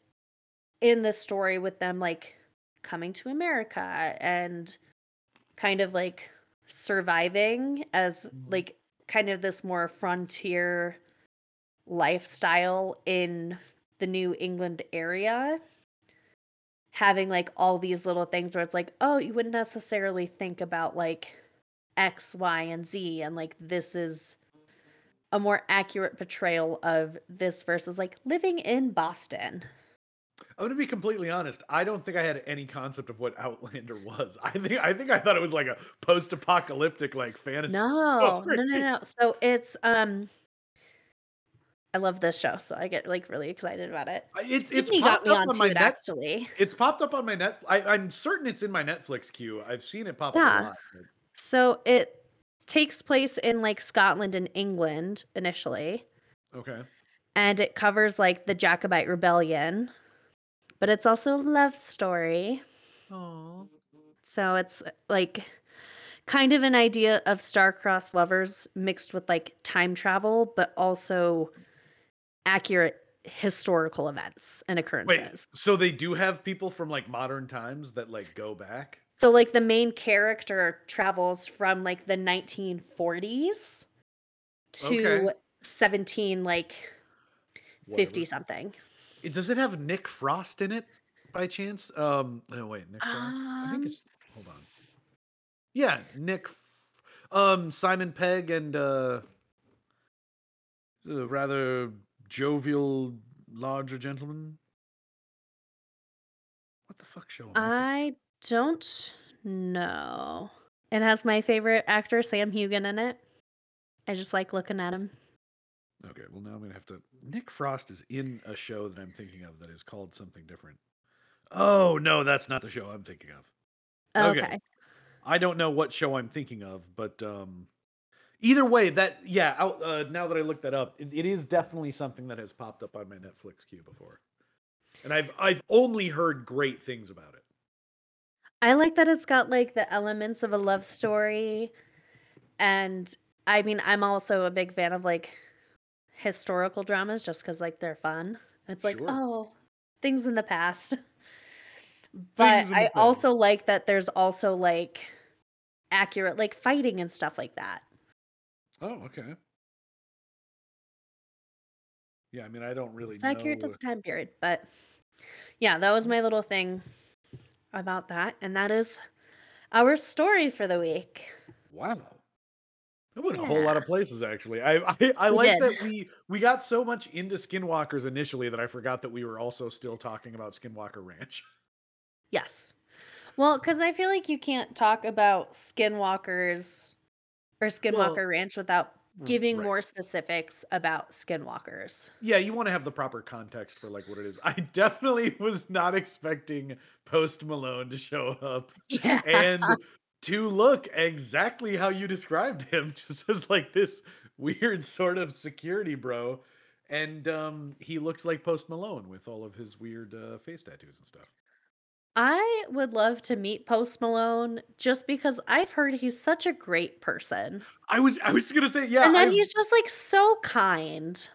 in the story with them like coming to America and kind of like surviving as Mhm. like kind of this more frontier lifestyle in the New England area having like all these little things where it's like, oh, you wouldn't necessarily think about like X, Y, and Z, and like this is a more accurate portrayal of this versus like living in Boston. I'm gonna be completely honest. I don't think I had any concept of what Outlander was. I think I think I thought it was like a post-apocalyptic like fantasy. No, no, no, no. So it's um I love this show, so I get like really excited about it. It's got popped me up on my it net. actually. It's popped up on my net. I, I'm certain it's in my Netflix queue. I've seen it pop up a lot. So it takes place in like Scotland and England initially, Okay. and it covers like the Jacobite rebellion, but it's also a love story. Oh. So it's like kind of an idea of star-crossed lovers mixed with like time travel, but also accurate historical events and Wait, occurrences. so they do have people from like modern times that like go back? So like the main character travels from like the 1940s to Okay. 17 like 50 something. It- Does it have Nick Frost in it by chance? Um, no, wait, Nick Frost. I think Um, it's. Hold on. Yeah, Nick. Um, Simon Pegg and uh, the rather jovial, larger gentleman. What the fuck show? I don't know. It has my favorite actor Sam Heughan in it. I just like looking at him. Okay, well now I'm gonna have to. Nick Frost is in a show that I'm thinking of that is called something different. Oh no, that's not the show I'm thinking of. Okay. Okay. I don't know what show I'm thinking of, but um, either way, that yeah. Uh, now that I looked that up, it, it is definitely something that has popped up on my Netflix queue before, and I've I've only heard great things about it. I like that it's got like the elements of a love story. And I mean, I'm also a big fan of like historical dramas just because like they're fun. It's like, Sure. oh, things in the past. But I the also like that there's also like accurate like fighting and stuff like that. Oh, okay. Yeah, I mean, I don't really It's accurate to know. the time period. But yeah, that was my little thing about that. And that is our story for the week. Wow. That went a whole lot of places, actually. I I, I We like did. that we we got so much into Skinwalkers initially that I forgot that we were also still talking about Skinwalker Ranch. Yes. Well, because I feel like you can't talk about Skinwalkers or Skinwalker Ranch without giving right. more specifics about Skinwalkers. Yeah, you want to have the proper context for like what it is. I definitely was not expecting Post Malone to show up Yeah. and to look exactly how you described him, just as like this weird sort of security bro. And um, he looks like Post Malone with all of his weird uh, face tattoos and stuff. I would love to meet Post Malone just because I've heard he's such a great person. I was I was just gonna say yeah. and then I've- he's just like so kind.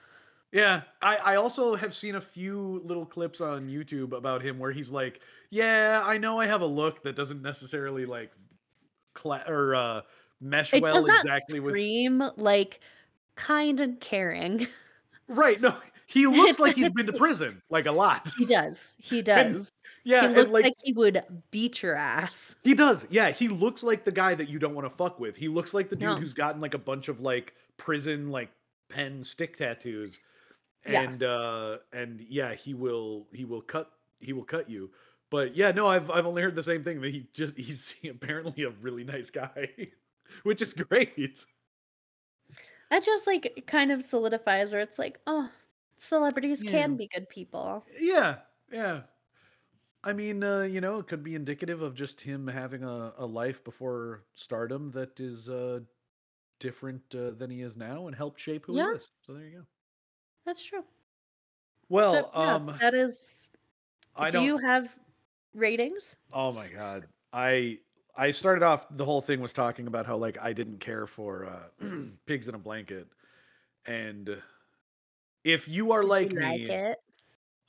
Yeah, I, I also have seen a few little clips on YouTube about him where he's like, "Yeah, I know I have a look that doesn't necessarily like, cla- or uh, mesh It well does not exactly with." scream like kind and caring. Right? No, he looks like he's been to prison like a lot. He does. He does. Yeah, he looks like, like he would beat your ass. he does. Yeah, he looks like the guy that you don't want to fuck with. He looks like the dude No. who's gotten like a bunch of like prison like pen stick tattoos, Yeah. and uh and yeah, he will he will cut he will cut you. But yeah, no, I've I've only heard the same thing that he just he's apparently a really nice guy, which is great. That just like kind of solidifies where it's like, oh, celebrities Yeah. can be good people. Yeah, yeah. I mean, uh, you know, it could be indicative of just him having a, a life before stardom that is uh, different uh, than he is now and helped shape who Yeah. he is. So there you go. That's true. Well, so, yeah, um, that is. I do you have ratings? Oh my god, I I started off the whole thing was talking about how like I didn't care for uh, pigs in a blanket, and if you are like you me, like it?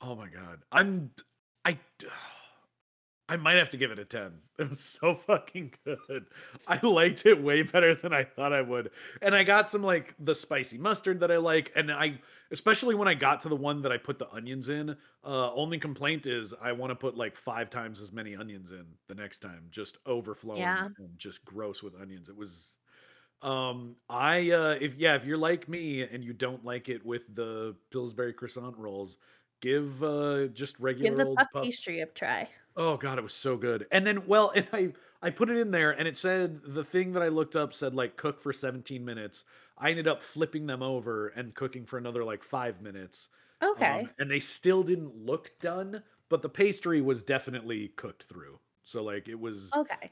Oh my god. I'm I I might have to give it a 10. It was so fucking good. I liked it way better than I thought I would. And I got some like the spicy mustard that I like and I especially when I got to the one that I put the onions in, uh only complaint is I want to put like 5 times as many onions in the next time, just overflowing Yeah. and just gross with onions. It was um I uh if yeah, if you're like me and you don't like it with the Pillsbury croissant rolls, give uh just regular Give the old puff puff pastry a try. Oh god, it was so good. And then well, and I I put it in there and it said the thing that I looked up said like cook for 17 minutes. I ended up flipping them over and cooking for another like five minutes. Okay. Um, and they still didn't look done, but the pastry was definitely cooked through. So like it was okay.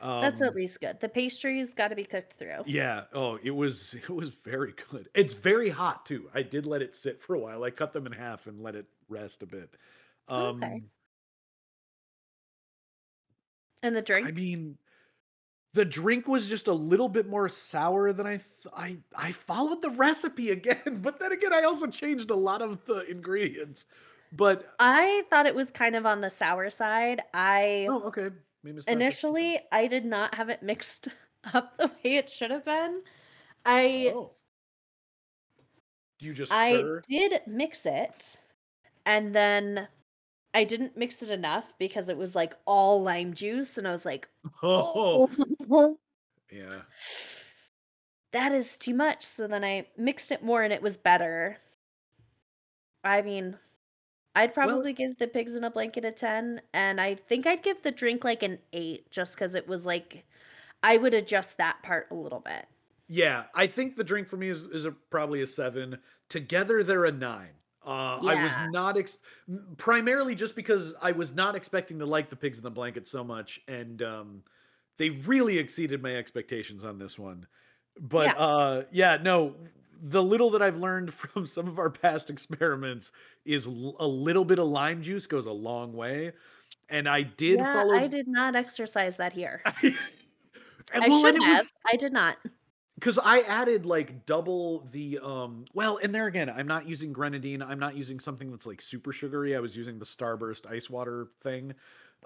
Um, That's at least good. The pastry's got to be cooked through. Yeah. Oh, it was it was very good. It's very hot too. I did let it sit for a while. I cut them in half and let it rest a bit. Um Okay. And the drink? I mean the drink was just a little bit more sour than I th- I I followed the recipe again, but then again I also changed a lot of the ingredients. But I thought it was kind of on the sour side. I oh, okay. Maybe it's not just- initially I did not have it mixed up the way it should have been. I Oh. Do you just I did mix it and then I didn't mix it enough because it was like all lime juice and I was like, Oh, "Oh, yeah. that is too much." So then I mixed it more and it was better. I mean, I'd Well- probably give the pigs in a blanket a 10 and I think I'd give the drink like an 8 just cuz it was like I would adjust that part a little bit. Yeah, I think the drink for me is is a, probably a seven. Together, they're a nine. Uh, I Yeah. was not ex- m- primarily just because I was not expecting to like the pigs in the blanket so much, and um, they really exceeded my expectations on this one. But Yeah. uh, yeah, no, the little that I've learned from some of our past experiments is a little bit of lime juice goes a long way, and I did yeah, follow. I did not exercise that here. And, I well, should have. was- I did not. because I added like double the um well, and there again, I'm not using grenadine. I'm not using something that's like super sugary. I was using the Starburst ice water thing.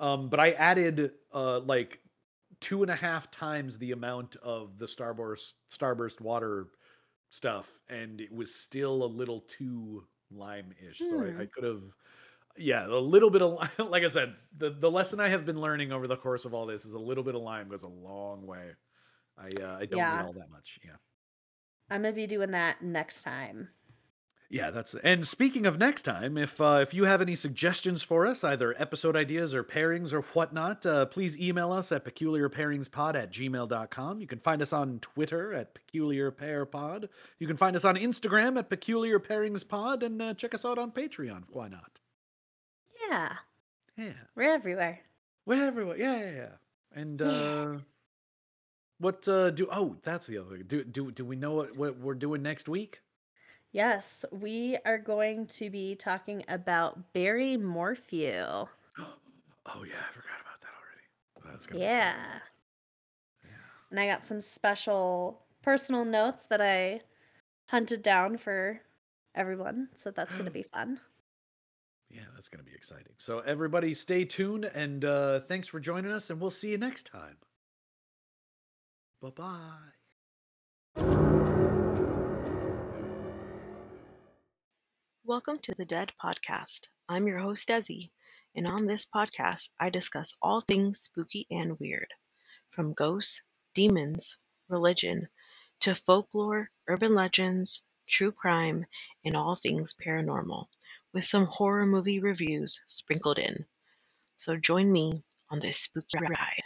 Um, but I added uh like two and a half times the amount of the Starburst Starburst water stuff, and it was still a little too lime-ish. So I, Hmm. I could have yeah, a little bit of li- like I said, the the lesson I have been learning over the course of all this is a little bit of lime goes a long way. I uh, I don't Yeah. need all that much. Yeah. I'm gonna be doing that next time. Yeah, that's and speaking of next time, if uh, if you have any suggestions for us, either episode ideas or pairings or whatnot, uh, please email us at peculiarpairingspod at gmail.com. You can find us on Twitter at peculiarpairpod. You can find us on Instagram at peculiarpairingspod and uh, check us out on Patreon. Why not? Yeah, Yeah. we're everywhere. We're everywhere. Yeah, yeah, yeah. And Yeah. uh what uh do oh that's the other thing. Do do do we know what, what we're doing next week? Yes, we are going to be talking about Barry Morphew. Oh yeah, I forgot about that already. That's gonna Yeah. Yeah. And I got some special personal notes that I hunted down for everyone. So that's going to be fun. Yeah, that's gonna be exciting. So everybody stay tuned and uh thanks for joining us and we'll see you next time. Bye bye. Welcome to the Dead Podcast. I'm your host, Desi, and on this podcast, I discuss all things spooky and weird from ghosts, demons, religion, to folklore, urban legends, true crime, and all things paranormal, with some horror movie reviews sprinkled in. So join me on this spooky ride.